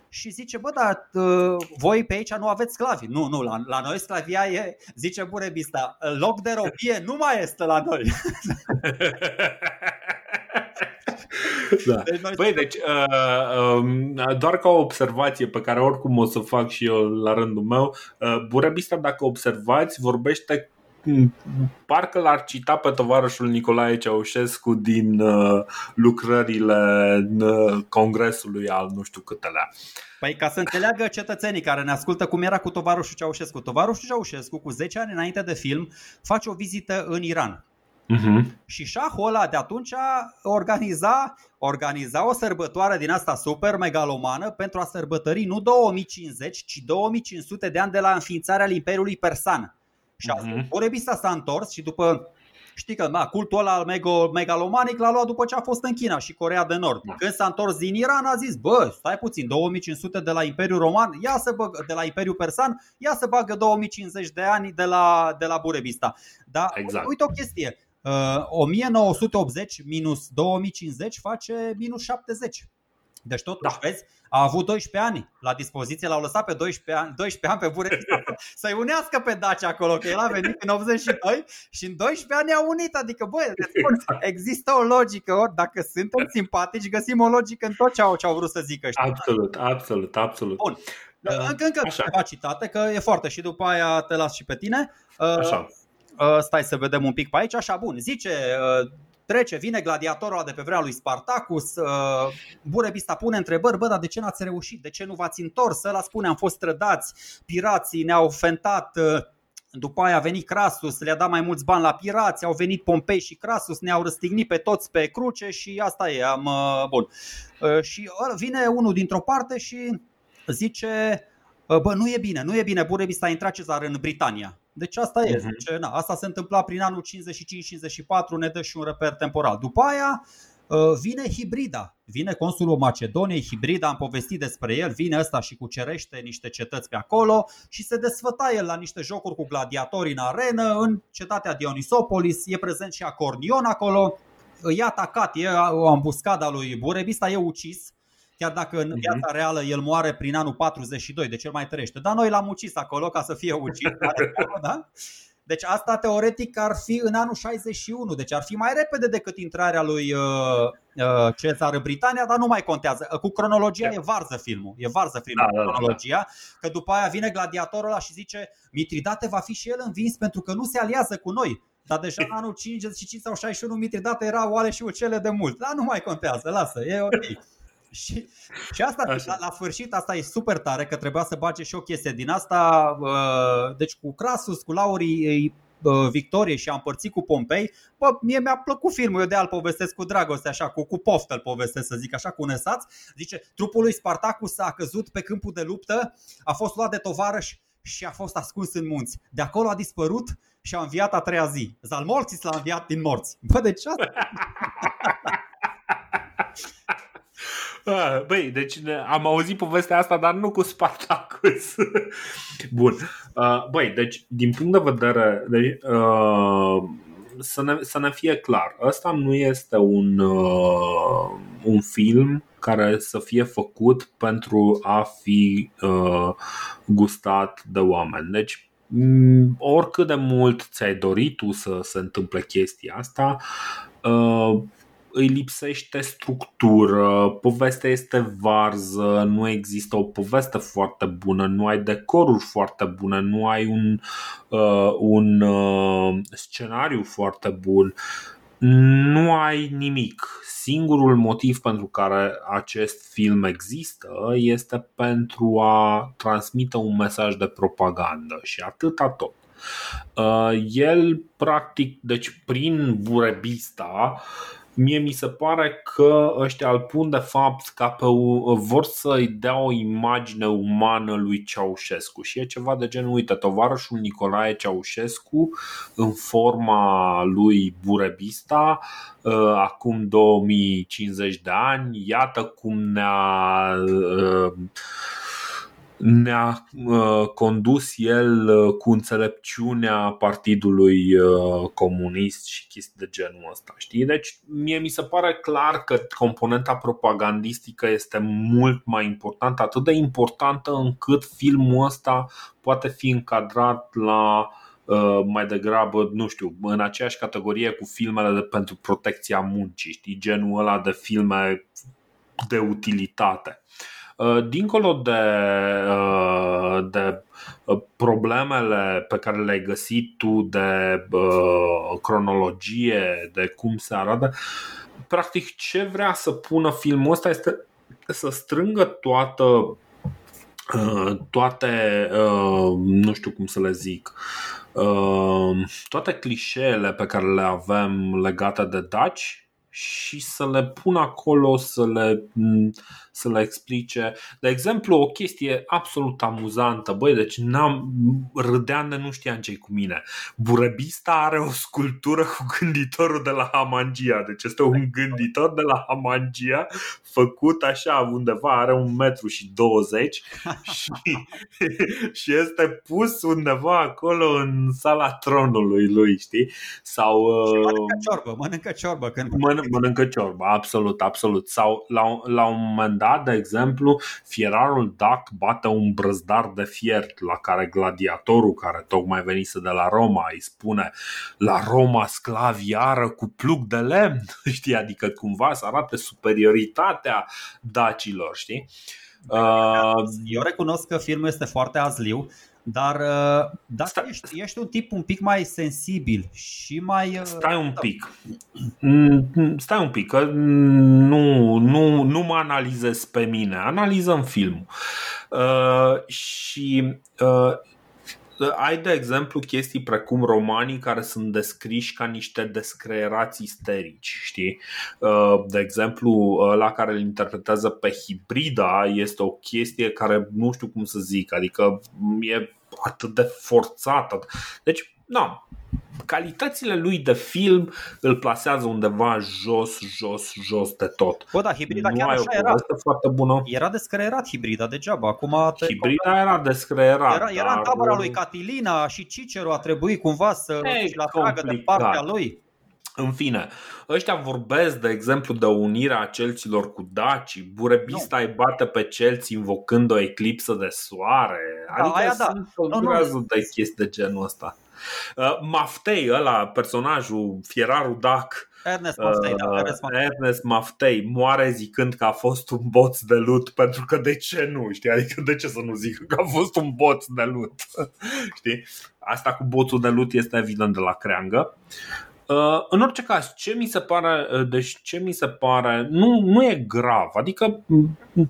[SPEAKER 2] și zice, bă, dar uh, voi pe aici nu aveți sclavi. Nu, nu, la, la noi sclavia e, zice Burebista, loc de robie nu mai este la noi.
[SPEAKER 1] da. Deci Băi, deci, uh, uh, doar ca o observație pe care oricum o să fac și eu la rândul meu, uh, Burebista, dacă observați, vorbește parcă l-ar cita pe tovarășul Nicolae Ceaușescu din uh, lucrările uh, congresului al nu știu câtelea.
[SPEAKER 2] Păi ca să înțeleagă cetățenii care ne ascultă cum era cu tovarășul Ceaușescu. Tovarășul Ceaușescu, cu 10 ani înainte de film, face o vizită în Iran Uh-huh. Și șahul ăla de atunci organiza, organiza o sărbătoare din asta super megalomană pentru a sărbători nu 2050, ci 2500 de ani de la înființarea Imperiului Persan. Și uh-huh. Burebista s-a întors și după Știi că da, cultul ăla al megalomanic l-a luat după ce a fost în China și Corea de Nord. Da. Când s-a întors din Iran a zis, bă, stai puțin, 2500 de la Imperiul Roman, ia să băg, de la Imperiul Persan, ia să bagă 2050 de ani de la, de la Burebista. Dar exact. uite o chestie, 1980 uh, minus 2050 face minus 70. Deci totuși, da. vezi, a avut 12 ani la dispoziție, l-au lăsat pe 12 ani, 12 ani pe Bure să-i unească pe Dacia acolo, că el a venit în 82 și în 12 ani a unit. Adică, băi, există o logică, ori dacă suntem simpatici, găsim o logică în tot ce au, ce au vrut să zică ăștia.
[SPEAKER 1] Absolut, absolut, absolut.
[SPEAKER 2] Bun. Uh, încă, încă câteva citate, că e foarte și după aia te las și pe tine. Uh, Așa. Uh, stai să vedem un pic pe aici. Așa, bun. Zice, uh, trece, vine gladiatorul de pe vremea lui Spartacus, uh, Burebista pune întrebări, bă, dar de ce n-ați reușit? De ce nu v-ați întors? Ăla spune, am fost trădați, pirații ne-au fentat, după aia a venit Crasus, le-a dat mai mulți bani la pirați, au venit Pompei și Crasus, ne-au răstignit pe toți pe cruce și asta e, am, bun. Și vine unul dintr-o parte și zice, bă, nu e bine, nu e bine, Burebista a intrat Cezar în Britania. Deci asta e. Uh-huh. Zice, na, asta se întâmpla prin anul 55-54, ne dă și un reper temporal. După aia uh, vine Hibrida, vine consulul Macedoniei, Hibrida, am povestit despre el, vine ăsta și cucerește niște cetăți pe acolo și se desfăta el la niște jocuri cu gladiatori în arenă, în cetatea Dionisopolis, e prezent și Acornion acolo, e atacat, e o ambuscadă a lui Burebista, e ucis chiar dacă în mhm. viața reală el moare prin anul 42, deci el mai trăiește. Dar noi l-am ucis acolo ca să fie ucis. da? Deci asta teoretic ar fi în anul 61, deci ar fi mai repede decât intrarea lui uh, uh, Cezar în Britania, dar nu mai contează. Cu cronologia e varză filmul, e varză filmul da, da, da, cronologia, că după aia vine gladiatorul ăla și zice Mitridate va fi și el învins pentru că nu se aliază cu noi. Dar deja în anul 55 sau 61 Mitridate era oale și ucele de mult. Dar nu mai contează, lasă, e ok. Și, și asta, la, la sfârșit, asta e super tare, că trebuia să bage și o chestie din asta. Uh, deci cu Crasus, cu Laurii, uh, Victorie și a împărțit cu Pompei, bă, mie mi-a plăcut filmul, eu de al povestesc cu dragoste, așa, cu, cu poftă îl povestesc, să zic așa, cu nesați. Zice, trupul lui Spartacus a căzut pe câmpul de luptă, a fost luat de tovarăș și a fost ascuns în munți. De acolo a dispărut și a înviat a treia zi. Zalmorțis l-a înviat din morți. Bă, de ce asta?
[SPEAKER 1] Ah, băi, deci am auzit povestea asta, dar nu cu Spartacus. Bun. Ah, băi, deci din punct de vedere de, uh, să ne, să ne fie clar, ăsta nu este un, uh, un film care să fie făcut pentru a fi uh, gustat de oameni. Deci, mm, oricât de mult ți-ai dorit tu să se întâmple chestia asta, uh, îi lipsește structură, povestea este varză, nu există o poveste foarte bună, nu ai decoruri foarte bune, nu ai un, uh, un uh, scenariu foarte bun, nu ai nimic. Singurul motiv pentru care acest film există este pentru a transmite un mesaj de propagandă și atâta tot. Uh, el, practic, deci prin Burebista, mie mi se pare că ăștia îl pun de fapt ca pe o, vor să-i dea o imagine umană lui Ceaușescu. Și e ceva de genul, uite, tovarășul Nicolae Ceaușescu în forma lui Burebista uh, acum 2050 de ani, iată cum ne-a uh, ne-a uh, condus el uh, cu înțelepciunea Partidului uh, Comunist și chestii de genul ăsta. Știi? Deci mie mi se pare clar că componenta propagandistică este mult mai importantă, atât de importantă încât filmul ăsta poate fi încadrat la mai degrabă, nu știu, în aceeași categorie cu filmele de, pentru protecția muncii, știi, genul ăla de filme de utilitate. Uh, dincolo de, uh, de uh, problemele pe care le-ai găsit tu de cronologie, de cum se arată, practic ce vrea să pună filmul ăsta este să strângă toată toate, nu știu cum să le zic, toate clișeele pe care le avem legate de daci și să le pun acolo, să le să le explice. De exemplu, o chestie absolut amuzantă, băi, deci n-am râdeam de nu știam ce cu mine. Burebista are o sculptură cu gânditorul de la Hamangia, deci este un gânditor de la Hamangia făcut așa undeva, are un metru și 20 și, și este pus undeva acolo în sala tronului lui, știi? Sau
[SPEAKER 2] și mănâncă ciorbă, mănâncă ciorbă când
[SPEAKER 1] mănâncă, mănâncă ciorbă, absolut, absolut. Sau la, la un moment dat dat, de exemplu, fierarul Dac bate un brăzdar de fiert la care gladiatorul care tocmai venise de la Roma îi spune la Roma sclaviară cu plug de lemn, știi, adică cumva să arate superioritatea dacilor, știi?
[SPEAKER 2] Eu recunosc că filmul este foarte azliu dar uh, dacă stai, ești, ești un tip un pic mai sensibil și mai.
[SPEAKER 1] Uh, stai un pic. Mm, stai un pic, că nu, nu, nu mă analizez pe mine, analizăm filmul. Uh, și uh, ai, de exemplu, chestii precum romanii care sunt descriși ca niște descreerați isterici, știi? Uh, de exemplu, la care îl interpretează pe hibrida este o chestie care nu știu cum să zic, adică e atât de forțată. Deci, nu, calitățile lui de film îl plasează undeva jos, jos, jos de tot.
[SPEAKER 2] Bă, da, hibrida nu chiar așa era.
[SPEAKER 1] foarte bună.
[SPEAKER 2] Era descreierat hibrida degeaba. Acum
[SPEAKER 1] te hibrida era descreierat.
[SPEAKER 2] Era, era în tabăra lui Catilina și Cicero a trebuit cumva să la tragă de partea lui.
[SPEAKER 1] În fine, ăștia vorbesc, de exemplu, de unirea celților cu dacii. Burebista îi bate pe celți invocând o eclipsă de soare. Da, adică aia da. sunt o nu, de chestii de genul ăsta. Uh, Maftei, ăla, personajul, fierarul Dac,
[SPEAKER 2] Ernest Maftei, uh, da, Ernest
[SPEAKER 1] Maftei. Ernest Maftei moare zicând că a fost un boț de lut pentru că de ce nu, știi? Adică de ce să nu zic că a fost un boț de lut, știi? Asta cu boțul de lut este evident de la creangă. Uh, în orice caz, ce mi se pare, uh, deci ce mi se pare, nu, nu e grav, adică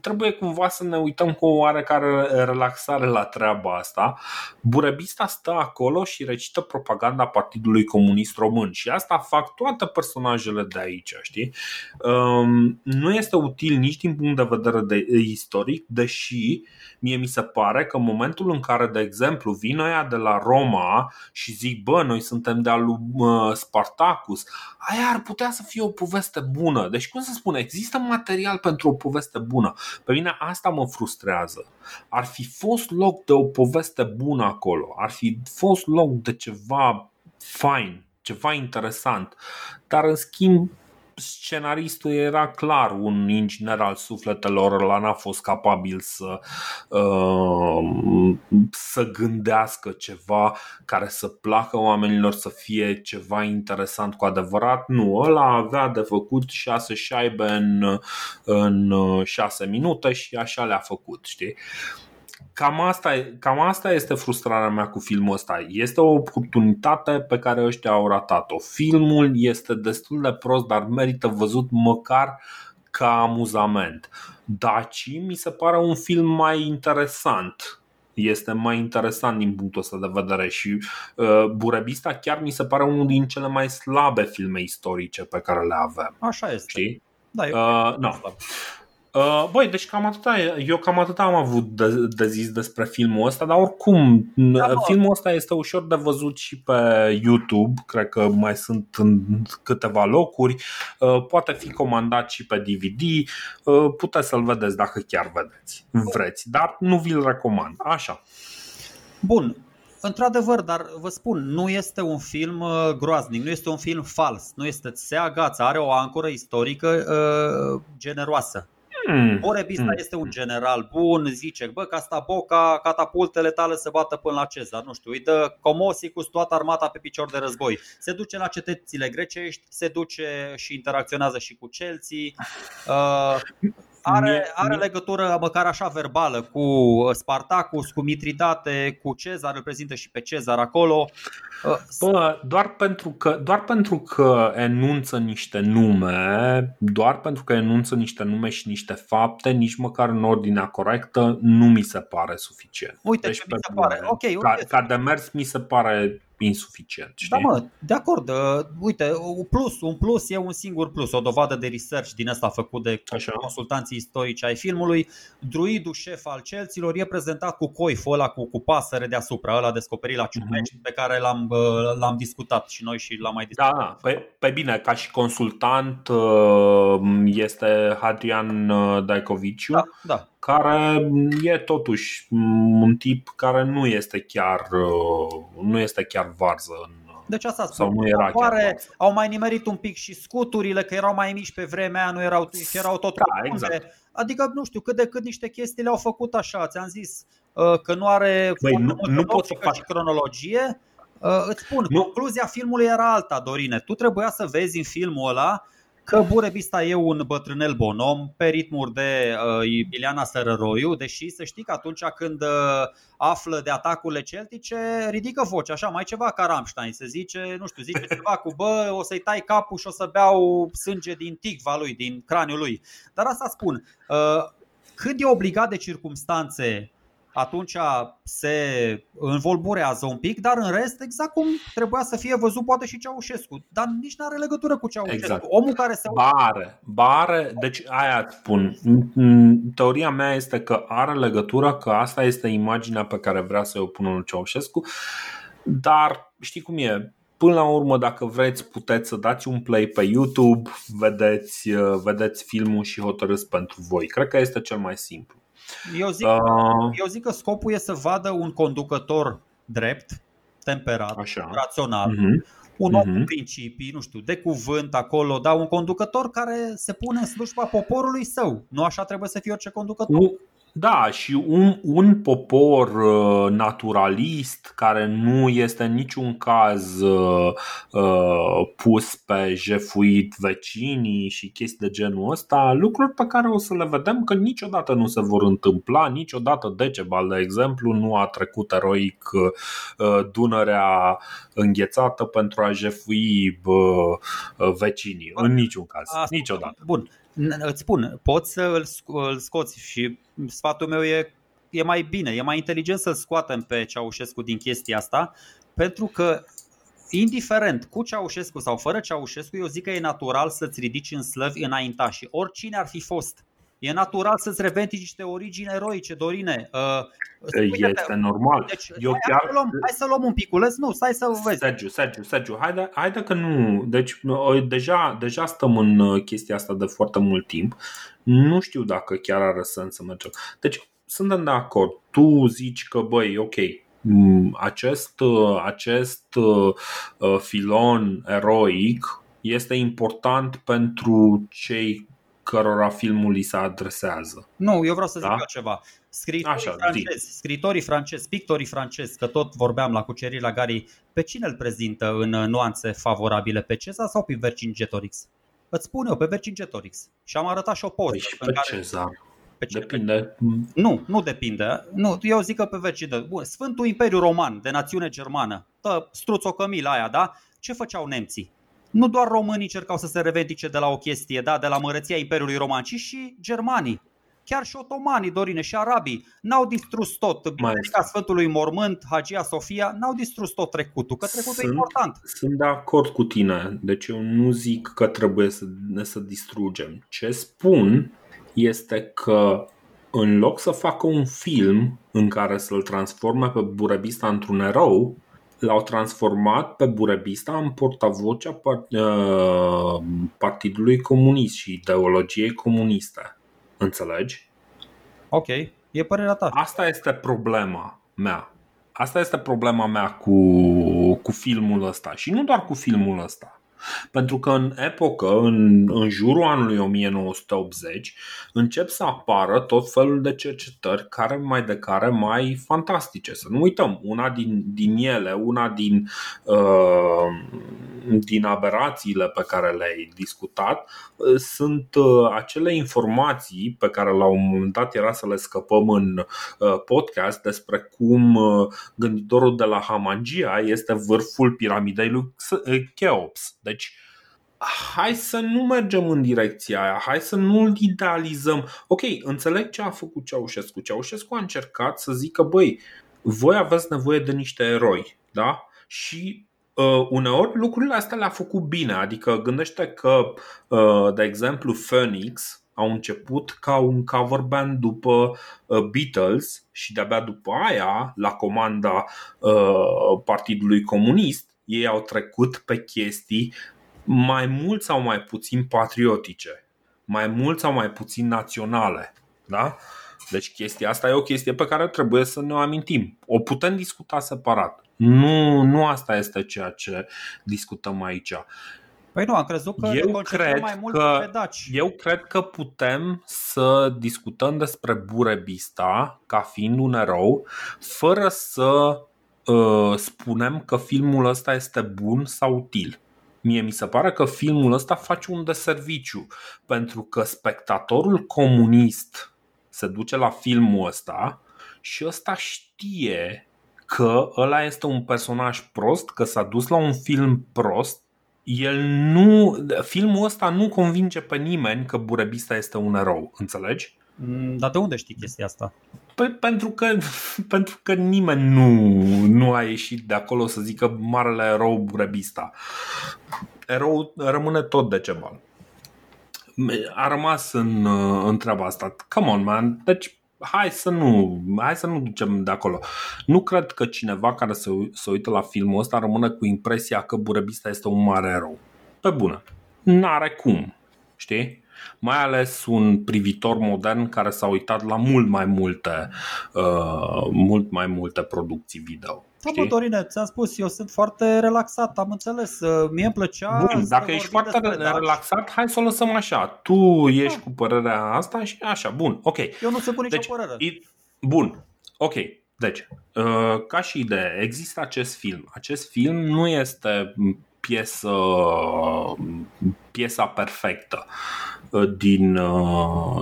[SPEAKER 1] trebuie cumva să ne uităm cu o oarecare relaxare la treaba asta. Burebista stă acolo și recită propaganda Partidului Comunist Român și asta fac toate personajele de aici, știi? Um, nu este util nici din punct de vedere de istoric, deși mie mi se pare că în momentul în care, de exemplu, vin aia de la Roma și zic, bă, noi suntem de-a lui uh, Spartacus, aia ar putea să fie o poveste bună. Deci, cum să spun, există material pentru o poveste bună. Pe mine asta mă frustrează. Ar fi fost loc de o poveste bună acolo, ar fi fost loc de ceva fain ceva interesant. Dar în schimb scenaristul era clar un inginer al sufletelor, ăla n-a fost capabil să, uh, să gândească ceva care să placă oamenilor, să fie ceva interesant cu adevărat. Nu, ăla avea de făcut șase șaibe în, în șase minute și așa le-a făcut, știi? Cam asta, cam asta este frustrarea mea cu filmul ăsta. Este o oportunitate pe care ăștia au ratat-o. Filmul este destul de prost, dar merită văzut măcar ca amuzament. Daci mi se pare un film mai interesant este mai interesant din punctul ăsta de vedere și uh, Burebista chiar mi se pare unul din cele mai slabe filme istorice pe care le avem.
[SPEAKER 2] Așa este.
[SPEAKER 1] Știi?
[SPEAKER 2] Da, eu
[SPEAKER 1] Uh, no. Uh, băi, deci cam atâta, eu cam atâta am avut de, de zis despre filmul ăsta, dar oricum,
[SPEAKER 2] Da, mă.
[SPEAKER 1] filmul ăsta este ușor de văzut și pe YouTube, cred că mai sunt în câteva locuri, uh, poate fi comandat și pe DVD, uh, puteți să-l vedeți dacă chiar vedeți, vreți, dar nu vi-l recomand, așa.
[SPEAKER 2] Bun, într-adevăr, dar vă spun, nu este un film uh, groaznic, nu este un film fals, nu este se agață, are o ancoră istorică uh, generoasă.
[SPEAKER 1] Hmm.
[SPEAKER 2] Borebista
[SPEAKER 1] Hmm.
[SPEAKER 2] este un general bun, zice, bă, ca asta boca, catapultele tale să bată până la Cezar, nu știu, îi dă Comosicus toată armata pe picior de război. Se duce la cetățile grecești, se duce și interacționează și cu Celții. Uh, are,
[SPEAKER 1] Mie-
[SPEAKER 2] are
[SPEAKER 1] mie-
[SPEAKER 2] legătură măcar așa verbală cu Spartacus, cu Mitridate, cu Cezar, îl prezintă și pe Cezar acolo. Uh,
[SPEAKER 1] Bă, doar pentru că, doar pentru că enunță niște nume, doar pentru că enunță niște nume și niște fapte, nici măcar în ordinea corectă, nu mi se pare suficient.
[SPEAKER 2] Uite
[SPEAKER 1] Deci,
[SPEAKER 2] ce mi
[SPEAKER 1] pe
[SPEAKER 2] se pare.
[SPEAKER 1] bune,
[SPEAKER 2] Ok,
[SPEAKER 1] ca,
[SPEAKER 2] uite.
[SPEAKER 1] ca demers mi se pare insuficient. Știi?
[SPEAKER 2] Da, mă, de acord. Uh, Uite, un plus, un plus e un singur plus, o dovadă de research din asta făcut de
[SPEAKER 1] Așa.
[SPEAKER 2] consultanții istorici ai filmului. Druidul șef al celților e prezentat cu coiful ăla cu, cu pasăre deasupra, ăla descoperit la Ciumești, pe care l-am, uh, l-am discutat și noi și l-am mai
[SPEAKER 1] Da,
[SPEAKER 2] discutat.
[SPEAKER 1] da. Pe, pe bine, ca și consultant uh, este Hadrian uh, Daikoviciu,
[SPEAKER 2] da, da.
[SPEAKER 1] Care e totuși mm, un tip care nu este chiar uh, nu este chiar varză în
[SPEAKER 2] Deci asta
[SPEAKER 1] Sau
[SPEAKER 2] spun.
[SPEAKER 1] nu era chiar
[SPEAKER 2] Oare
[SPEAKER 1] varză.
[SPEAKER 2] au mai nimerit un pic și scuturile, că erau mai mici pe vremea aia, nu erau, și erau tot
[SPEAKER 1] Da,
[SPEAKER 2] rotunde.
[SPEAKER 1] exact.
[SPEAKER 2] Adică, nu știu, cât de cât niște chestii le-au făcut așa. Ți-am zis uh, că nu are
[SPEAKER 1] Băi,
[SPEAKER 2] foarte
[SPEAKER 1] nu-
[SPEAKER 2] multă
[SPEAKER 1] nu pot să
[SPEAKER 2] logică
[SPEAKER 1] fac-
[SPEAKER 2] și cronologie. Uh, îți spun,
[SPEAKER 1] Nu.
[SPEAKER 2] concluzia filmului era alta, Dorine. Tu trebuia să vezi în filmul ăla că Burebista e un bătrânel bonom pe ritmuri de uh, Ileana Sărăroiu, deși să știi că atunci când uh, află de atacurile celtice, ridică vocea, așa, mai ceva ca Rammstein, se zice, nu știu, zice ceva cu bă, o să-i tai capul și o să beau sânge din ticva lui, din craniul lui. Dar asta spun, uh, când e obligat de circumstanțe, atunci se învolburează un pic, dar în rest, exact cum trebuia să fie văzut poate și Ceaușescu. Dar nici nu are legătură cu Ceaușescu.
[SPEAKER 1] Exact.
[SPEAKER 2] Omul care se
[SPEAKER 1] Bare, bare, deci aia îți spun. Mm, Teoria mea este că are legătură, că asta este imaginea pe care vrea să o pună lui Ceaușescu, dar știi cum e, Până la urmă, dacă vreți, puteți să dați un play pe YouTube, vedeți, uh, vedeți filmul și hotărâți pentru voi. Cred că este cel mai simplu.
[SPEAKER 2] Eu zic,
[SPEAKER 1] Uh,
[SPEAKER 2] eu zic că scopul e să vadă un conducător drept, temperat,
[SPEAKER 1] Așa.
[SPEAKER 2] rațional,
[SPEAKER 1] Mhm.
[SPEAKER 2] un om
[SPEAKER 1] Mhm.
[SPEAKER 2] cu principii, nu știu, de cuvânt acolo, dar un conducător care se pune în slujba poporului său. Nu așa trebuie să fie orice conducător.
[SPEAKER 1] Un- Da, și un, un popor uh, naturalist care nu este în niciun caz uh, uh, pus pe jefuit vecinii și chestii de genul ăsta, lucruri pe care o să le vedem că niciodată nu se vor întâmpla, niciodată Decebal, de exemplu, nu a trecut eroic uh, Dunărea înghețată pentru a jefui uh, uh, vecinii, în niciun caz,
[SPEAKER 2] Asta-
[SPEAKER 1] niciodată.
[SPEAKER 2] Bun, N- îți spun, poți să îl, sc- îl scoți și sfatul meu e, e mai bine, e mai inteligent să-l scoatem pe Ceaușescu din chestia asta, pentru că indiferent cu Ceaușescu sau fără Ceaușescu, eu zic că e natural să-ți ridici în slăvi înaintași, oricine ar fi fost. E natural să-ți revendici niște origini eroice, Dorine. Uh, uite-te,
[SPEAKER 1] Este normal.
[SPEAKER 2] Deci,
[SPEAKER 1] Eu
[SPEAKER 2] hai,
[SPEAKER 1] chiar-
[SPEAKER 2] hai, să luăm, hai să luăm un piculeț, nu, stai să vezi.
[SPEAKER 1] Sergiu, Sergiu, Sergiu, haide, haide că nu. Deci, o- deja, deja stăm în uh, chestia asta de foarte mult timp. Nu știu dacă chiar are sens să mergem. Deci, suntem de acord. Tu zici că, băi, ok, acest, acest filon eroic este important pentru cei cărora filmul li se adresează.
[SPEAKER 2] Nu, eu vreau să zic da? ceva. Scriitorii Așa, francezi, zi. scriitorii francezi, pictorii francezi, că tot vorbeam la cucerirea Gary, pe cine îl prezintă în nuanțe favorabile, pe Cezar sau pe Vercingetorix? Îți spun eu, pe Vercingetorix. Și am arătat și o poză. Păi
[SPEAKER 1] și pe care... Cezar. Pe ce? Depinde.
[SPEAKER 2] Nu, nu depinde. Nu, eu zic că pe Vercingetorix. Bun, Sfântul Imperiu Roman, de națiune germană, tă, struț Cămila aia, da? Ce făceau nemții? Nu doar românii cercau să se revendice de la o chestie, da, de la mărăția Imperiului Roman, ci și germanii. Chiar și otomanii, Dorine, și arabii n-au distrus tot. Biserica Sfântului Mormânt, Hagia Sofia, n-au distrus tot trecutul, că trecutul sunt, e important.
[SPEAKER 1] Sunt de acord cu tine. Deci eu nu zic că trebuie să, să distrugem. Ce spun este că în loc să facă un film în care să-l transforme pe Burebista într-un erou, l-au transformat pe Burebista în portavocea uh, Partidului Comunist și ideologiei comuniste. Înțelegi?
[SPEAKER 2] Ok, e părerea ta.
[SPEAKER 1] Asta este problema mea. Asta este problema mea cu, cu filmul ăsta și nu doar cu filmul ăsta. Pentru că în epocă, în, în jurul anului 1980, încep să apară tot felul de cercetări care mai de care mai fantastice. Să nu uităm, una din, din ele, una din, uh, din aberațiile pe care le-ai discutat, uh, sunt uh, acele informații pe care la un moment dat era să le scăpăm în uh, podcast despre cum uh, gânditorul de la Hamangia este vârful piramidei lui Cheops. Deci, hai să nu mergem în direcția aia, hai să nu-l idealizăm. Ok, înțeleg ce a făcut Ceaușescu. Ceaușescu a încercat să zică, băi, voi aveți nevoie de niște eroi, da? Și uh, uneori lucrurile astea le-a făcut bine. Adică gândește că, uh, de exemplu, Phoenix au început ca un cover band după uh, Beatles și de-abia după aia, la comanda uh, Partidului Comunist, ei au trecut pe chestii mai mult sau mai puțin patriotice, mai mult sau mai puțin naționale. Da? Deci chestia asta e o chestie pe care trebuie să ne o amintim. O putem discuta separat. Nu, nu asta este ceea ce discutăm aici.
[SPEAKER 2] Păi nu, am crezut că eu cred mai mult că, pe daci.
[SPEAKER 1] Eu cred că putem să discutăm despre Burebista ca fiind un erou fără să uh, spunem că filmul ăsta este bun sau util. Mie mi se pare că filmul ăsta face un deserviciu pentru că spectatorul comunist se duce la filmul ăsta și ăsta știe că ăla este un personaj prost, că s-a dus la un film prost el nu, filmul ăsta nu convinge pe nimeni că Burebista este un erou, înțelegi?
[SPEAKER 2] Mm, dar de unde știi chestia asta?
[SPEAKER 1] Păi pentru că, pentru că nimeni nu, nu a ieșit de acolo să zică marele erou Burebista. Erou rămâne tot de ceva. A rămas în, în treaba asta. Come on, man. Deci hai să nu, hai să nu ducem de acolo. Nu cred că cineva care se, se uită la filmul ăsta rămâne cu impresia că Burebista este un mare erou. Pe bună. N-are cum. Știi? Mai ales un privitor modern care s-a uitat la mult mai multe, uh, mult mai multe producții video.
[SPEAKER 2] Da, mă, Dorine, ți-am spus, eu sunt foarte relaxat, am înțeles. Uh, mie îmi plăcea.
[SPEAKER 1] Bun, dacă ești foarte relaxat, hai să o lăsăm așa. Tu ești da. cu părerea asta și așa, bun, ok.
[SPEAKER 2] Eu nu sunt cu nicio deci, părere.
[SPEAKER 1] Bun, ok. Deci, uh, ca și idee, există acest film. Acest film nu este piesă, piesa perfectă din,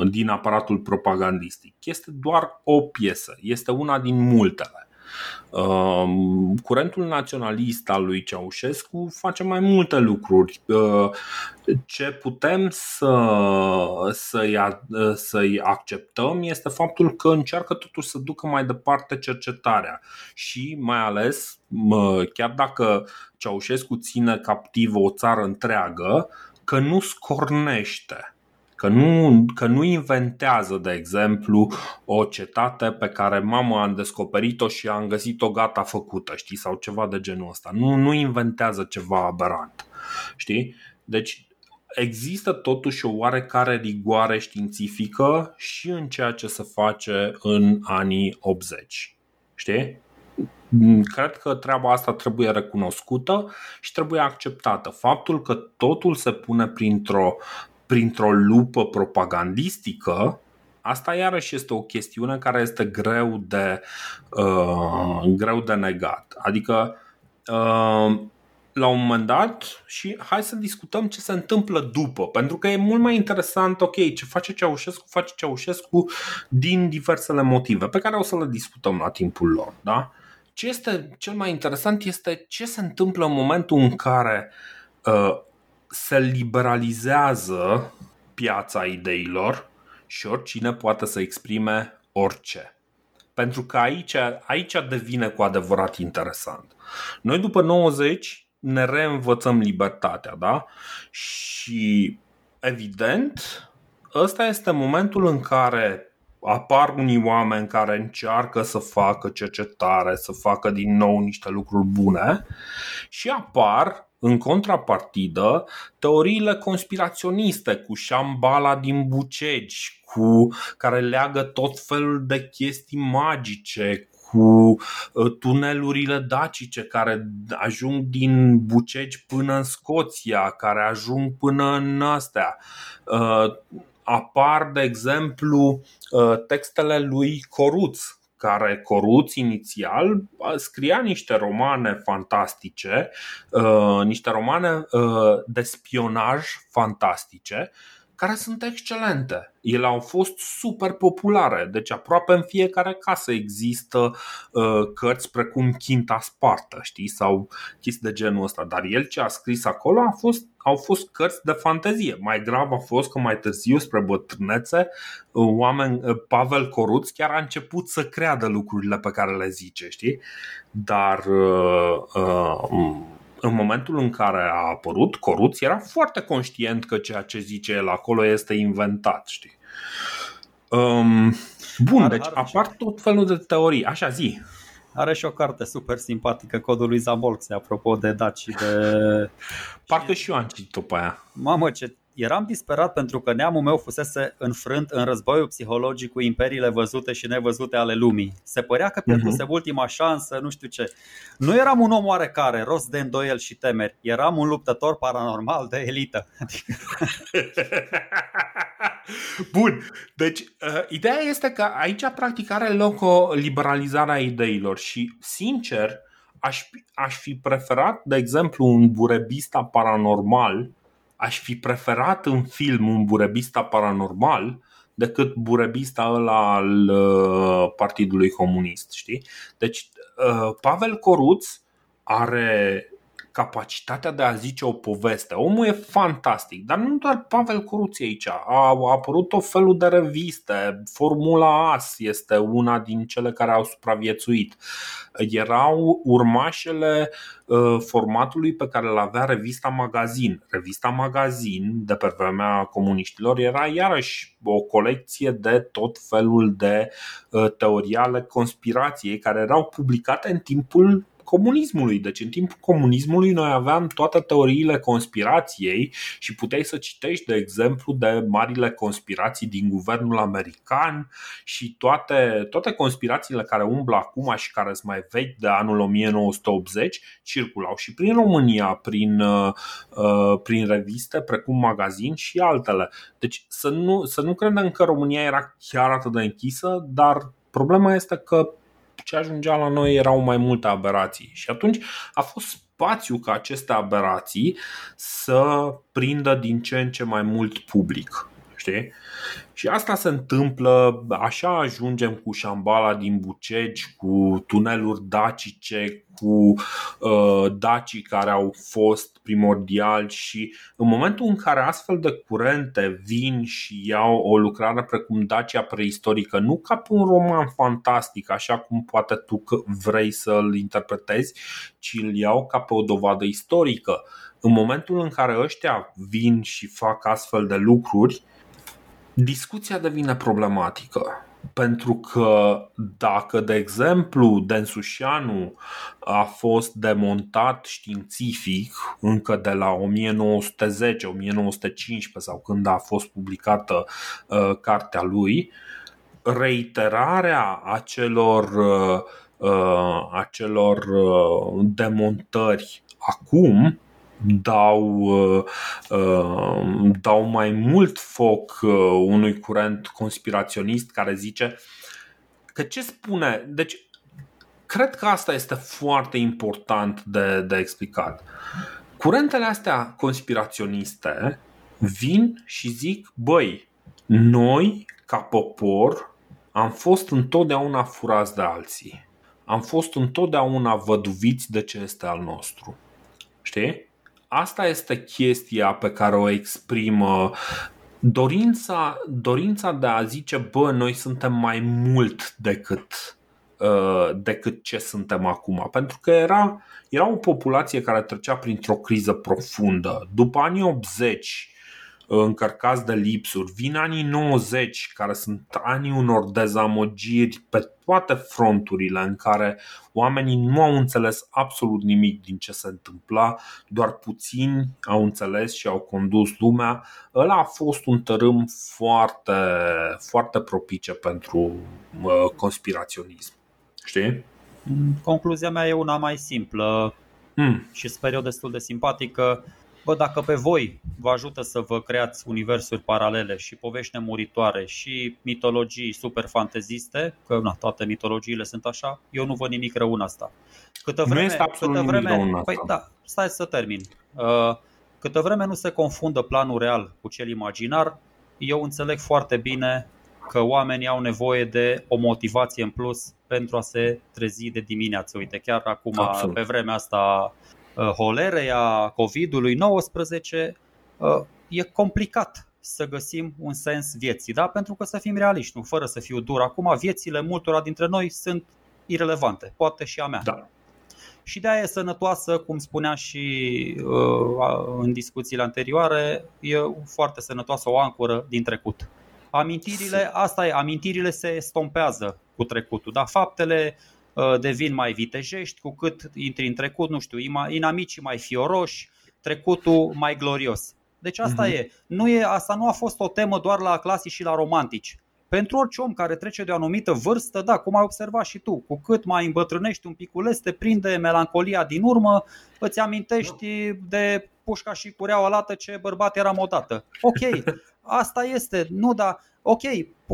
[SPEAKER 1] din aparatul propagandistic. Este doar o piesă, este una din multele. Um, curentul naționalist al lui Ceaușescu face mai multe lucruri. Uh, ce putem să, să-i, să-i acceptăm este faptul că încearcă totuși să ducă mai departe cercetarea și mai ales, chiar dacă Ceaușescu ține captivă o țară întreagă, că nu scornește Că nu, că nu inventează, de exemplu, o cetate pe care mama a descoperit-o și am găsit-o gata făcută, știi, sau ceva de genul ăsta. Nu, nu inventează ceva aberant, știi? Deci există totuși o oarecare rigoare științifică și în ceea ce se face în anii 80. Știi? cred că treaba asta trebuie recunoscută și trebuie acceptată. Faptul că totul se pune printr-o, printr-o lupă propagandistică, asta iarăși este o chestiune care este greu de, uh, greu de negat. Adică uh, la un moment dat și hai să discutăm ce se întâmplă după, pentru că e mult mai interesant, ok, ce face Ceaușescu, face Ceaușescu din diversele motive, pe care o să le discutăm la timpul lor, da? Ce este cel mai interesant este ce se întâmplă în momentul în care uh, se liberalizează piața ideilor și oricine poate să exprime orice. Pentru că aici, aici devine cu adevărat interesant. Noi după 90 ne reînvățăm libertatea, da? Și evident, ăsta este momentul în care apar unii oameni care încearcă să facă cercetare, să facă din nou niște lucruri bune și apar în contrapartidă teoriile conspiraționiste cu șambala din Bucegi, cu care leagă tot felul de chestii magice, cu uh, tunelurile dacice care ajung din Bucegi până în Scoția, care ajung până în astea. Uh, apar, de exemplu, uh, textele lui Coruț, care Coruț inițial scria niște romane fantastice, niște romane de spionaj fantastice, care sunt excelente. Ele au fost super populare, deci aproape în fiecare casă există uh, cărți precum Quinta Spartă, știi, sau chestii de genul ăsta. Dar el ce a scris acolo a fost, au fost cărți de fantezie. Mai grav a fost că mai târziu, spre bătrânețe, uh, oameni, uh, Pavel Coruț chiar a început să creadă lucrurile pe care le zice, știi? Dar uh, uh, în momentul în care a apărut, Coruț era foarte conștient că ceea ce zice el acolo este inventat, știi? Um, bun, deci apar tot felul de teorii. Așa, zi.
[SPEAKER 2] Are și o carte super simpatică, Codul lui Zambolxe, apropo de daci de...
[SPEAKER 1] Parcă și eu am citit-o pe aia.
[SPEAKER 2] Mamă, ce Eram disperat pentru că neamul meu fusese înfrânt în războiul psihologic cu imperiile văzute și nevăzute ale lumii. Se părea că pierduse uh-huh. ultima șansă, nu știu ce. Nu eram un om oarecare, rost de îndoiel și temeri. Eram un luptător paranormal de elită.
[SPEAKER 1] Bun, deci uh, ideea este că aici practic are loc o liberalizare a ideilor și, sincer, aș, aș fi preferat, de exemplu, un burebista paranormal aș fi preferat în film un burebista paranormal decât burebista ăla al uh, Partidului Comunist, știi? Deci uh, Pavel Coruț are capacitatea de a zice o poveste. Omul e fantastic, dar nu doar Pavel Coruț aici. A, a apărut o felul de reviste. Formula As este una din cele care au supraviețuit. Erau urmașele uh, formatului pe care îl avea revista Magazin. Revista Magazin, de pe vremea comuniștilor, era iarăși o colecție de tot felul de uh, teorii ale conspirației care erau publicate în timpul comunismului. Deci în timpul comunismului noi aveam toate teoriile conspirației și puteai să citești, de exemplu, de marile conspirații din guvernul american și toate, toate conspirațiile care umblă acum și care sunt mai vechi de anul 1980 circulau și prin România, prin, uh, prin reviste precum magazin și altele. Deci să nu, să nu credem că România era chiar atât de închisă, dar problema este că ce ajungea la noi erau mai multe aberații. Și atunci a fost spațiu ca aceste aberații să prindă din ce în ce mai mult public. Știi? Și asta se întâmplă, așa ajungem cu șambala din Bucegi, cu tuneluri dacice, cu uh, dacii care au fost primordiali și în momentul în care astfel de curente vin și iau o lucrare precum Dacia preistorică, nu ca pe un roman fantastic, așa cum poate tu vrei să-l interpretezi, ci îl iau ca pe o dovadă istorică. În momentul în care ăștia vin și fac astfel de lucruri, discuția devine problematică. Pentru că dacă, de exemplu, Densușianu a fost demontat științific încă de la 1910-1915 sau când a fost publicată uh, cartea lui, reiterarea acelor uh, uh, acelor uh, demontări acum dau, uh, uh, dau mai mult foc uh, unui curent conspiraționist care zice că ce spune. Deci, cred că asta este foarte important de, de explicat. Curentele astea conspiraționiste vin și zic, băi, noi, ca popor, am fost întotdeauna furați de alții. Am fost întotdeauna văduviți de ce este al nostru. Știi? Asta este chestia pe care o exprimă dorința, dorința de a zice, bă, noi suntem mai mult decât, uh, decât ce suntem acum. Pentru că era, era o populație care trecea printr-o criză profundă. După anii 80, încărcați de lipsuri. Vin anii 90, care sunt anii unor dezamăgiri pe toate fronturile în care oamenii nu au înțeles absolut nimic din ce se întâmpla, doar puțini au înțeles și au condus lumea. Ăla a fost un tărâm foarte, foarte propice pentru uh, conspiraționism. Știi?
[SPEAKER 2] Concluzia mea e una mai simplă hmm. și sper eu destul de simpatică Bă, dacă pe voi vă ajută să vă creați universuri paralele și povești nemuritoare și mitologii super fanteziste, că na, toate mitologiile sunt așa, eu nu văd nimic rău în asta.
[SPEAKER 1] Câtă vreme, nu este absolut câtă vreme, nimic rău în asta. Păi,
[SPEAKER 2] da, stai să termin. Uh, câtă vreme nu se confundă planul real cu cel imaginar, eu înțeleg foarte bine că oamenii au nevoie de o motivație în plus pentru a se trezi de dimineață. Uite, chiar acum, Absolut. pe vremea asta Uh, holerei, a COVID-ului 19, uh, e complicat să găsim un sens vieții, da? pentru că să fim realiști, nu fără să fiu dur. Acum, viețile multora dintre noi sunt irelevante, poate și a mea.
[SPEAKER 1] Da.
[SPEAKER 2] Și de aia e sănătoasă, cum spunea și uh, în discuțiile anterioare, e foarte sănătoasă o ancoră din trecut. Amintirile, asta e, amintirile se estompează cu trecutul, dar faptele Uh, devin mai vitejești, cu cât intri în trecut, nu știu, inamicii mai fioroși, trecutul mai glorios. Deci asta uh-huh. e. Nu e. Asta nu a fost o temă doar la clasici și la romantici. Pentru orice om care trece de o anumită vârstă, da, cum ai observat și tu, cu cât mai îmbătrânești un piculeț, te prinde melancolia din urmă, îți amintești de pușca și cureaua lată ce bărbat eram odată. Ok, asta este, nu, dar ok,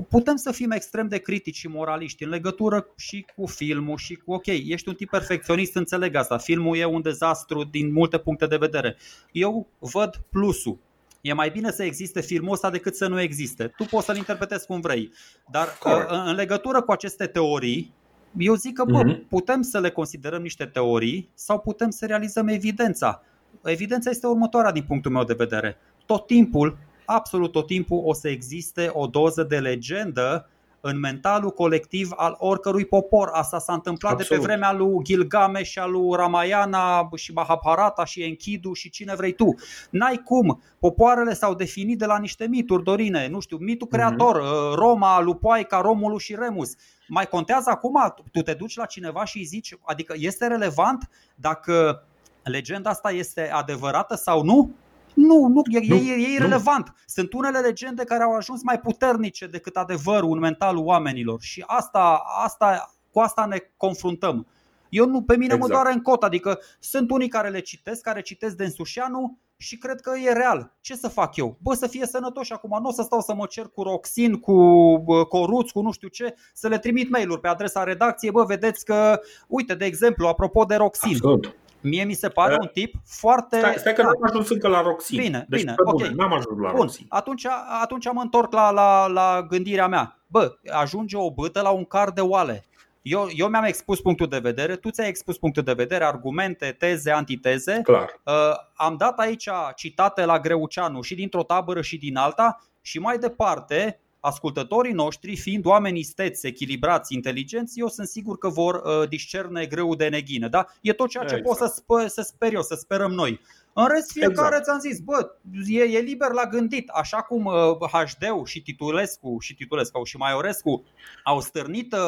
[SPEAKER 2] putem să fim extrem de critici și moraliști în legătură și cu filmul și cu, ok, ești un tip perfecționist, înțeleg asta, filmul e un dezastru din multe puncte de vedere. Eu văd plusul. E mai bine să existe filmul ăsta decât să nu existe. Tu poți să-l interpretezi cum vrei. Dar Correct. în legătură cu aceste teorii, eu zic că bă, mm-hmm. putem să le considerăm niște teorii sau putem să realizăm evidența. Evidența este următoarea din punctul meu de vedere. Tot timpul absolut tot timpul o să existe o doză de legendă în mentalul colectiv al oricărui popor. Asta s-a întâmplat Absolut. de pe vremea lui Gilgamesh și a lui Ramayana și Mahabharata și Enkidu și cine vrei tu. N-ai cum. Popoarele s-au definit de la niște mituri, Dorine. Nu știu, mitul mhm. creator, mm-hmm. Roma, Lupoaica, Romulus și Remus. Mai contează acum, tu te duci la cineva și îi zici, adică este relevant dacă legenda asta este adevărată sau nu? Nu, nu, e, nu, e, e irrelevant. Nu. Sunt unele legende care au ajuns mai puternice decât adevărul în mentalul oamenilor și asta, asta, cu asta ne confruntăm. Eu nu, pe mine exact. mă doare în cot, adică sunt unii care le citesc, care citesc de Însușianu și cred că e real. Ce să fac eu? Bă, să fie sănătoși acum, nu o să stau să mă cer cu Roxin, cu Coruț, cu nu știu ce, să le trimit mail-uri pe adresa redacției, bă, vedeți că, uite, de exemplu, apropo de Roxin, Absolut. Mie mi se pare uh, un tip foarte.
[SPEAKER 1] Stai, stai că n-am ajuns încă la Roxin.
[SPEAKER 2] Bine, deci, bine, ok. Bun,
[SPEAKER 1] n-am ajuns la
[SPEAKER 2] Bun,
[SPEAKER 1] Roxin.
[SPEAKER 2] Atunci, atunci mă întorc la, la, la gândirea mea. Bă, ajunge o bâtă la un car de oale. Eu, eu mi-am expus punctul de vedere, tu ți-ai expus punctul de vedere, argumente, teze, antiteze.
[SPEAKER 1] Clar.
[SPEAKER 2] Uh, am dat aici citate la Greuceanu și dintr-o tabără și din alta și mai departe ascultătorii noștri, fiind oameni isteți, echilibrați, inteligenți, eu sunt sigur că vor uh, discerne greu de neghină. Da? E tot ceea ce exact. pot să, spă, să sper eu, să sperăm noi. În rest, fiecare exact. ți-am zis, bă, e, e liber la gândit, așa cum uh, HD-ul și Titulescu și Titulescu și Maiorescu au stârnit uh,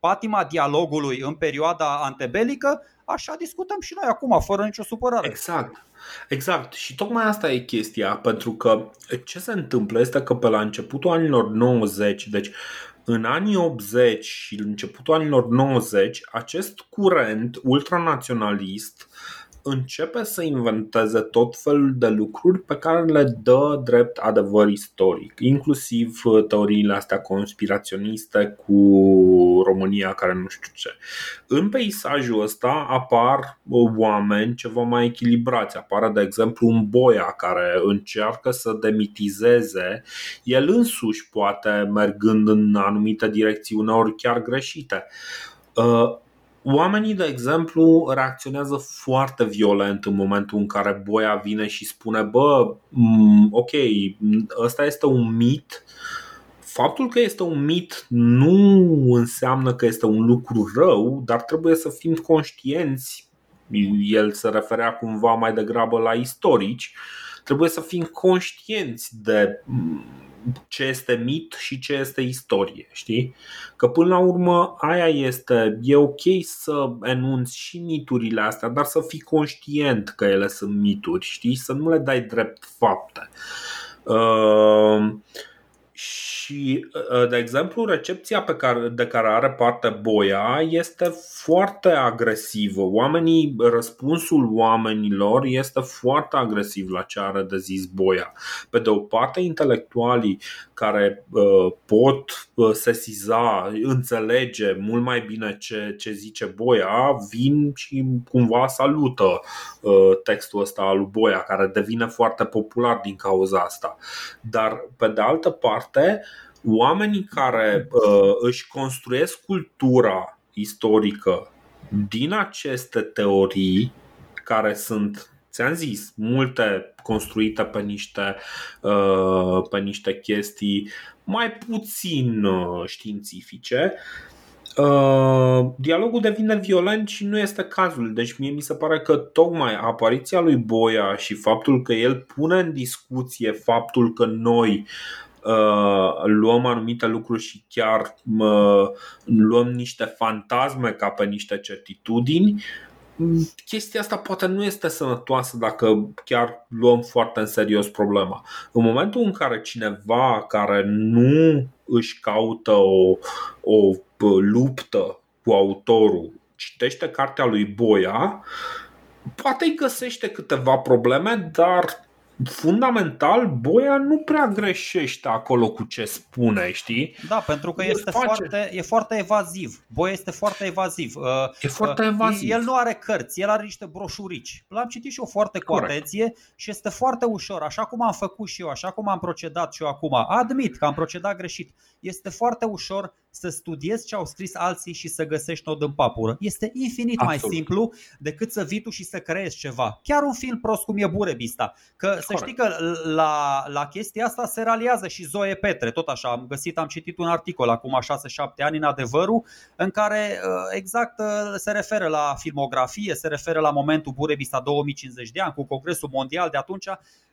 [SPEAKER 2] patima dialogului în perioada antebelică, așa discutăm și noi acum, fără nicio supărare.
[SPEAKER 1] Exact. Exact. Și tocmai asta e chestia, pentru că ce se întâmplă este că pe la începutul anilor 90, deci în anii 80 și începutul anilor 90, acest curent ultranaționalist începe să inventeze tot felul de lucruri pe care le dă drept adevăr istoric, inclusiv uh, teoriile astea conspiraționiste cu România care nu știu ce. În peisajul ăsta apar uh, oameni ceva mai echilibrați. Apare, de exemplu, un boia care încearcă să demitizeze el însuși, poate mergând în anumite direcții, uneori chiar greșite uh, Oamenii, de exemplu, reacționează foarte violent în momentul în care boia vine și spune Bă, ok, ăsta este un mit. Faptul că este un mit nu înseamnă că este un lucru rău, dar trebuie să fim conștienți. El se referea cumva mai degrabă la istorici, trebuie să fim conștienți de ce este mit și ce este istorie, știi? Că până la urmă aia este, e ok să enunți și miturile astea, dar să fii conștient că ele sunt mituri, știi? Să nu le dai drept fapte. Uh, și, uh, de exemplu, recepția pe care, de care are parte Boia este foarte agresivă. Oamenii, răspunsul oamenilor este foarte agresiv la ce are de zis Boia. Pe de o parte, intelectualii care uh, pot uh, sesiza, înțelege mult mai bine ce, ce zice Boia, vin și cumva salută uh, textul ăsta al lui Boia, care devine foarte popular din cauza asta. Dar, pe de altă parte, oamenii care uh, își construiesc cultura istorică din aceste teorii care sunt ți-am zis, multe construite pe niște, uh, pe niște chestii mai puțin uh, științifice. Uh, dialogul devine violent și nu este cazul. Deci mie mi se pare că tocmai apariția lui Boia și faptul că el pune în discuție faptul că noi luăm anumite lucruri și chiar luăm niște fantasme ca pe niște certitudini chestia asta poate nu este sănătoasă dacă chiar luăm foarte în serios problema. În momentul în care cineva care nu își caută o, o luptă cu autorul citește cartea lui Boia, poate îi găsește câteva probleme, dar fundamental, Boia nu prea greșește acolo cu ce spune, știi?
[SPEAKER 2] Da, pentru că este foarte, e foarte evaziv. Boia este foarte evaziv. Uh,
[SPEAKER 1] e foarte uh, evaziv.
[SPEAKER 2] El nu are cărți, el are niște broșurici. L-am citit și eu foarte cu Corect. atenție și este foarte ușor, așa cum am făcut și eu, așa cum am procedat și eu acum. Admit că am procedat greșit. Este foarte ușor să studiezi ce au scris alții și să găsești nod în papură. Este infinit Absolut. mai simplu decât să vii tu și să creezi ceva. Chiar un film prost cum e Burebista. Că Corect. să știi că la, la chestia asta se raliază și Zoe Petre. Tot așa, am găsit, am citit un articol acum 6-7 ani în adevărul în care uh, exact uh, se referă la filmografie, se referă la momentul Burebista 2050 de ani cu Congresul Mondial de atunci.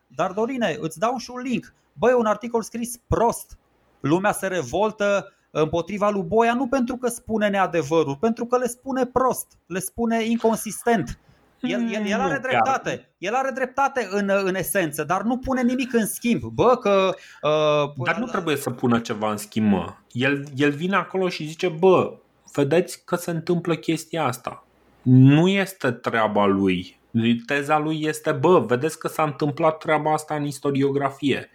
[SPEAKER 2] Dar Dorine, îți dau și un link. Băi, un articol scris prost. Lumea se revoltă împotriva lui Boia nu pentru că spune neadevărul, pentru că le spune prost, le spune inconsistent. El, el, el are dreptate. El are dreptate în, în esență, dar nu pune nimic în schimb. Bă, că.
[SPEAKER 1] Uh, dar nu trebuie să pună ceva în schimb, mă. El, el vine acolo și zice: Bă, vedeți că se întâmplă chestia asta. Nu este treaba lui Teza lui este, bă, vedeți că s-a întâmplat treaba asta în istoriografie.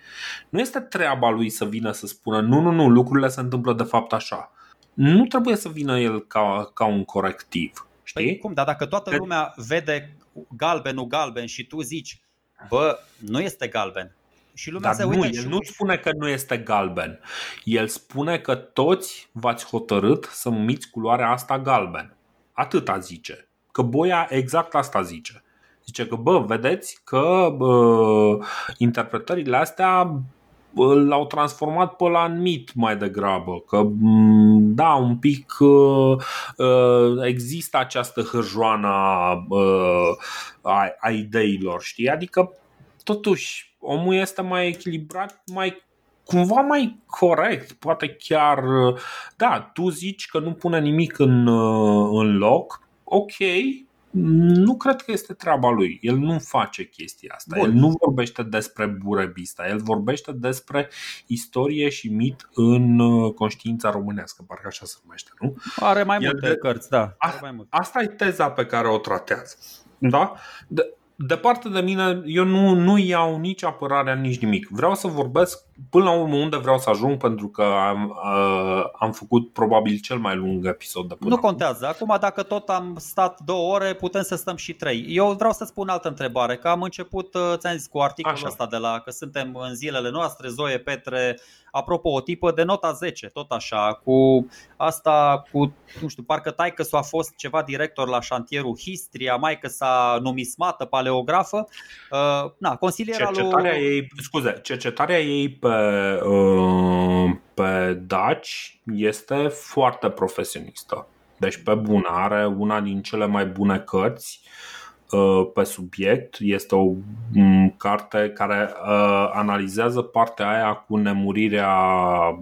[SPEAKER 1] Nu este treaba lui să vină să spună, nu, nu, nu, lucrurile se întâmplă de fapt așa. Nu trebuie să vină el ca, ca un corectiv. Știi? Păi
[SPEAKER 2] cum, dar dacă toată lumea vede galbenul galben și tu zici, bă, nu este galben, și lumea
[SPEAKER 1] Dar
[SPEAKER 2] se
[SPEAKER 1] uită
[SPEAKER 2] nu,
[SPEAKER 1] el nu spune că nu este galben. El spune că toți v-ați hotărât să numiți culoarea asta galben. Atâta zice. Că Boia exact asta zice. Zice că, bă, vedeți că bă, interpretările astea l-au transformat pe la mit mai degrabă, că da, un pic există această hârjoană a, a ideilor, știi? Adică, totuși, omul este mai echilibrat, mai cumva mai corect, poate chiar, da, tu zici că nu pune nimic în, în loc, ok, nu cred că este treaba lui. El nu face chestia asta. Bun. El nu vorbește despre Burebista. El vorbește despre istorie și mit în uh, conștiința românească, parcă așa se numește, nu?
[SPEAKER 2] Are mai multe El, cărți, da.
[SPEAKER 1] A, mai multe. Asta e teza pe care o tratează. Da? De, departe de mine, eu nu, nu iau nici apărarea, nici nimic. Vreau să vorbesc până la urmă unde vreau să ajung pentru că am, uh, am făcut probabil cel mai lung episod de până
[SPEAKER 2] Nu contează. Acum dacă tot am stat două ore, putem să stăm și trei. Eu vreau să spun altă întrebare, că am început, uh, ți-am zis, cu articolul Așa. ăsta de la că suntem în zilele noastre, Zoe Petre, apropo, o tipă de nota 10, tot așa, cu asta, cu, nu știu, parcă taică s a fost ceva director la șantierul Histria, mai că s-a numismată, paleografă. Uh, na, consiliera
[SPEAKER 1] cercetarea lui... ei, scuze, cercetarea ei pe pe, uh, pe Daci este foarte profesionistă. Deci pe bună, are una din cele mai bune cărți Uh, pe subiect. Este o mm, carte care uh, analizează partea aia cu nemurirea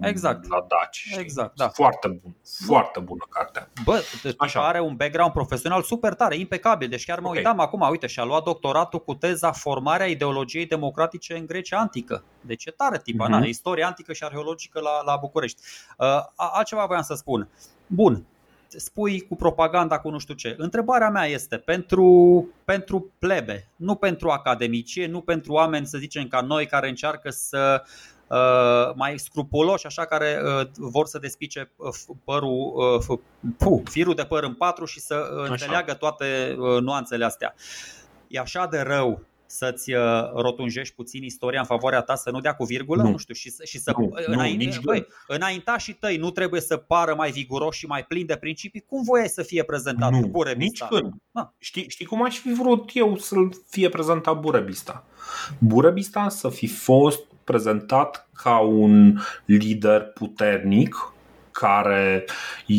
[SPEAKER 2] exact.
[SPEAKER 1] la Daci.
[SPEAKER 2] Exact, da.
[SPEAKER 1] Foarte bun, foarte bună carte.
[SPEAKER 2] Bă, Așa. are un background profesional super tare, impecabil. Deci chiar mă okay. uitam acum, uite, și-a luat doctoratul cu teza Formarea ideologiei democratice în Grecia antică. Deci e tare tipa, uh-huh. na, istorie antică și arheologică la, la București. Uh, altceva voiam să spun. Bun, spui cu propaganda, cu nu știu ce. Întrebarea mea este pentru, pentru plebe, nu pentru academicie, nu pentru oameni, să zicem, ca noi care încearcă să Uh, mai scrupuloși, așa care uh, vor să despice uh, părul, uh, puh, firul de păr în patru și să uh, înțeleagă toate uh, nuanțele astea. E așa de rău să-ți uh, rotunjești puțin istoria în favoarea ta, să nu dea cu virgulă, nu, nu știu, și, și să nu, înainte, nu, băi, înaintașii tăi nu trebuie să pară mai viguroși și mai plini de principii, cum voiai să fie prezentat nu, Burebista?
[SPEAKER 1] Nici când. Ah. Știi, știi cum aș fi vrut eu să-l fie prezentat Burebista? Burebista să fi fost prezentat ca un lider puternic care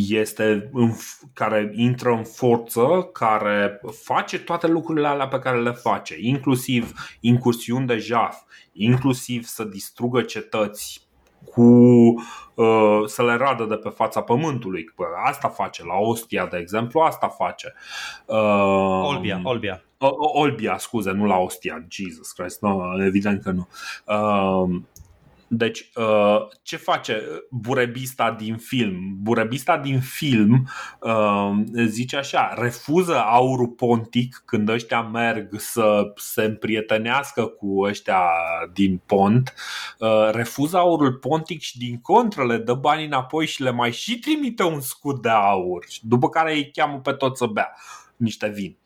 [SPEAKER 1] este în, care intră în forță, care face toate lucrurile alea pe care le face, inclusiv incursiuni de jaf, inclusiv să distrugă cetăți cu uh, să le radă de pe fața pământului. Asta face la Ostia, de exemplu, asta face.
[SPEAKER 2] Uh, Olbia, Olbia.
[SPEAKER 1] Olbia, scuze, nu la Ostia, Jesus Christ, no, evident că nu. Uh, deci, uh, ce face burebista din film? Burebista din film uh, zice așa, refuză aurul pontic când ăștia merg să se împrietenească cu ăștia din pont, uh, refuză aurul pontic și din contră le dă banii înapoi și le mai și trimite un scut de aur, după care îi cheamă pe toți să bea niște vin.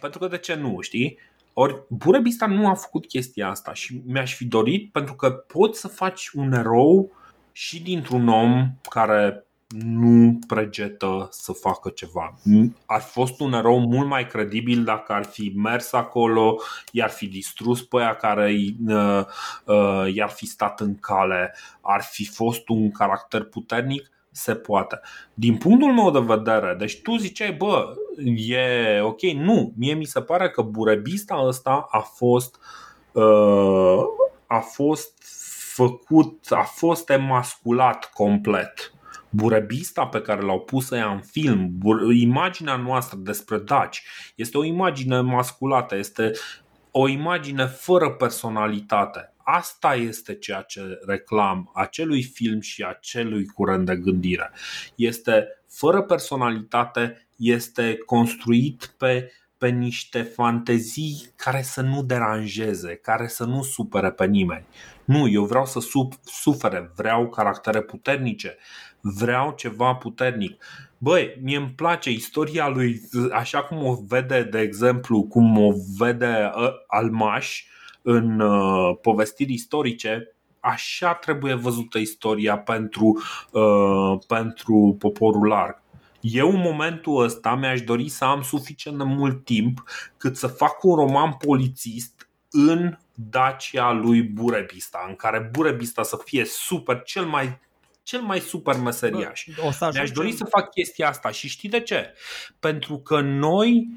[SPEAKER 1] Pentru că de ce nu, știi? Ori Burebista nu a făcut chestia asta și mi-aș fi dorit pentru că poți să faci un erou și dintr-un om care nu pregetă să facă ceva. Ar fi fost un erou mult mai credibil dacă ar fi mers acolo, i-ar fi distrus pe aia care uh, uh, i-ar fi stat în cale, ar fi fost un caracter puternic se poate. Din punctul meu de vedere, deci tu ziceai, bă, e ok, nu, mie mi se pare că burebista ăsta a fost uh, a fost făcut, a fost emasculat complet. Burebista pe care l-au pus ea în film, imaginea noastră despre Daci, este o imagine masculată, este o imagine fără personalitate asta este ceea ce reclam acelui film și acelui curent de gândire. Este fără personalitate, este construit pe pe niște fantezii care să nu deranjeze, care să nu supere pe nimeni. Nu, eu vreau să sufere, vreau caractere puternice, vreau ceva puternic. Băi, mie îmi place istoria lui, așa cum o vede, de exemplu, cum o vede ă, Almaș, în uh, povestiri istorice, așa trebuie văzută istoria pentru, uh, pentru poporul larg. Eu în momentul ăsta mi-aș dori să am suficient de mult timp cât să fac un roman polițist în Dacia lui Burebista, în care Burebista să fie super, cel mai cel mai super meseriaș. Mi-aș dori să fac chestia asta și știi de ce? Pentru că noi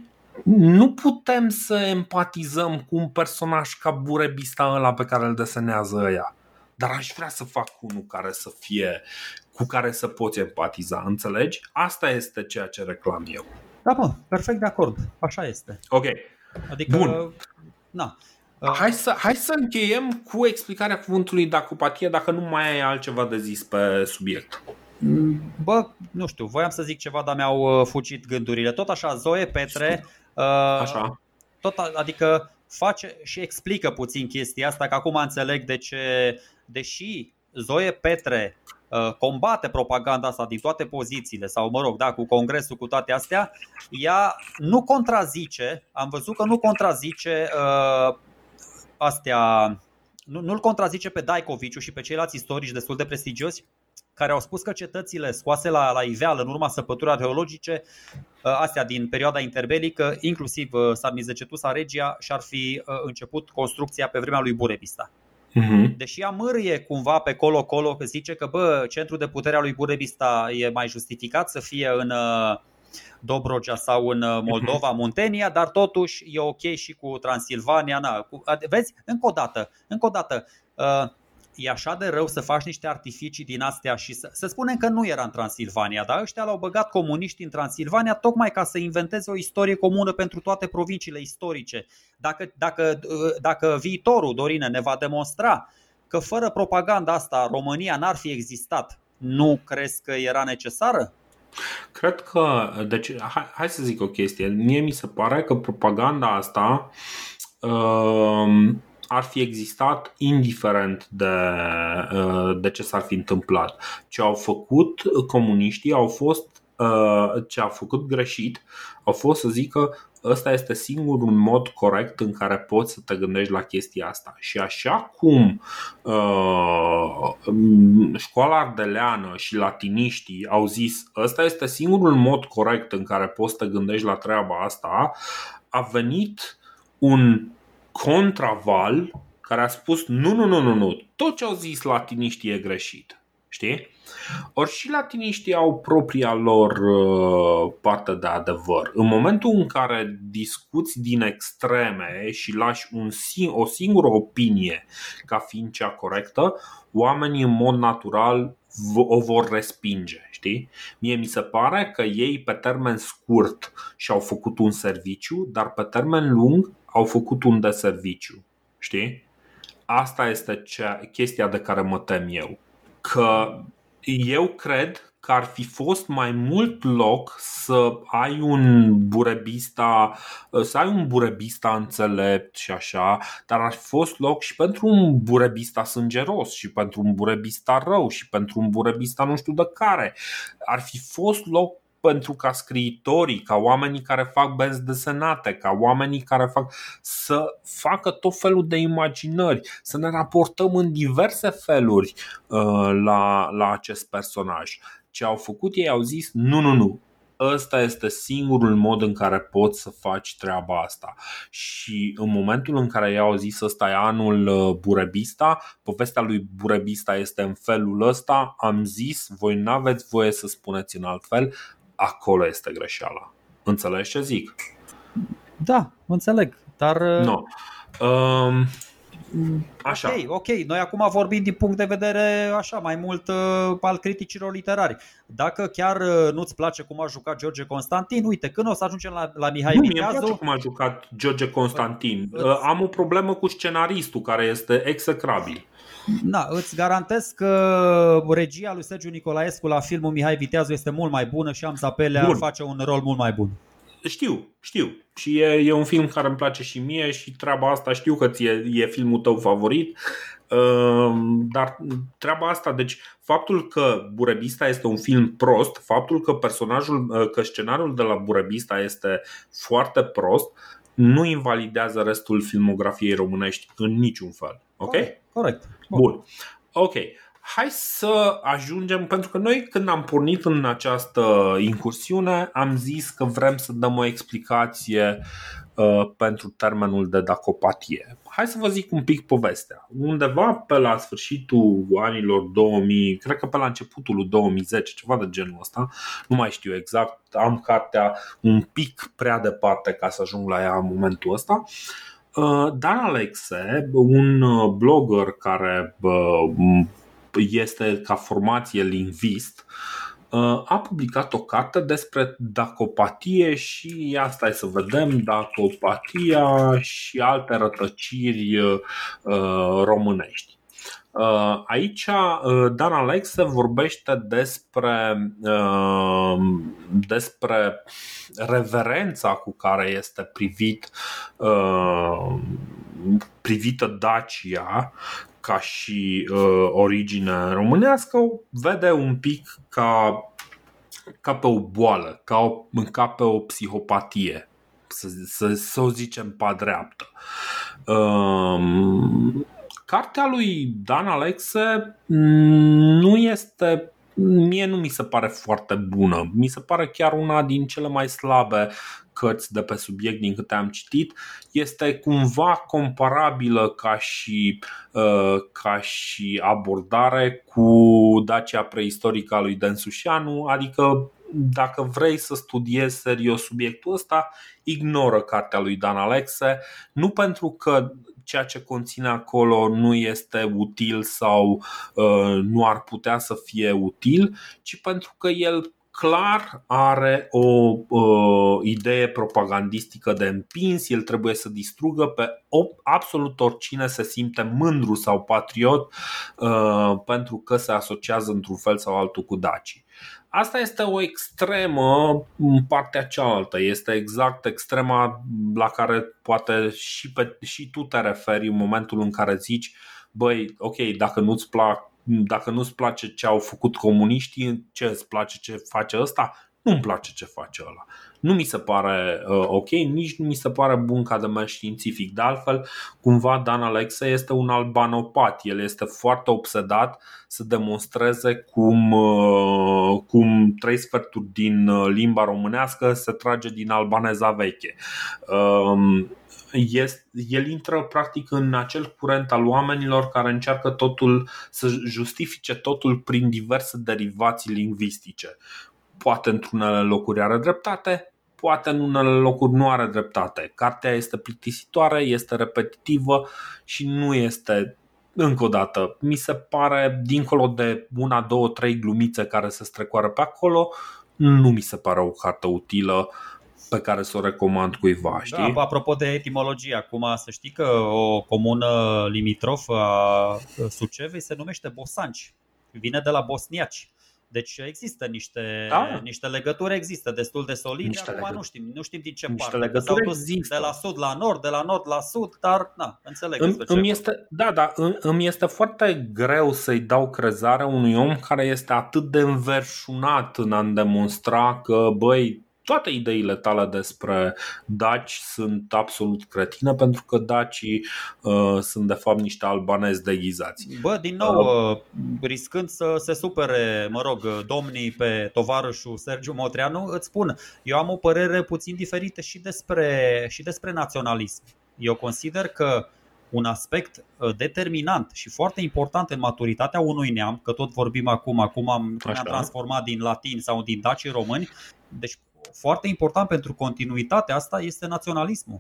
[SPEAKER 1] nu putem să empatizăm cu un personaj ca Burebista ăla pe care îl desenează ăia. Dar aș vrea să fac unul care să fie cu care să poți empatiza, înțelegi? Asta este ceea ce reclam eu.
[SPEAKER 2] Da, mă, perfect de acord. Așa este.
[SPEAKER 1] Ok.
[SPEAKER 2] Adică, Bun. Na.
[SPEAKER 1] Hai să, hai să încheiem cu explicarea cuvântului dacopatie dacă nu mai ai altceva de zis pe subiect.
[SPEAKER 2] Bă, nu știu, voiam să zic ceva, dar mi-au uh, fugit gândurile. Tot așa, Zoe Petre, uh,
[SPEAKER 1] așa.
[SPEAKER 2] Tot, adică face și explică puțin chestia asta, că acum înțeleg de ce, deși Zoe Petre uh, combate propaganda asta din toate pozițiile sau mă rog, da, cu congresul, cu toate astea, ea nu contrazice, am văzut că nu contrazice uh, astea, nu, nu-l contrazice pe Daikoviciu și pe ceilalți istorici destul de prestigioși care au spus că cetățile scoase la, la iveală în urma săpăturii arheologice, uh, astea din perioada interbelică, inclusiv uh, Sarmizegetusa Regia, și-ar fi uh, început construcția pe vremea lui Burebista. Uh-huh. Deși ea mârie cumva pe colo-colo că zice că bă, centrul de putere al lui Burebista e mai justificat să fie în Dobrogea sau în Moldova, mhm. Muntenia, dar totuși e ok și cu Transilvania. Na, cu, vezi, încă o dată, încă o dată, e așa de rău să faci niște artificii din astea și să, să spunem că nu era în Transilvania, dar ăștia l-au băgat comuniști în Transilvania tocmai ca să inventeze o istorie comună pentru toate provinciile istorice. Dacă, dacă, dacă viitorul, Dorine, ne va demonstra că fără propaganda asta România n-ar fi existat, nu crezi că era necesară?
[SPEAKER 1] Cred că, deci, hai, hai să zic o chestie. Mie mi se pare că propaganda asta uh, ar fi existat indiferent de, uh, de ce s-ar fi întâmplat. Ce au făcut comuniștii au fost uh, ce au făcut greșit au fost să zică ăsta este singurul mod corect în care poți să te gândești la chestia asta. Și așa cum uh, școala ardeleană și latiniștii au zis ăsta este singurul mod corect în care poți să te gândești la treaba asta, a venit un contraval care a spus nu, nu, nu, nu, nu, tot ce au zis latiniștii e greșit. Știi? Ori și latiniștii au propria lor uh, parte de adevăr. În momentul în care discuți din extreme și lași un, o singură opinie ca fiind cea corectă, oamenii în mod natural o vor respinge, știi? Mie mi se pare că ei pe termen scurt și-au făcut un serviciu, dar pe termen lung au făcut un deserviciu. Știi? Asta este cea, chestia de care mă tem eu. Că eu cred că ar fi fost mai mult loc să ai un burebista, să ai un burebista înțelept și așa, dar ar fi fost loc și pentru un burebista sângeros și pentru un burebista rău și pentru un burebista nu știu de care. Ar fi fost loc pentru ca scriitorii, ca oamenii care fac benzi desenate, ca oamenii care fac să facă tot felul de imaginări, să ne raportăm în diverse feluri uh, la, la acest personaj. Ce au făcut ei au zis nu, nu, nu, ăsta este singurul mod în care poți să faci treaba asta. Și în momentul în care i-au zis ăsta e anul uh, Burebista, povestea lui Burebista este în felul ăsta, am zis, voi n-aveți voie să spuneți în alt fel, acolo este greșeala. Înțelegi ce zic?
[SPEAKER 2] Da, înțeleg, dar...
[SPEAKER 1] No. Um,
[SPEAKER 2] Așa. Ok, ok. Noi acum vorbim din punct de vedere așa mai mult uh, al criticilor literari. Dacă chiar uh, nu-ți place cum a jucat George Constantin, uite, când o să ajungem la, la Mihai nu, Viteazu...
[SPEAKER 1] Nu, place cum a jucat George Constantin. Uh, am o problemă cu scenaristul care este execrabil.
[SPEAKER 2] Da, îți garantez că regia lui Sergiu Nicolaescu la filmul Mihai Viteazu este mult mai bună și am Zapelea Bun. face un rol mult mai bun.
[SPEAKER 1] Știu, știu. Și e, e un film care îmi place și mie și treaba asta știu că ție, e filmul tău favorit. Uh, dar treaba asta, deci faptul că Burebista este un film prost, faptul că personajul, uh, că scenariul de la Burebista este foarte prost, nu invalidează restul filmografiei românești în niciun fel. Ok?
[SPEAKER 2] Corect. corect.
[SPEAKER 1] Bun. Ok. Hai să ajungem, pentru că noi când am pornit în această incursiune am zis că vrem să dăm o explicație uh, pentru termenul de dacopatie. Hai să vă zic un pic povestea. Undeva pe la sfârșitul anilor 2000, cred că pe la începutul lui 2010, ceva de genul ăsta, nu mai știu exact, am cartea un pic prea departe ca să ajung la ea în momentul ăsta. Uh, Dan Alexe, un uh, blogger care uh, este ca formație lingvist, a publicat o carte despre dacopatie și asta e să vedem, dacopatia și alte rătăciri românești. Aici Dan Alexe vorbește despre, despre reverența cu care este privit privită Dacia ca și uh, origine românească, vede un pic ca, ca pe o boală, ca, o, ca pe o psihopatie, să, să, să o zicem pe dreaptă. Um, cartea lui Dan Alexe nu este mie nu mi se pare foarte bună. Mi se pare chiar una din cele mai slabe cărți de pe subiect din câte am citit, este cumva comparabilă ca și, uh, ca și abordare cu Dacia preistorică a lui Densușianu, adică dacă vrei să studiezi serios subiectul ăsta, ignoră cartea lui Dan Alexe, nu pentru că ceea ce conține acolo nu este util sau uh, nu ar putea să fie util, ci pentru că el clar are o uh, idee propagandistică de împins, el trebuie să distrugă pe absolut oricine se simte mândru sau patriot uh, pentru că se asociază într-un fel sau altul cu dacii. Asta este o extremă în partea cealaltă, este exact extrema la care poate și, pe, și tu te referi în momentul în care zici băi, ok, dacă nu-ți plac dacă nu-ți place ce au făcut comuniștii, ce îți place ce face ăsta? Nu-mi place ce face ăla. Nu mi se pare uh, ok, nici nu mi se pare bun ca demers științific. De altfel, cumva Dan Alexe este un albanopat. El este foarte obsedat să demonstreze cum, uh, cum trei sferturi din uh, limba românească se trage din albaneza veche. Uh, este, el intră practic în acel curent al oamenilor care încearcă totul să justifice totul prin diverse derivații lingvistice. Poate într-unele locuri are dreptate, poate în unele locuri nu are dreptate. Cartea este plictisitoare, este repetitivă și nu este încă o dată, mi se pare, dincolo de una, două, trei glumițe care se strecoară pe acolo, nu mi se pare o carte utilă pe care să o recomand cuiva, știi?
[SPEAKER 2] Da, apropo de etimologie, acum să știi că o comună limitrofă a Sucevei se numește Bosanci. Vine de la bosniaci. Deci există niște, da. niște legături, există destul de solide. Niște Acum legături. nu știm, nu știm din ce niște parte. Legături dus există. de la sud la nord, de la nord la sud, dar na, înțeleg.
[SPEAKER 1] Îmi, îmi este, da, da, îmi este foarte greu să-i dau crezare unui om care este atât de înverșunat în a demonstra că, băi, toate ideile tale despre daci sunt absolut cretine pentru că dacii uh, sunt de fapt niște albanezi deghizați.
[SPEAKER 2] Bă, din nou, uh, uh riscând să se supere, mă rog, domnii pe tovarășul Sergiu Motreanu, îți spun, eu am o părere puțin diferită și despre, și despre naționalism. Eu consider că un aspect uh, determinant și foarte important în maturitatea unui neam, că tot vorbim acum, acum am, ne-am transformat din latin sau din daci români, deci foarte important pentru continuitatea asta este naționalismul.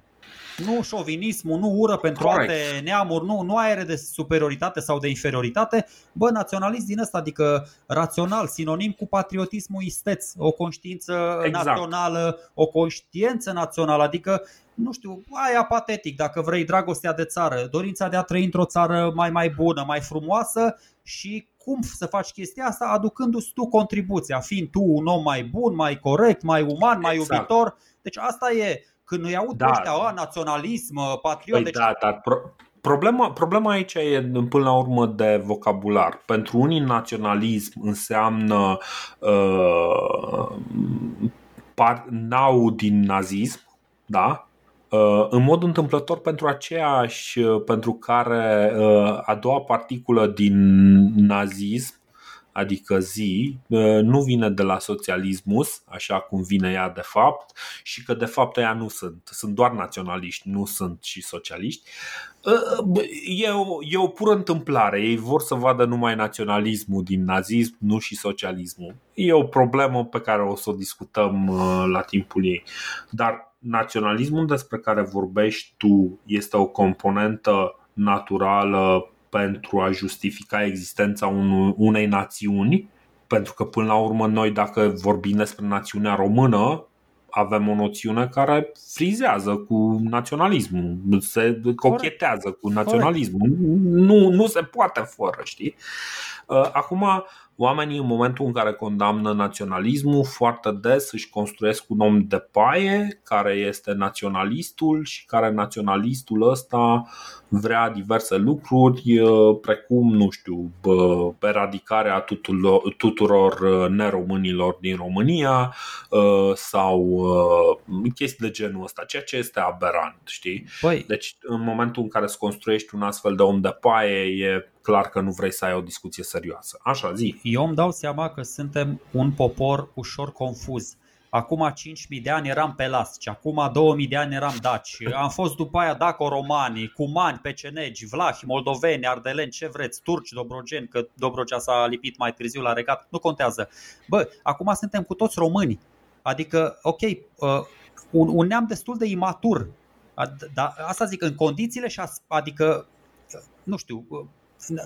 [SPEAKER 2] Nu șovinismul, nu ură pentru Correct. alte neamuri, nu, nu aere de superioritate sau de inferioritate. Bă, naționalist din ăsta, adică rațional, sinonim cu patriotismul isteț, o conștiință exact. națională, o conștiință națională, adică nu știu, aia patetic, dacă vrei dragostea de țară, dorința de a trăi într-o țară mai mai bună, mai frumoasă și cum să faci chestia asta aducându-ți tu contribuția, fiind tu un om mai bun, mai corect, mai uman, mai exact. iubitor. Deci asta e, când îi aud da. ăștia, a, naționalism, patriot. Păi
[SPEAKER 1] deci... da, dar pro- problema, problema aici e până la urmă de vocabular. Pentru unii naționalism înseamnă uh, par, nau din nazism, da? Uh, în mod întâmplător pentru aceeași, uh, pentru care uh, a doua particulă din nazism, adică zi, nu vine de la socialismus, așa cum vine ea de fapt, și că de fapt ea nu sunt, sunt doar naționaliști, nu sunt și socialiști. E o, e o pură întâmplare, ei vor să vadă numai naționalismul din nazism, nu și socialismul. E o problemă pe care o să o discutăm la timpul ei. Dar naționalismul despre care vorbești tu este o componentă naturală pentru a justifica existența unei națiuni? pentru că până la urmă noi dacă vorbim despre națiunea română avem o noțiune care frizează cu naționalismul, se cochetează cu naționalismul. Nu, nu se poate fără, știi? Uh, acum, oamenii în momentul în care condamnă naționalismul, foarte des își construiesc un om de paie care este naționalistul și care naționalistul ăsta vrea diverse lucruri, uh, precum, nu știu, eradicarea tuturor, tuturor uh, neromânilor din România sau chestii de genul ăsta, ceea ce este aberant, știi?
[SPEAKER 2] Păi.
[SPEAKER 1] Deci, în momentul în care îți construiești un astfel de om de paie, e clar că nu vrei să ai o discuție serioasă. Așa, zi.
[SPEAKER 2] Eu îmi dau seama că suntem un popor ușor confuz. Acum 5.000 de ani eram pelasci, acum 2.000 de ani eram daci, am fost după aia daco-romanii, cumani, pecenegi, vlahi, moldoveni, ardeleni, ce vreți, turci, dobrogeni, că Dobrogea s-a lipit mai târziu la regat, nu contează. Bă, acum suntem cu toți români, adică, ok, uh, un, un neam destul de imatur, dar asta zic, în condițiile și adică, nu știu, uh,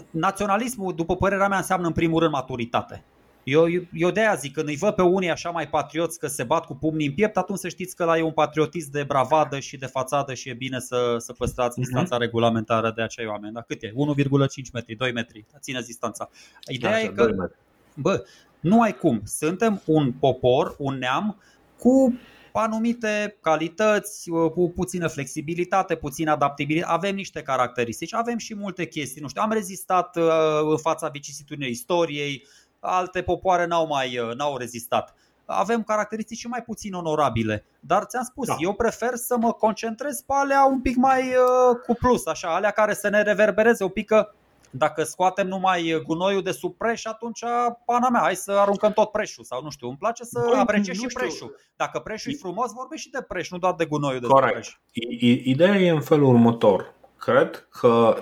[SPEAKER 2] naționalismul, după părerea mea, înseamnă în primul rând maturitate. Eu, eu de aia zic, când îi văd pe unii așa mai patrioți că se bat cu pumnii în piept, atunci să știți că la e un patriotism de bravadă și de fațadă și e bine să, să păstrați uh-huh. distanța regulamentară de acei oameni. Dar cât e? 1,5 metri, 2 metri. Țineți distanța. Ideea așa, e că, bă, nu ai cum. Suntem un popor, un neam cu anumite calități, uh, cu puțină flexibilitate, puțină adaptabilitate. Avem niște caracteristici, avem și multe chestii. Nu știu, am rezistat uh, în fața vicisitudinii istoriei, alte popoare n-au mai uh, n-au rezistat. Avem caracteristici mai puțin onorabile, dar ți-am spus, da. eu prefer să mă concentrez pe alea un pic mai uh, cu plus, așa, alea care să ne reverbereze un pic că dacă scoatem numai gunoiul de sub preș, atunci pana mea, hai să aruncăm tot preșul sau nu știu, îmi place să Băi, apreciez și preșul. Dacă preșul e frumos, vorbești și de preș, nu doar de gunoiul de Corect. sub preș.
[SPEAKER 1] Ideea e în felul următor. Cred că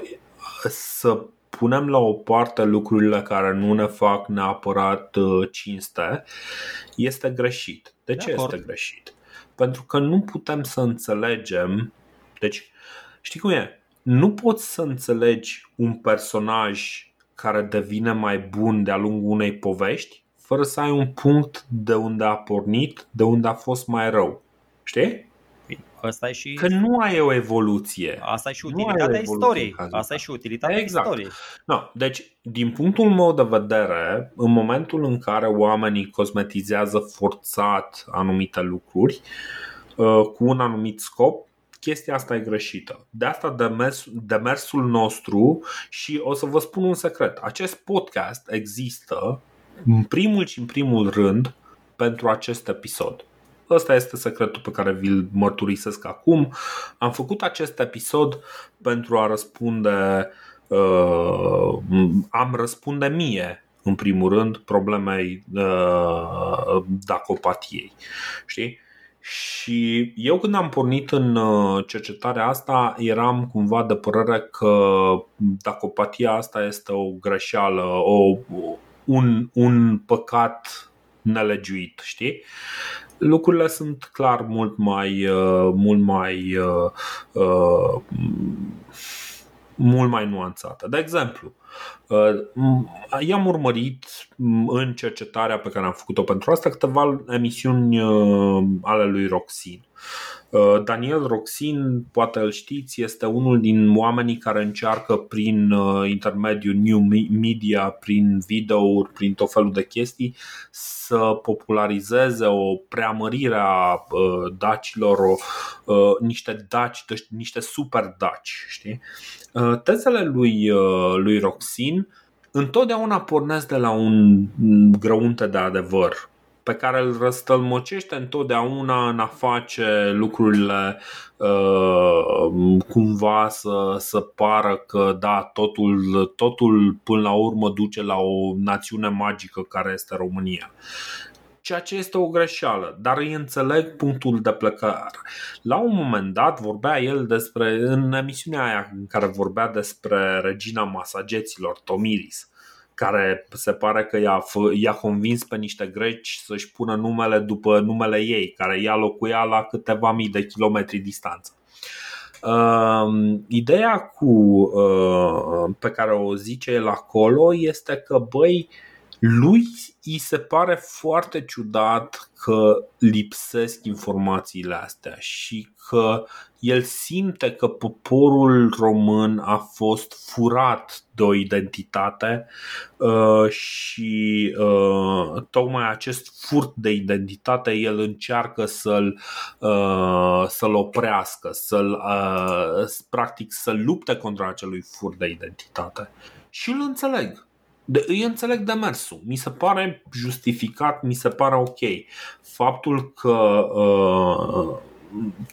[SPEAKER 1] să punem la o parte lucrurile care nu ne fac neapărat uh, cinste este greșit. De, de ce acord. este greșit? Pentru că nu putem să înțelegem. Deci, știi cum e? Nu poți să înțelegi un personaj care devine mai bun de-a lungul unei povești fără să ai un punct de unde a pornit, de unde a fost mai rău. Știi?
[SPEAKER 2] Asta e și...
[SPEAKER 1] Că nu ai o evoluție.
[SPEAKER 2] Asta e și utilitatea istoriei. Asta e și utilitatea exact. istoriei.
[SPEAKER 1] No, deci, din punctul meu de vedere, în momentul în care oamenii cosmetizează forțat anumite lucruri uh, cu un anumit scop, chestia asta e greșită. De asta demers, demersul nostru și o să vă spun un secret. Acest podcast există în primul și în primul rând pentru acest episod. Ăsta este secretul pe care vi-l mărturisesc acum. Am făcut acest episod pentru a răspunde uh, am răspunde mie în primul rând problemei uh, dacopatiei. Știi? Și eu când am pornit în uh, cercetarea asta eram cumva de părere că dacopatia asta este o greșeală, o, un, un păcat nelegiuit, știi? Lucrurile sunt clar mult mai, uh, mult mai uh, uh, mult mai nuanțate. De exemplu, uh, i-am urmărit în cercetarea pe care am făcut-o pentru asta câteva emisiuni uh, ale lui Roxin. Uh, Daniel Roxin, poate îl știți, este unul din oamenii care încearcă prin intermediul new media, prin videouri, prin tot felul de chestii să popularizeze o preamărire a dacilor, o, niște daci, niște super daci, știi? Uh, tezele lui, uh, lui Roxin întotdeauna pornesc de la un grăunte de adevăr pe care îl răstălmăcește întotdeauna în a face lucrurile uh, cumva să, să pară că da, totul, totul până la urmă duce la o națiune magică care este România ceea ce este o greșeală, dar îi înțeleg punctul de plecare. La un moment dat vorbea el despre, în emisiunea aia în care vorbea despre regina masageților, Tomiris, care se pare că i-a, i-a convins pe niște greci să-și pună numele după numele ei, care ea locuia la câteva mii de kilometri distanță. Uh, ideea cu, uh, pe care o zice el acolo este că, băi, lui îi se pare foarte ciudat că lipsesc informațiile astea și că el simte că poporul român a fost furat de o identitate uh, și uh, tocmai acest furt de identitate el încearcă să-l, uh, să-l oprească, să-l, uh, practic să lupte contra acelui furt de identitate. Și îl înțeleg de, îi înțeleg demersul. Mi se pare justificat, mi se pare ok. Faptul că uh,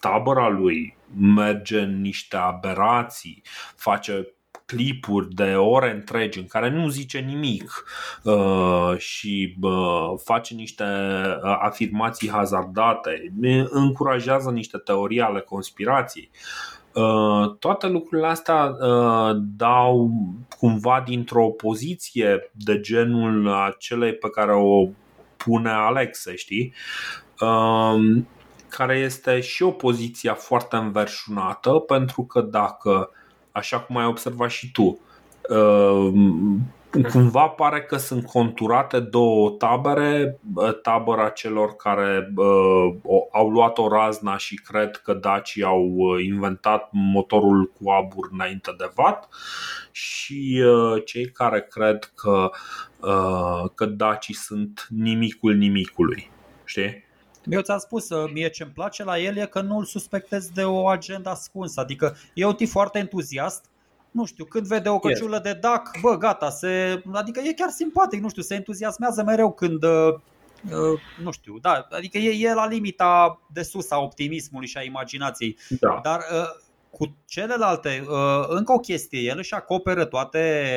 [SPEAKER 1] tabăra lui merge în niște aberații, face clipuri de ore întregi în care nu zice nimic uh, și uh, face niște uh, afirmații hazardate, încurajează niște teorii ale conspirației. Uh, Uh, toate lucrurile astea uh, dau cumva dintr-o poziție de genul acelei pe care o pune Alexe, știi? Um, care este și o poziție foarte înverșunată, pentru că dacă, așa cum ai observat și tu, uh, cumva pare că sunt conturate două tabere, tabăra celor care uh, au luat o razna și cred că dacii au uh, inventat motorul cu abur înainte de vat și uh, cei care cred că, uh, că dacii sunt nimicul nimicului. Știi?
[SPEAKER 2] Eu ți-am spus, uh, mie ce-mi place la el e că nu-l suspectez de o agenda ascunsă. Adică e un tip foarte entuziast, nu știu, când vede o căciulă yes. de dac, bă, gata, se, adică e chiar simpatic, nu știu, se entuziasmează mereu când, uh, uh, nu știu, da, adică e, e la limita de sus a optimismului și a imaginației. Da. Dar uh, cu celelalte, uh, încă o chestie, el își acoperă toate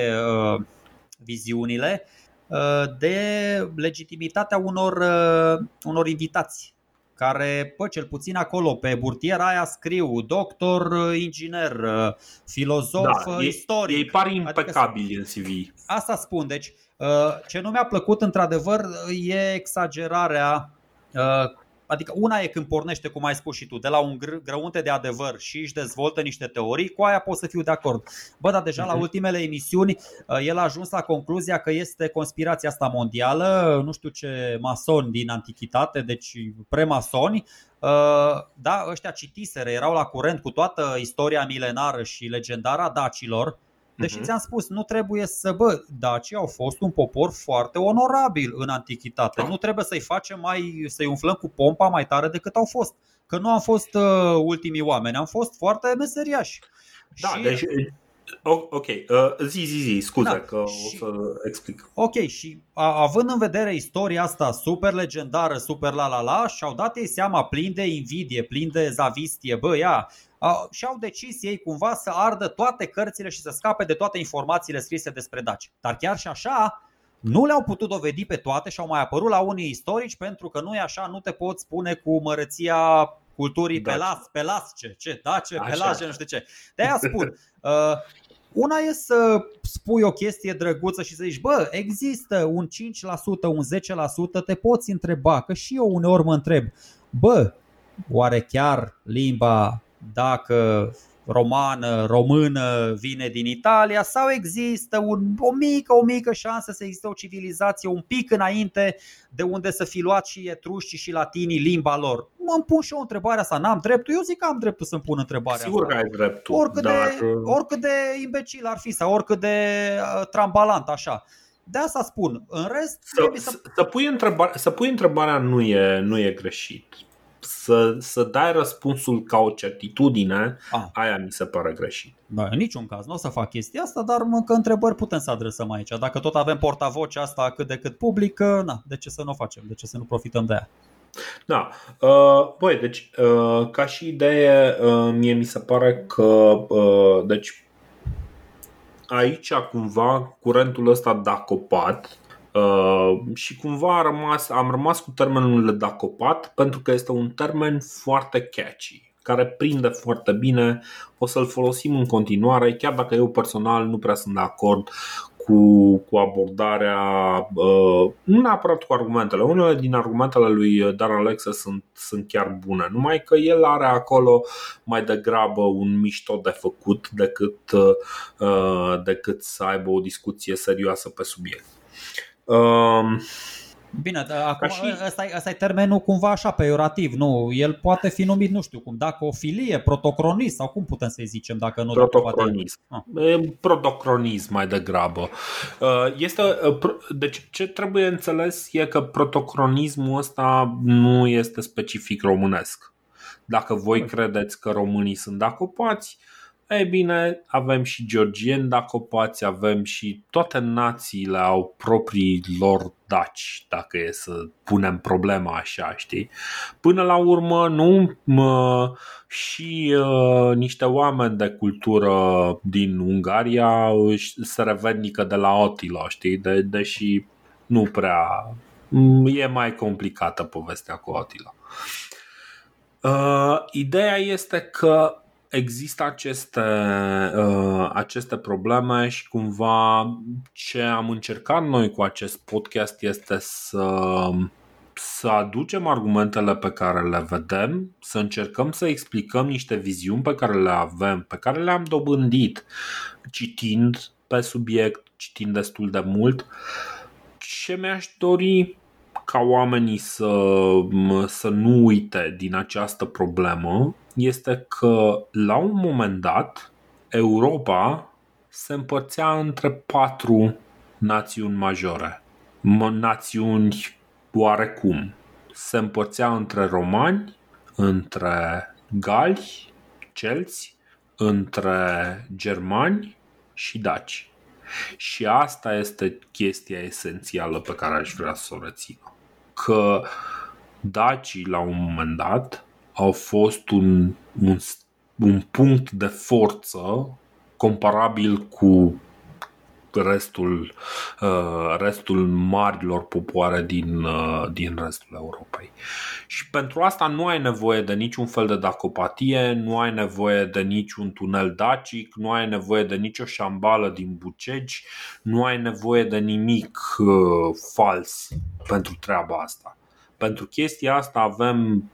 [SPEAKER 2] uh, viziunile uh, de legitimitatea unor, uh, unor invitați care, pă, cel puțin acolo, pe burtiera aia scriu doctor, inginer, filozof, da, istoric.
[SPEAKER 1] Ei par impecabili adică, în CV.
[SPEAKER 2] Asta spun, deci ce nu mi-a plăcut într-adevăr e exagerarea Adică una e când pornește, cum ai spus și tu, de la un grăunte de adevăr și își dezvoltă niște teorii, cu aia pot să fiu de acord. Bă, dar deja uh-huh. la mhm. ultimele emisiuni uh, el a ajuns la concluzia că este conspirația asta mondială, nu știu ce masoni din antichitate, deci premasoni, uh, da, ăștia citiseră, erau la curent cu toată istoria milenară și legendară a dacilor, Deși uh-huh. ți-am spus, nu trebuie să, bă, dacii au fost un popor foarte onorabil în antichitate. Nu trebuie să-i facem mai, să-i umflăm cu pompa mai tare decât au fost. Că nu am fost uh, ultimii oameni, am fost foarte meseriași.
[SPEAKER 1] Da, și... deci Ok, uh, zi, zi, zi, scuze da, că și, o să explic.
[SPEAKER 2] Ok, și a, având în vedere istoria asta super legendară, super la la la, și-au dat ei seama plin de invidie, plin de zavistie, bă, ia, și au decis ei cumva să ardă toate cărțile și să scape de toate informațiile scrise despre daci. Dar chiar și așa, nu le-au putut dovedi pe toate și au mai apărut la unii istorici pentru că nu e așa, nu te poți spune cu mărăția culturii Daci. pelas, pelasce, ce, dace, pelaje, nu știu ce. De aia spun, uh, una e să spui o chestie drăguță și să zici, bă, există un 5%, un 10%, te poți întreba, că și eu uneori mă întreb, bă, oare chiar limba dacă romană, română vine din Italia sau există un, o mică, o mică șansă să existe o civilizație un pic înainte de unde să fi luat și etrușii și latinii limba lor. Mă îmi pun și eu întrebarea asta, n-am dreptul? Eu zic că am dreptul să-mi pun întrebarea
[SPEAKER 1] Sigur
[SPEAKER 2] asta.
[SPEAKER 1] că ai dreptul.
[SPEAKER 2] Oricât, dar... de, oricât de imbecil ar fi sau oricât de uh, trambalant așa. De asta spun. În rest,
[SPEAKER 1] să, să... Să, pui întrebarea, să pui întrebarea nu e, nu e greșit să, să dai răspunsul ca o certitudine, ah. aia mi se pare greșit.
[SPEAKER 2] Da, în niciun caz, nu o să fac chestia asta, dar că întrebări putem să adresăm aici. Dacă tot avem portavoce asta cât de cât publică, na, de ce să nu o facem? De ce să nu profităm de ea?
[SPEAKER 1] Da. Uh, băi, deci, uh, ca și idee, uh, mie mi se pare că, uh, deci, aici cumva curentul ăsta dacopat Uh, și cumva a rămas, am rămas cu termenul dacopat pentru că este un termen foarte catchy care prinde foarte bine, o să-l folosim în continuare, chiar dacă eu personal nu prea sunt de acord cu, cu abordarea, uh, nu neapărat cu argumentele. Unele din argumentele lui Dan Alexa sunt, sunt chiar bune, numai că el are acolo mai degrabă un mișto de făcut decât, uh, decât să aibă o discuție serioasă pe subiect. Uh,
[SPEAKER 2] Bine, acum și... ăsta, e, ăsta e termenul cumva așa peiorativ, nu? El poate fi numit, nu știu cum, dacă o filie, protocronism sau cum putem să-i zicem dacă nu
[SPEAKER 1] Protocronism. Ah. Protocronism mai degrabă. Uh, este, uh, deci ce trebuie înțeles e că protocronismul ăsta nu este specific românesc. Dacă voi credeți că românii sunt dacopați, ei bine, avem și georgieni dacopați, avem și toate națiile au proprii lor daci, dacă e să punem problema așa, știi? Până la urmă, nu mă, și uh, niște oameni de cultură din Ungaria se revendică de la Otila, știi? De, deși nu prea e mai complicată povestea cu Otila. Uh, ideea este că există aceste, uh, aceste probleme și cumva ce am încercat noi cu acest podcast este să, să aducem argumentele pe care le vedem, să încercăm să explicăm niște viziuni pe care le avem, pe care le-am dobândit citind pe subiect, citind destul de mult. Ce mi-aș dori ca oamenii să, să nu uite din această problemă este că la un moment dat Europa se împărțea între patru națiuni majore. Națiuni oarecum. Se împărțea între romani, între gali, celți, între germani și daci. Și asta este chestia esențială pe care aș vrea să o rețină. Că dacii la un moment dat au fost un, un, un punct de forță comparabil cu restul, uh, restul marilor popoare din, uh, din restul Europei. Și pentru asta nu ai nevoie de niciun fel de dacopatie, nu ai nevoie de niciun tunel dacic, nu ai nevoie de nicio șambală din bucegi, nu ai nevoie de nimic uh, fals pentru treaba asta. Pentru chestia asta avem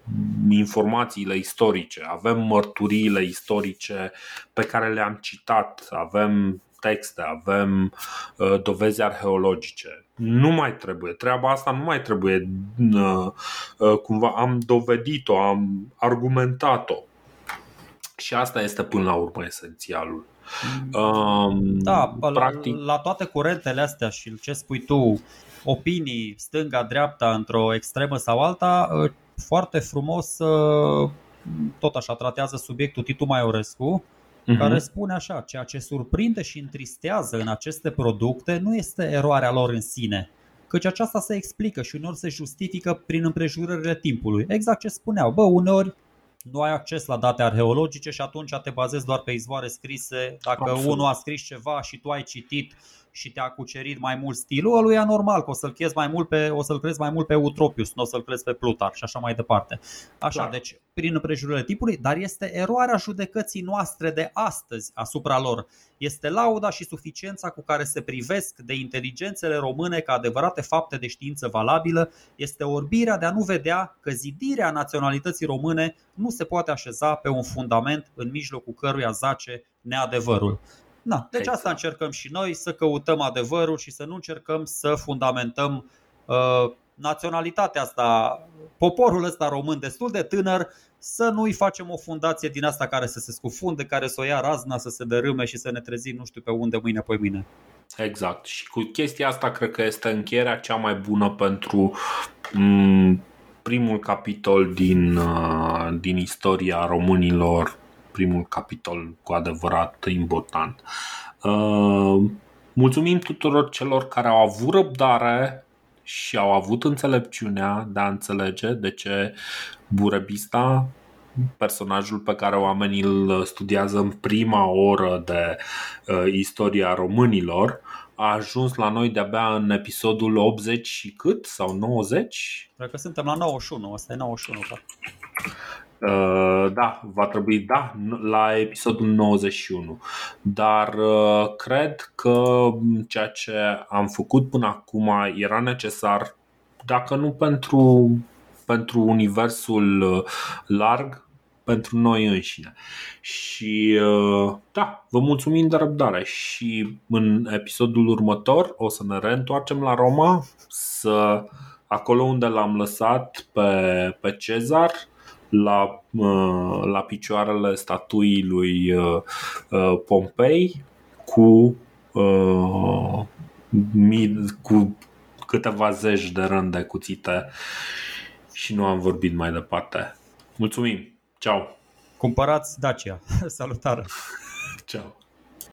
[SPEAKER 1] informațiile istorice, avem mărturiile istorice pe care le-am citat, avem texte, avem uh, dovezi arheologice. Nu mai trebuie. Treaba asta nu mai trebuie. Uh, uh, cumva am dovedit-o, am argumentat-o. Și asta este până la urmă esențialul.
[SPEAKER 2] Um, da, practic... la, la toate curentele astea și ce spui tu, opinii stânga-dreapta într-o extremă sau alta, ă, foarte frumos ă, tot așa tratează subiectul Titu Maiorescu, uh-huh. care spune așa, ceea ce surprinde și întristează în aceste producte nu este eroarea lor în sine, căci aceasta se explică și uneori se justifică prin împrejurările timpului. Exact ce spuneau, bă, uneori nu ai acces la date arheologice și atunci te bazezi doar pe izvoare scrise. Dacă Absolut. unul a scris ceva și tu ai citit și te-a cucerit mai mult stilul, ăluia normal că o să-l crezi mai mult pe, o să-l crezi mai mult pe Utropius, nu o să-l crezi pe Plutar și așa mai departe. Așa, Clar. deci prin împrejurile tipului, dar este eroarea judecății noastre de astăzi asupra lor. Este lauda și suficiența cu care se privesc de inteligențele române ca adevărate fapte de știință valabilă, este orbirea de a nu vedea că zidirea naționalității române nu se poate așeza pe un fundament în mijlocul căruia zace neadevărul. Na, deci exact. asta încercăm și noi, să căutăm adevărul și să nu încercăm să fundamentăm uh, naționalitatea asta, poporul ăsta român destul de tânăr, să nu-i facem o fundație din asta care să se scufunde, care să o ia razna, să se dărâme și să ne trezim nu știu pe unde mâine pe mine.
[SPEAKER 1] Exact. Și cu chestia asta cred că este încheierea cea mai bună pentru m- primul capitol din, uh, din istoria românilor primul capitol cu adevărat important. Uh, mulțumim tuturor celor care au avut răbdare și au avut înțelepciunea de a înțelege de ce Burebista, personajul pe care oamenii îl studiază în prima oră de uh, istoria românilor, a ajuns la noi de-abia în episodul 80 și cât? Sau 90?
[SPEAKER 2] Cred că suntem la 91, asta e 91. Da.
[SPEAKER 1] Uh, da, va trebui, da, la episodul 91. Dar uh, cred că ceea ce am făcut până acum era necesar, dacă nu pentru, pentru universul uh, larg, pentru noi înșine. Și da, vă mulțumim de răbdare și în episodul următor o să ne reîntoarcem la Roma, să acolo unde l-am lăsat pe, pe Cezar, la, la picioarele statuii lui Pompei cu, cu câteva zeci de rând de cuțite și nu am vorbit mai departe. Mulțumim! Ciao!
[SPEAKER 2] Cumpărați Dacia! Salutare!
[SPEAKER 1] Ciao!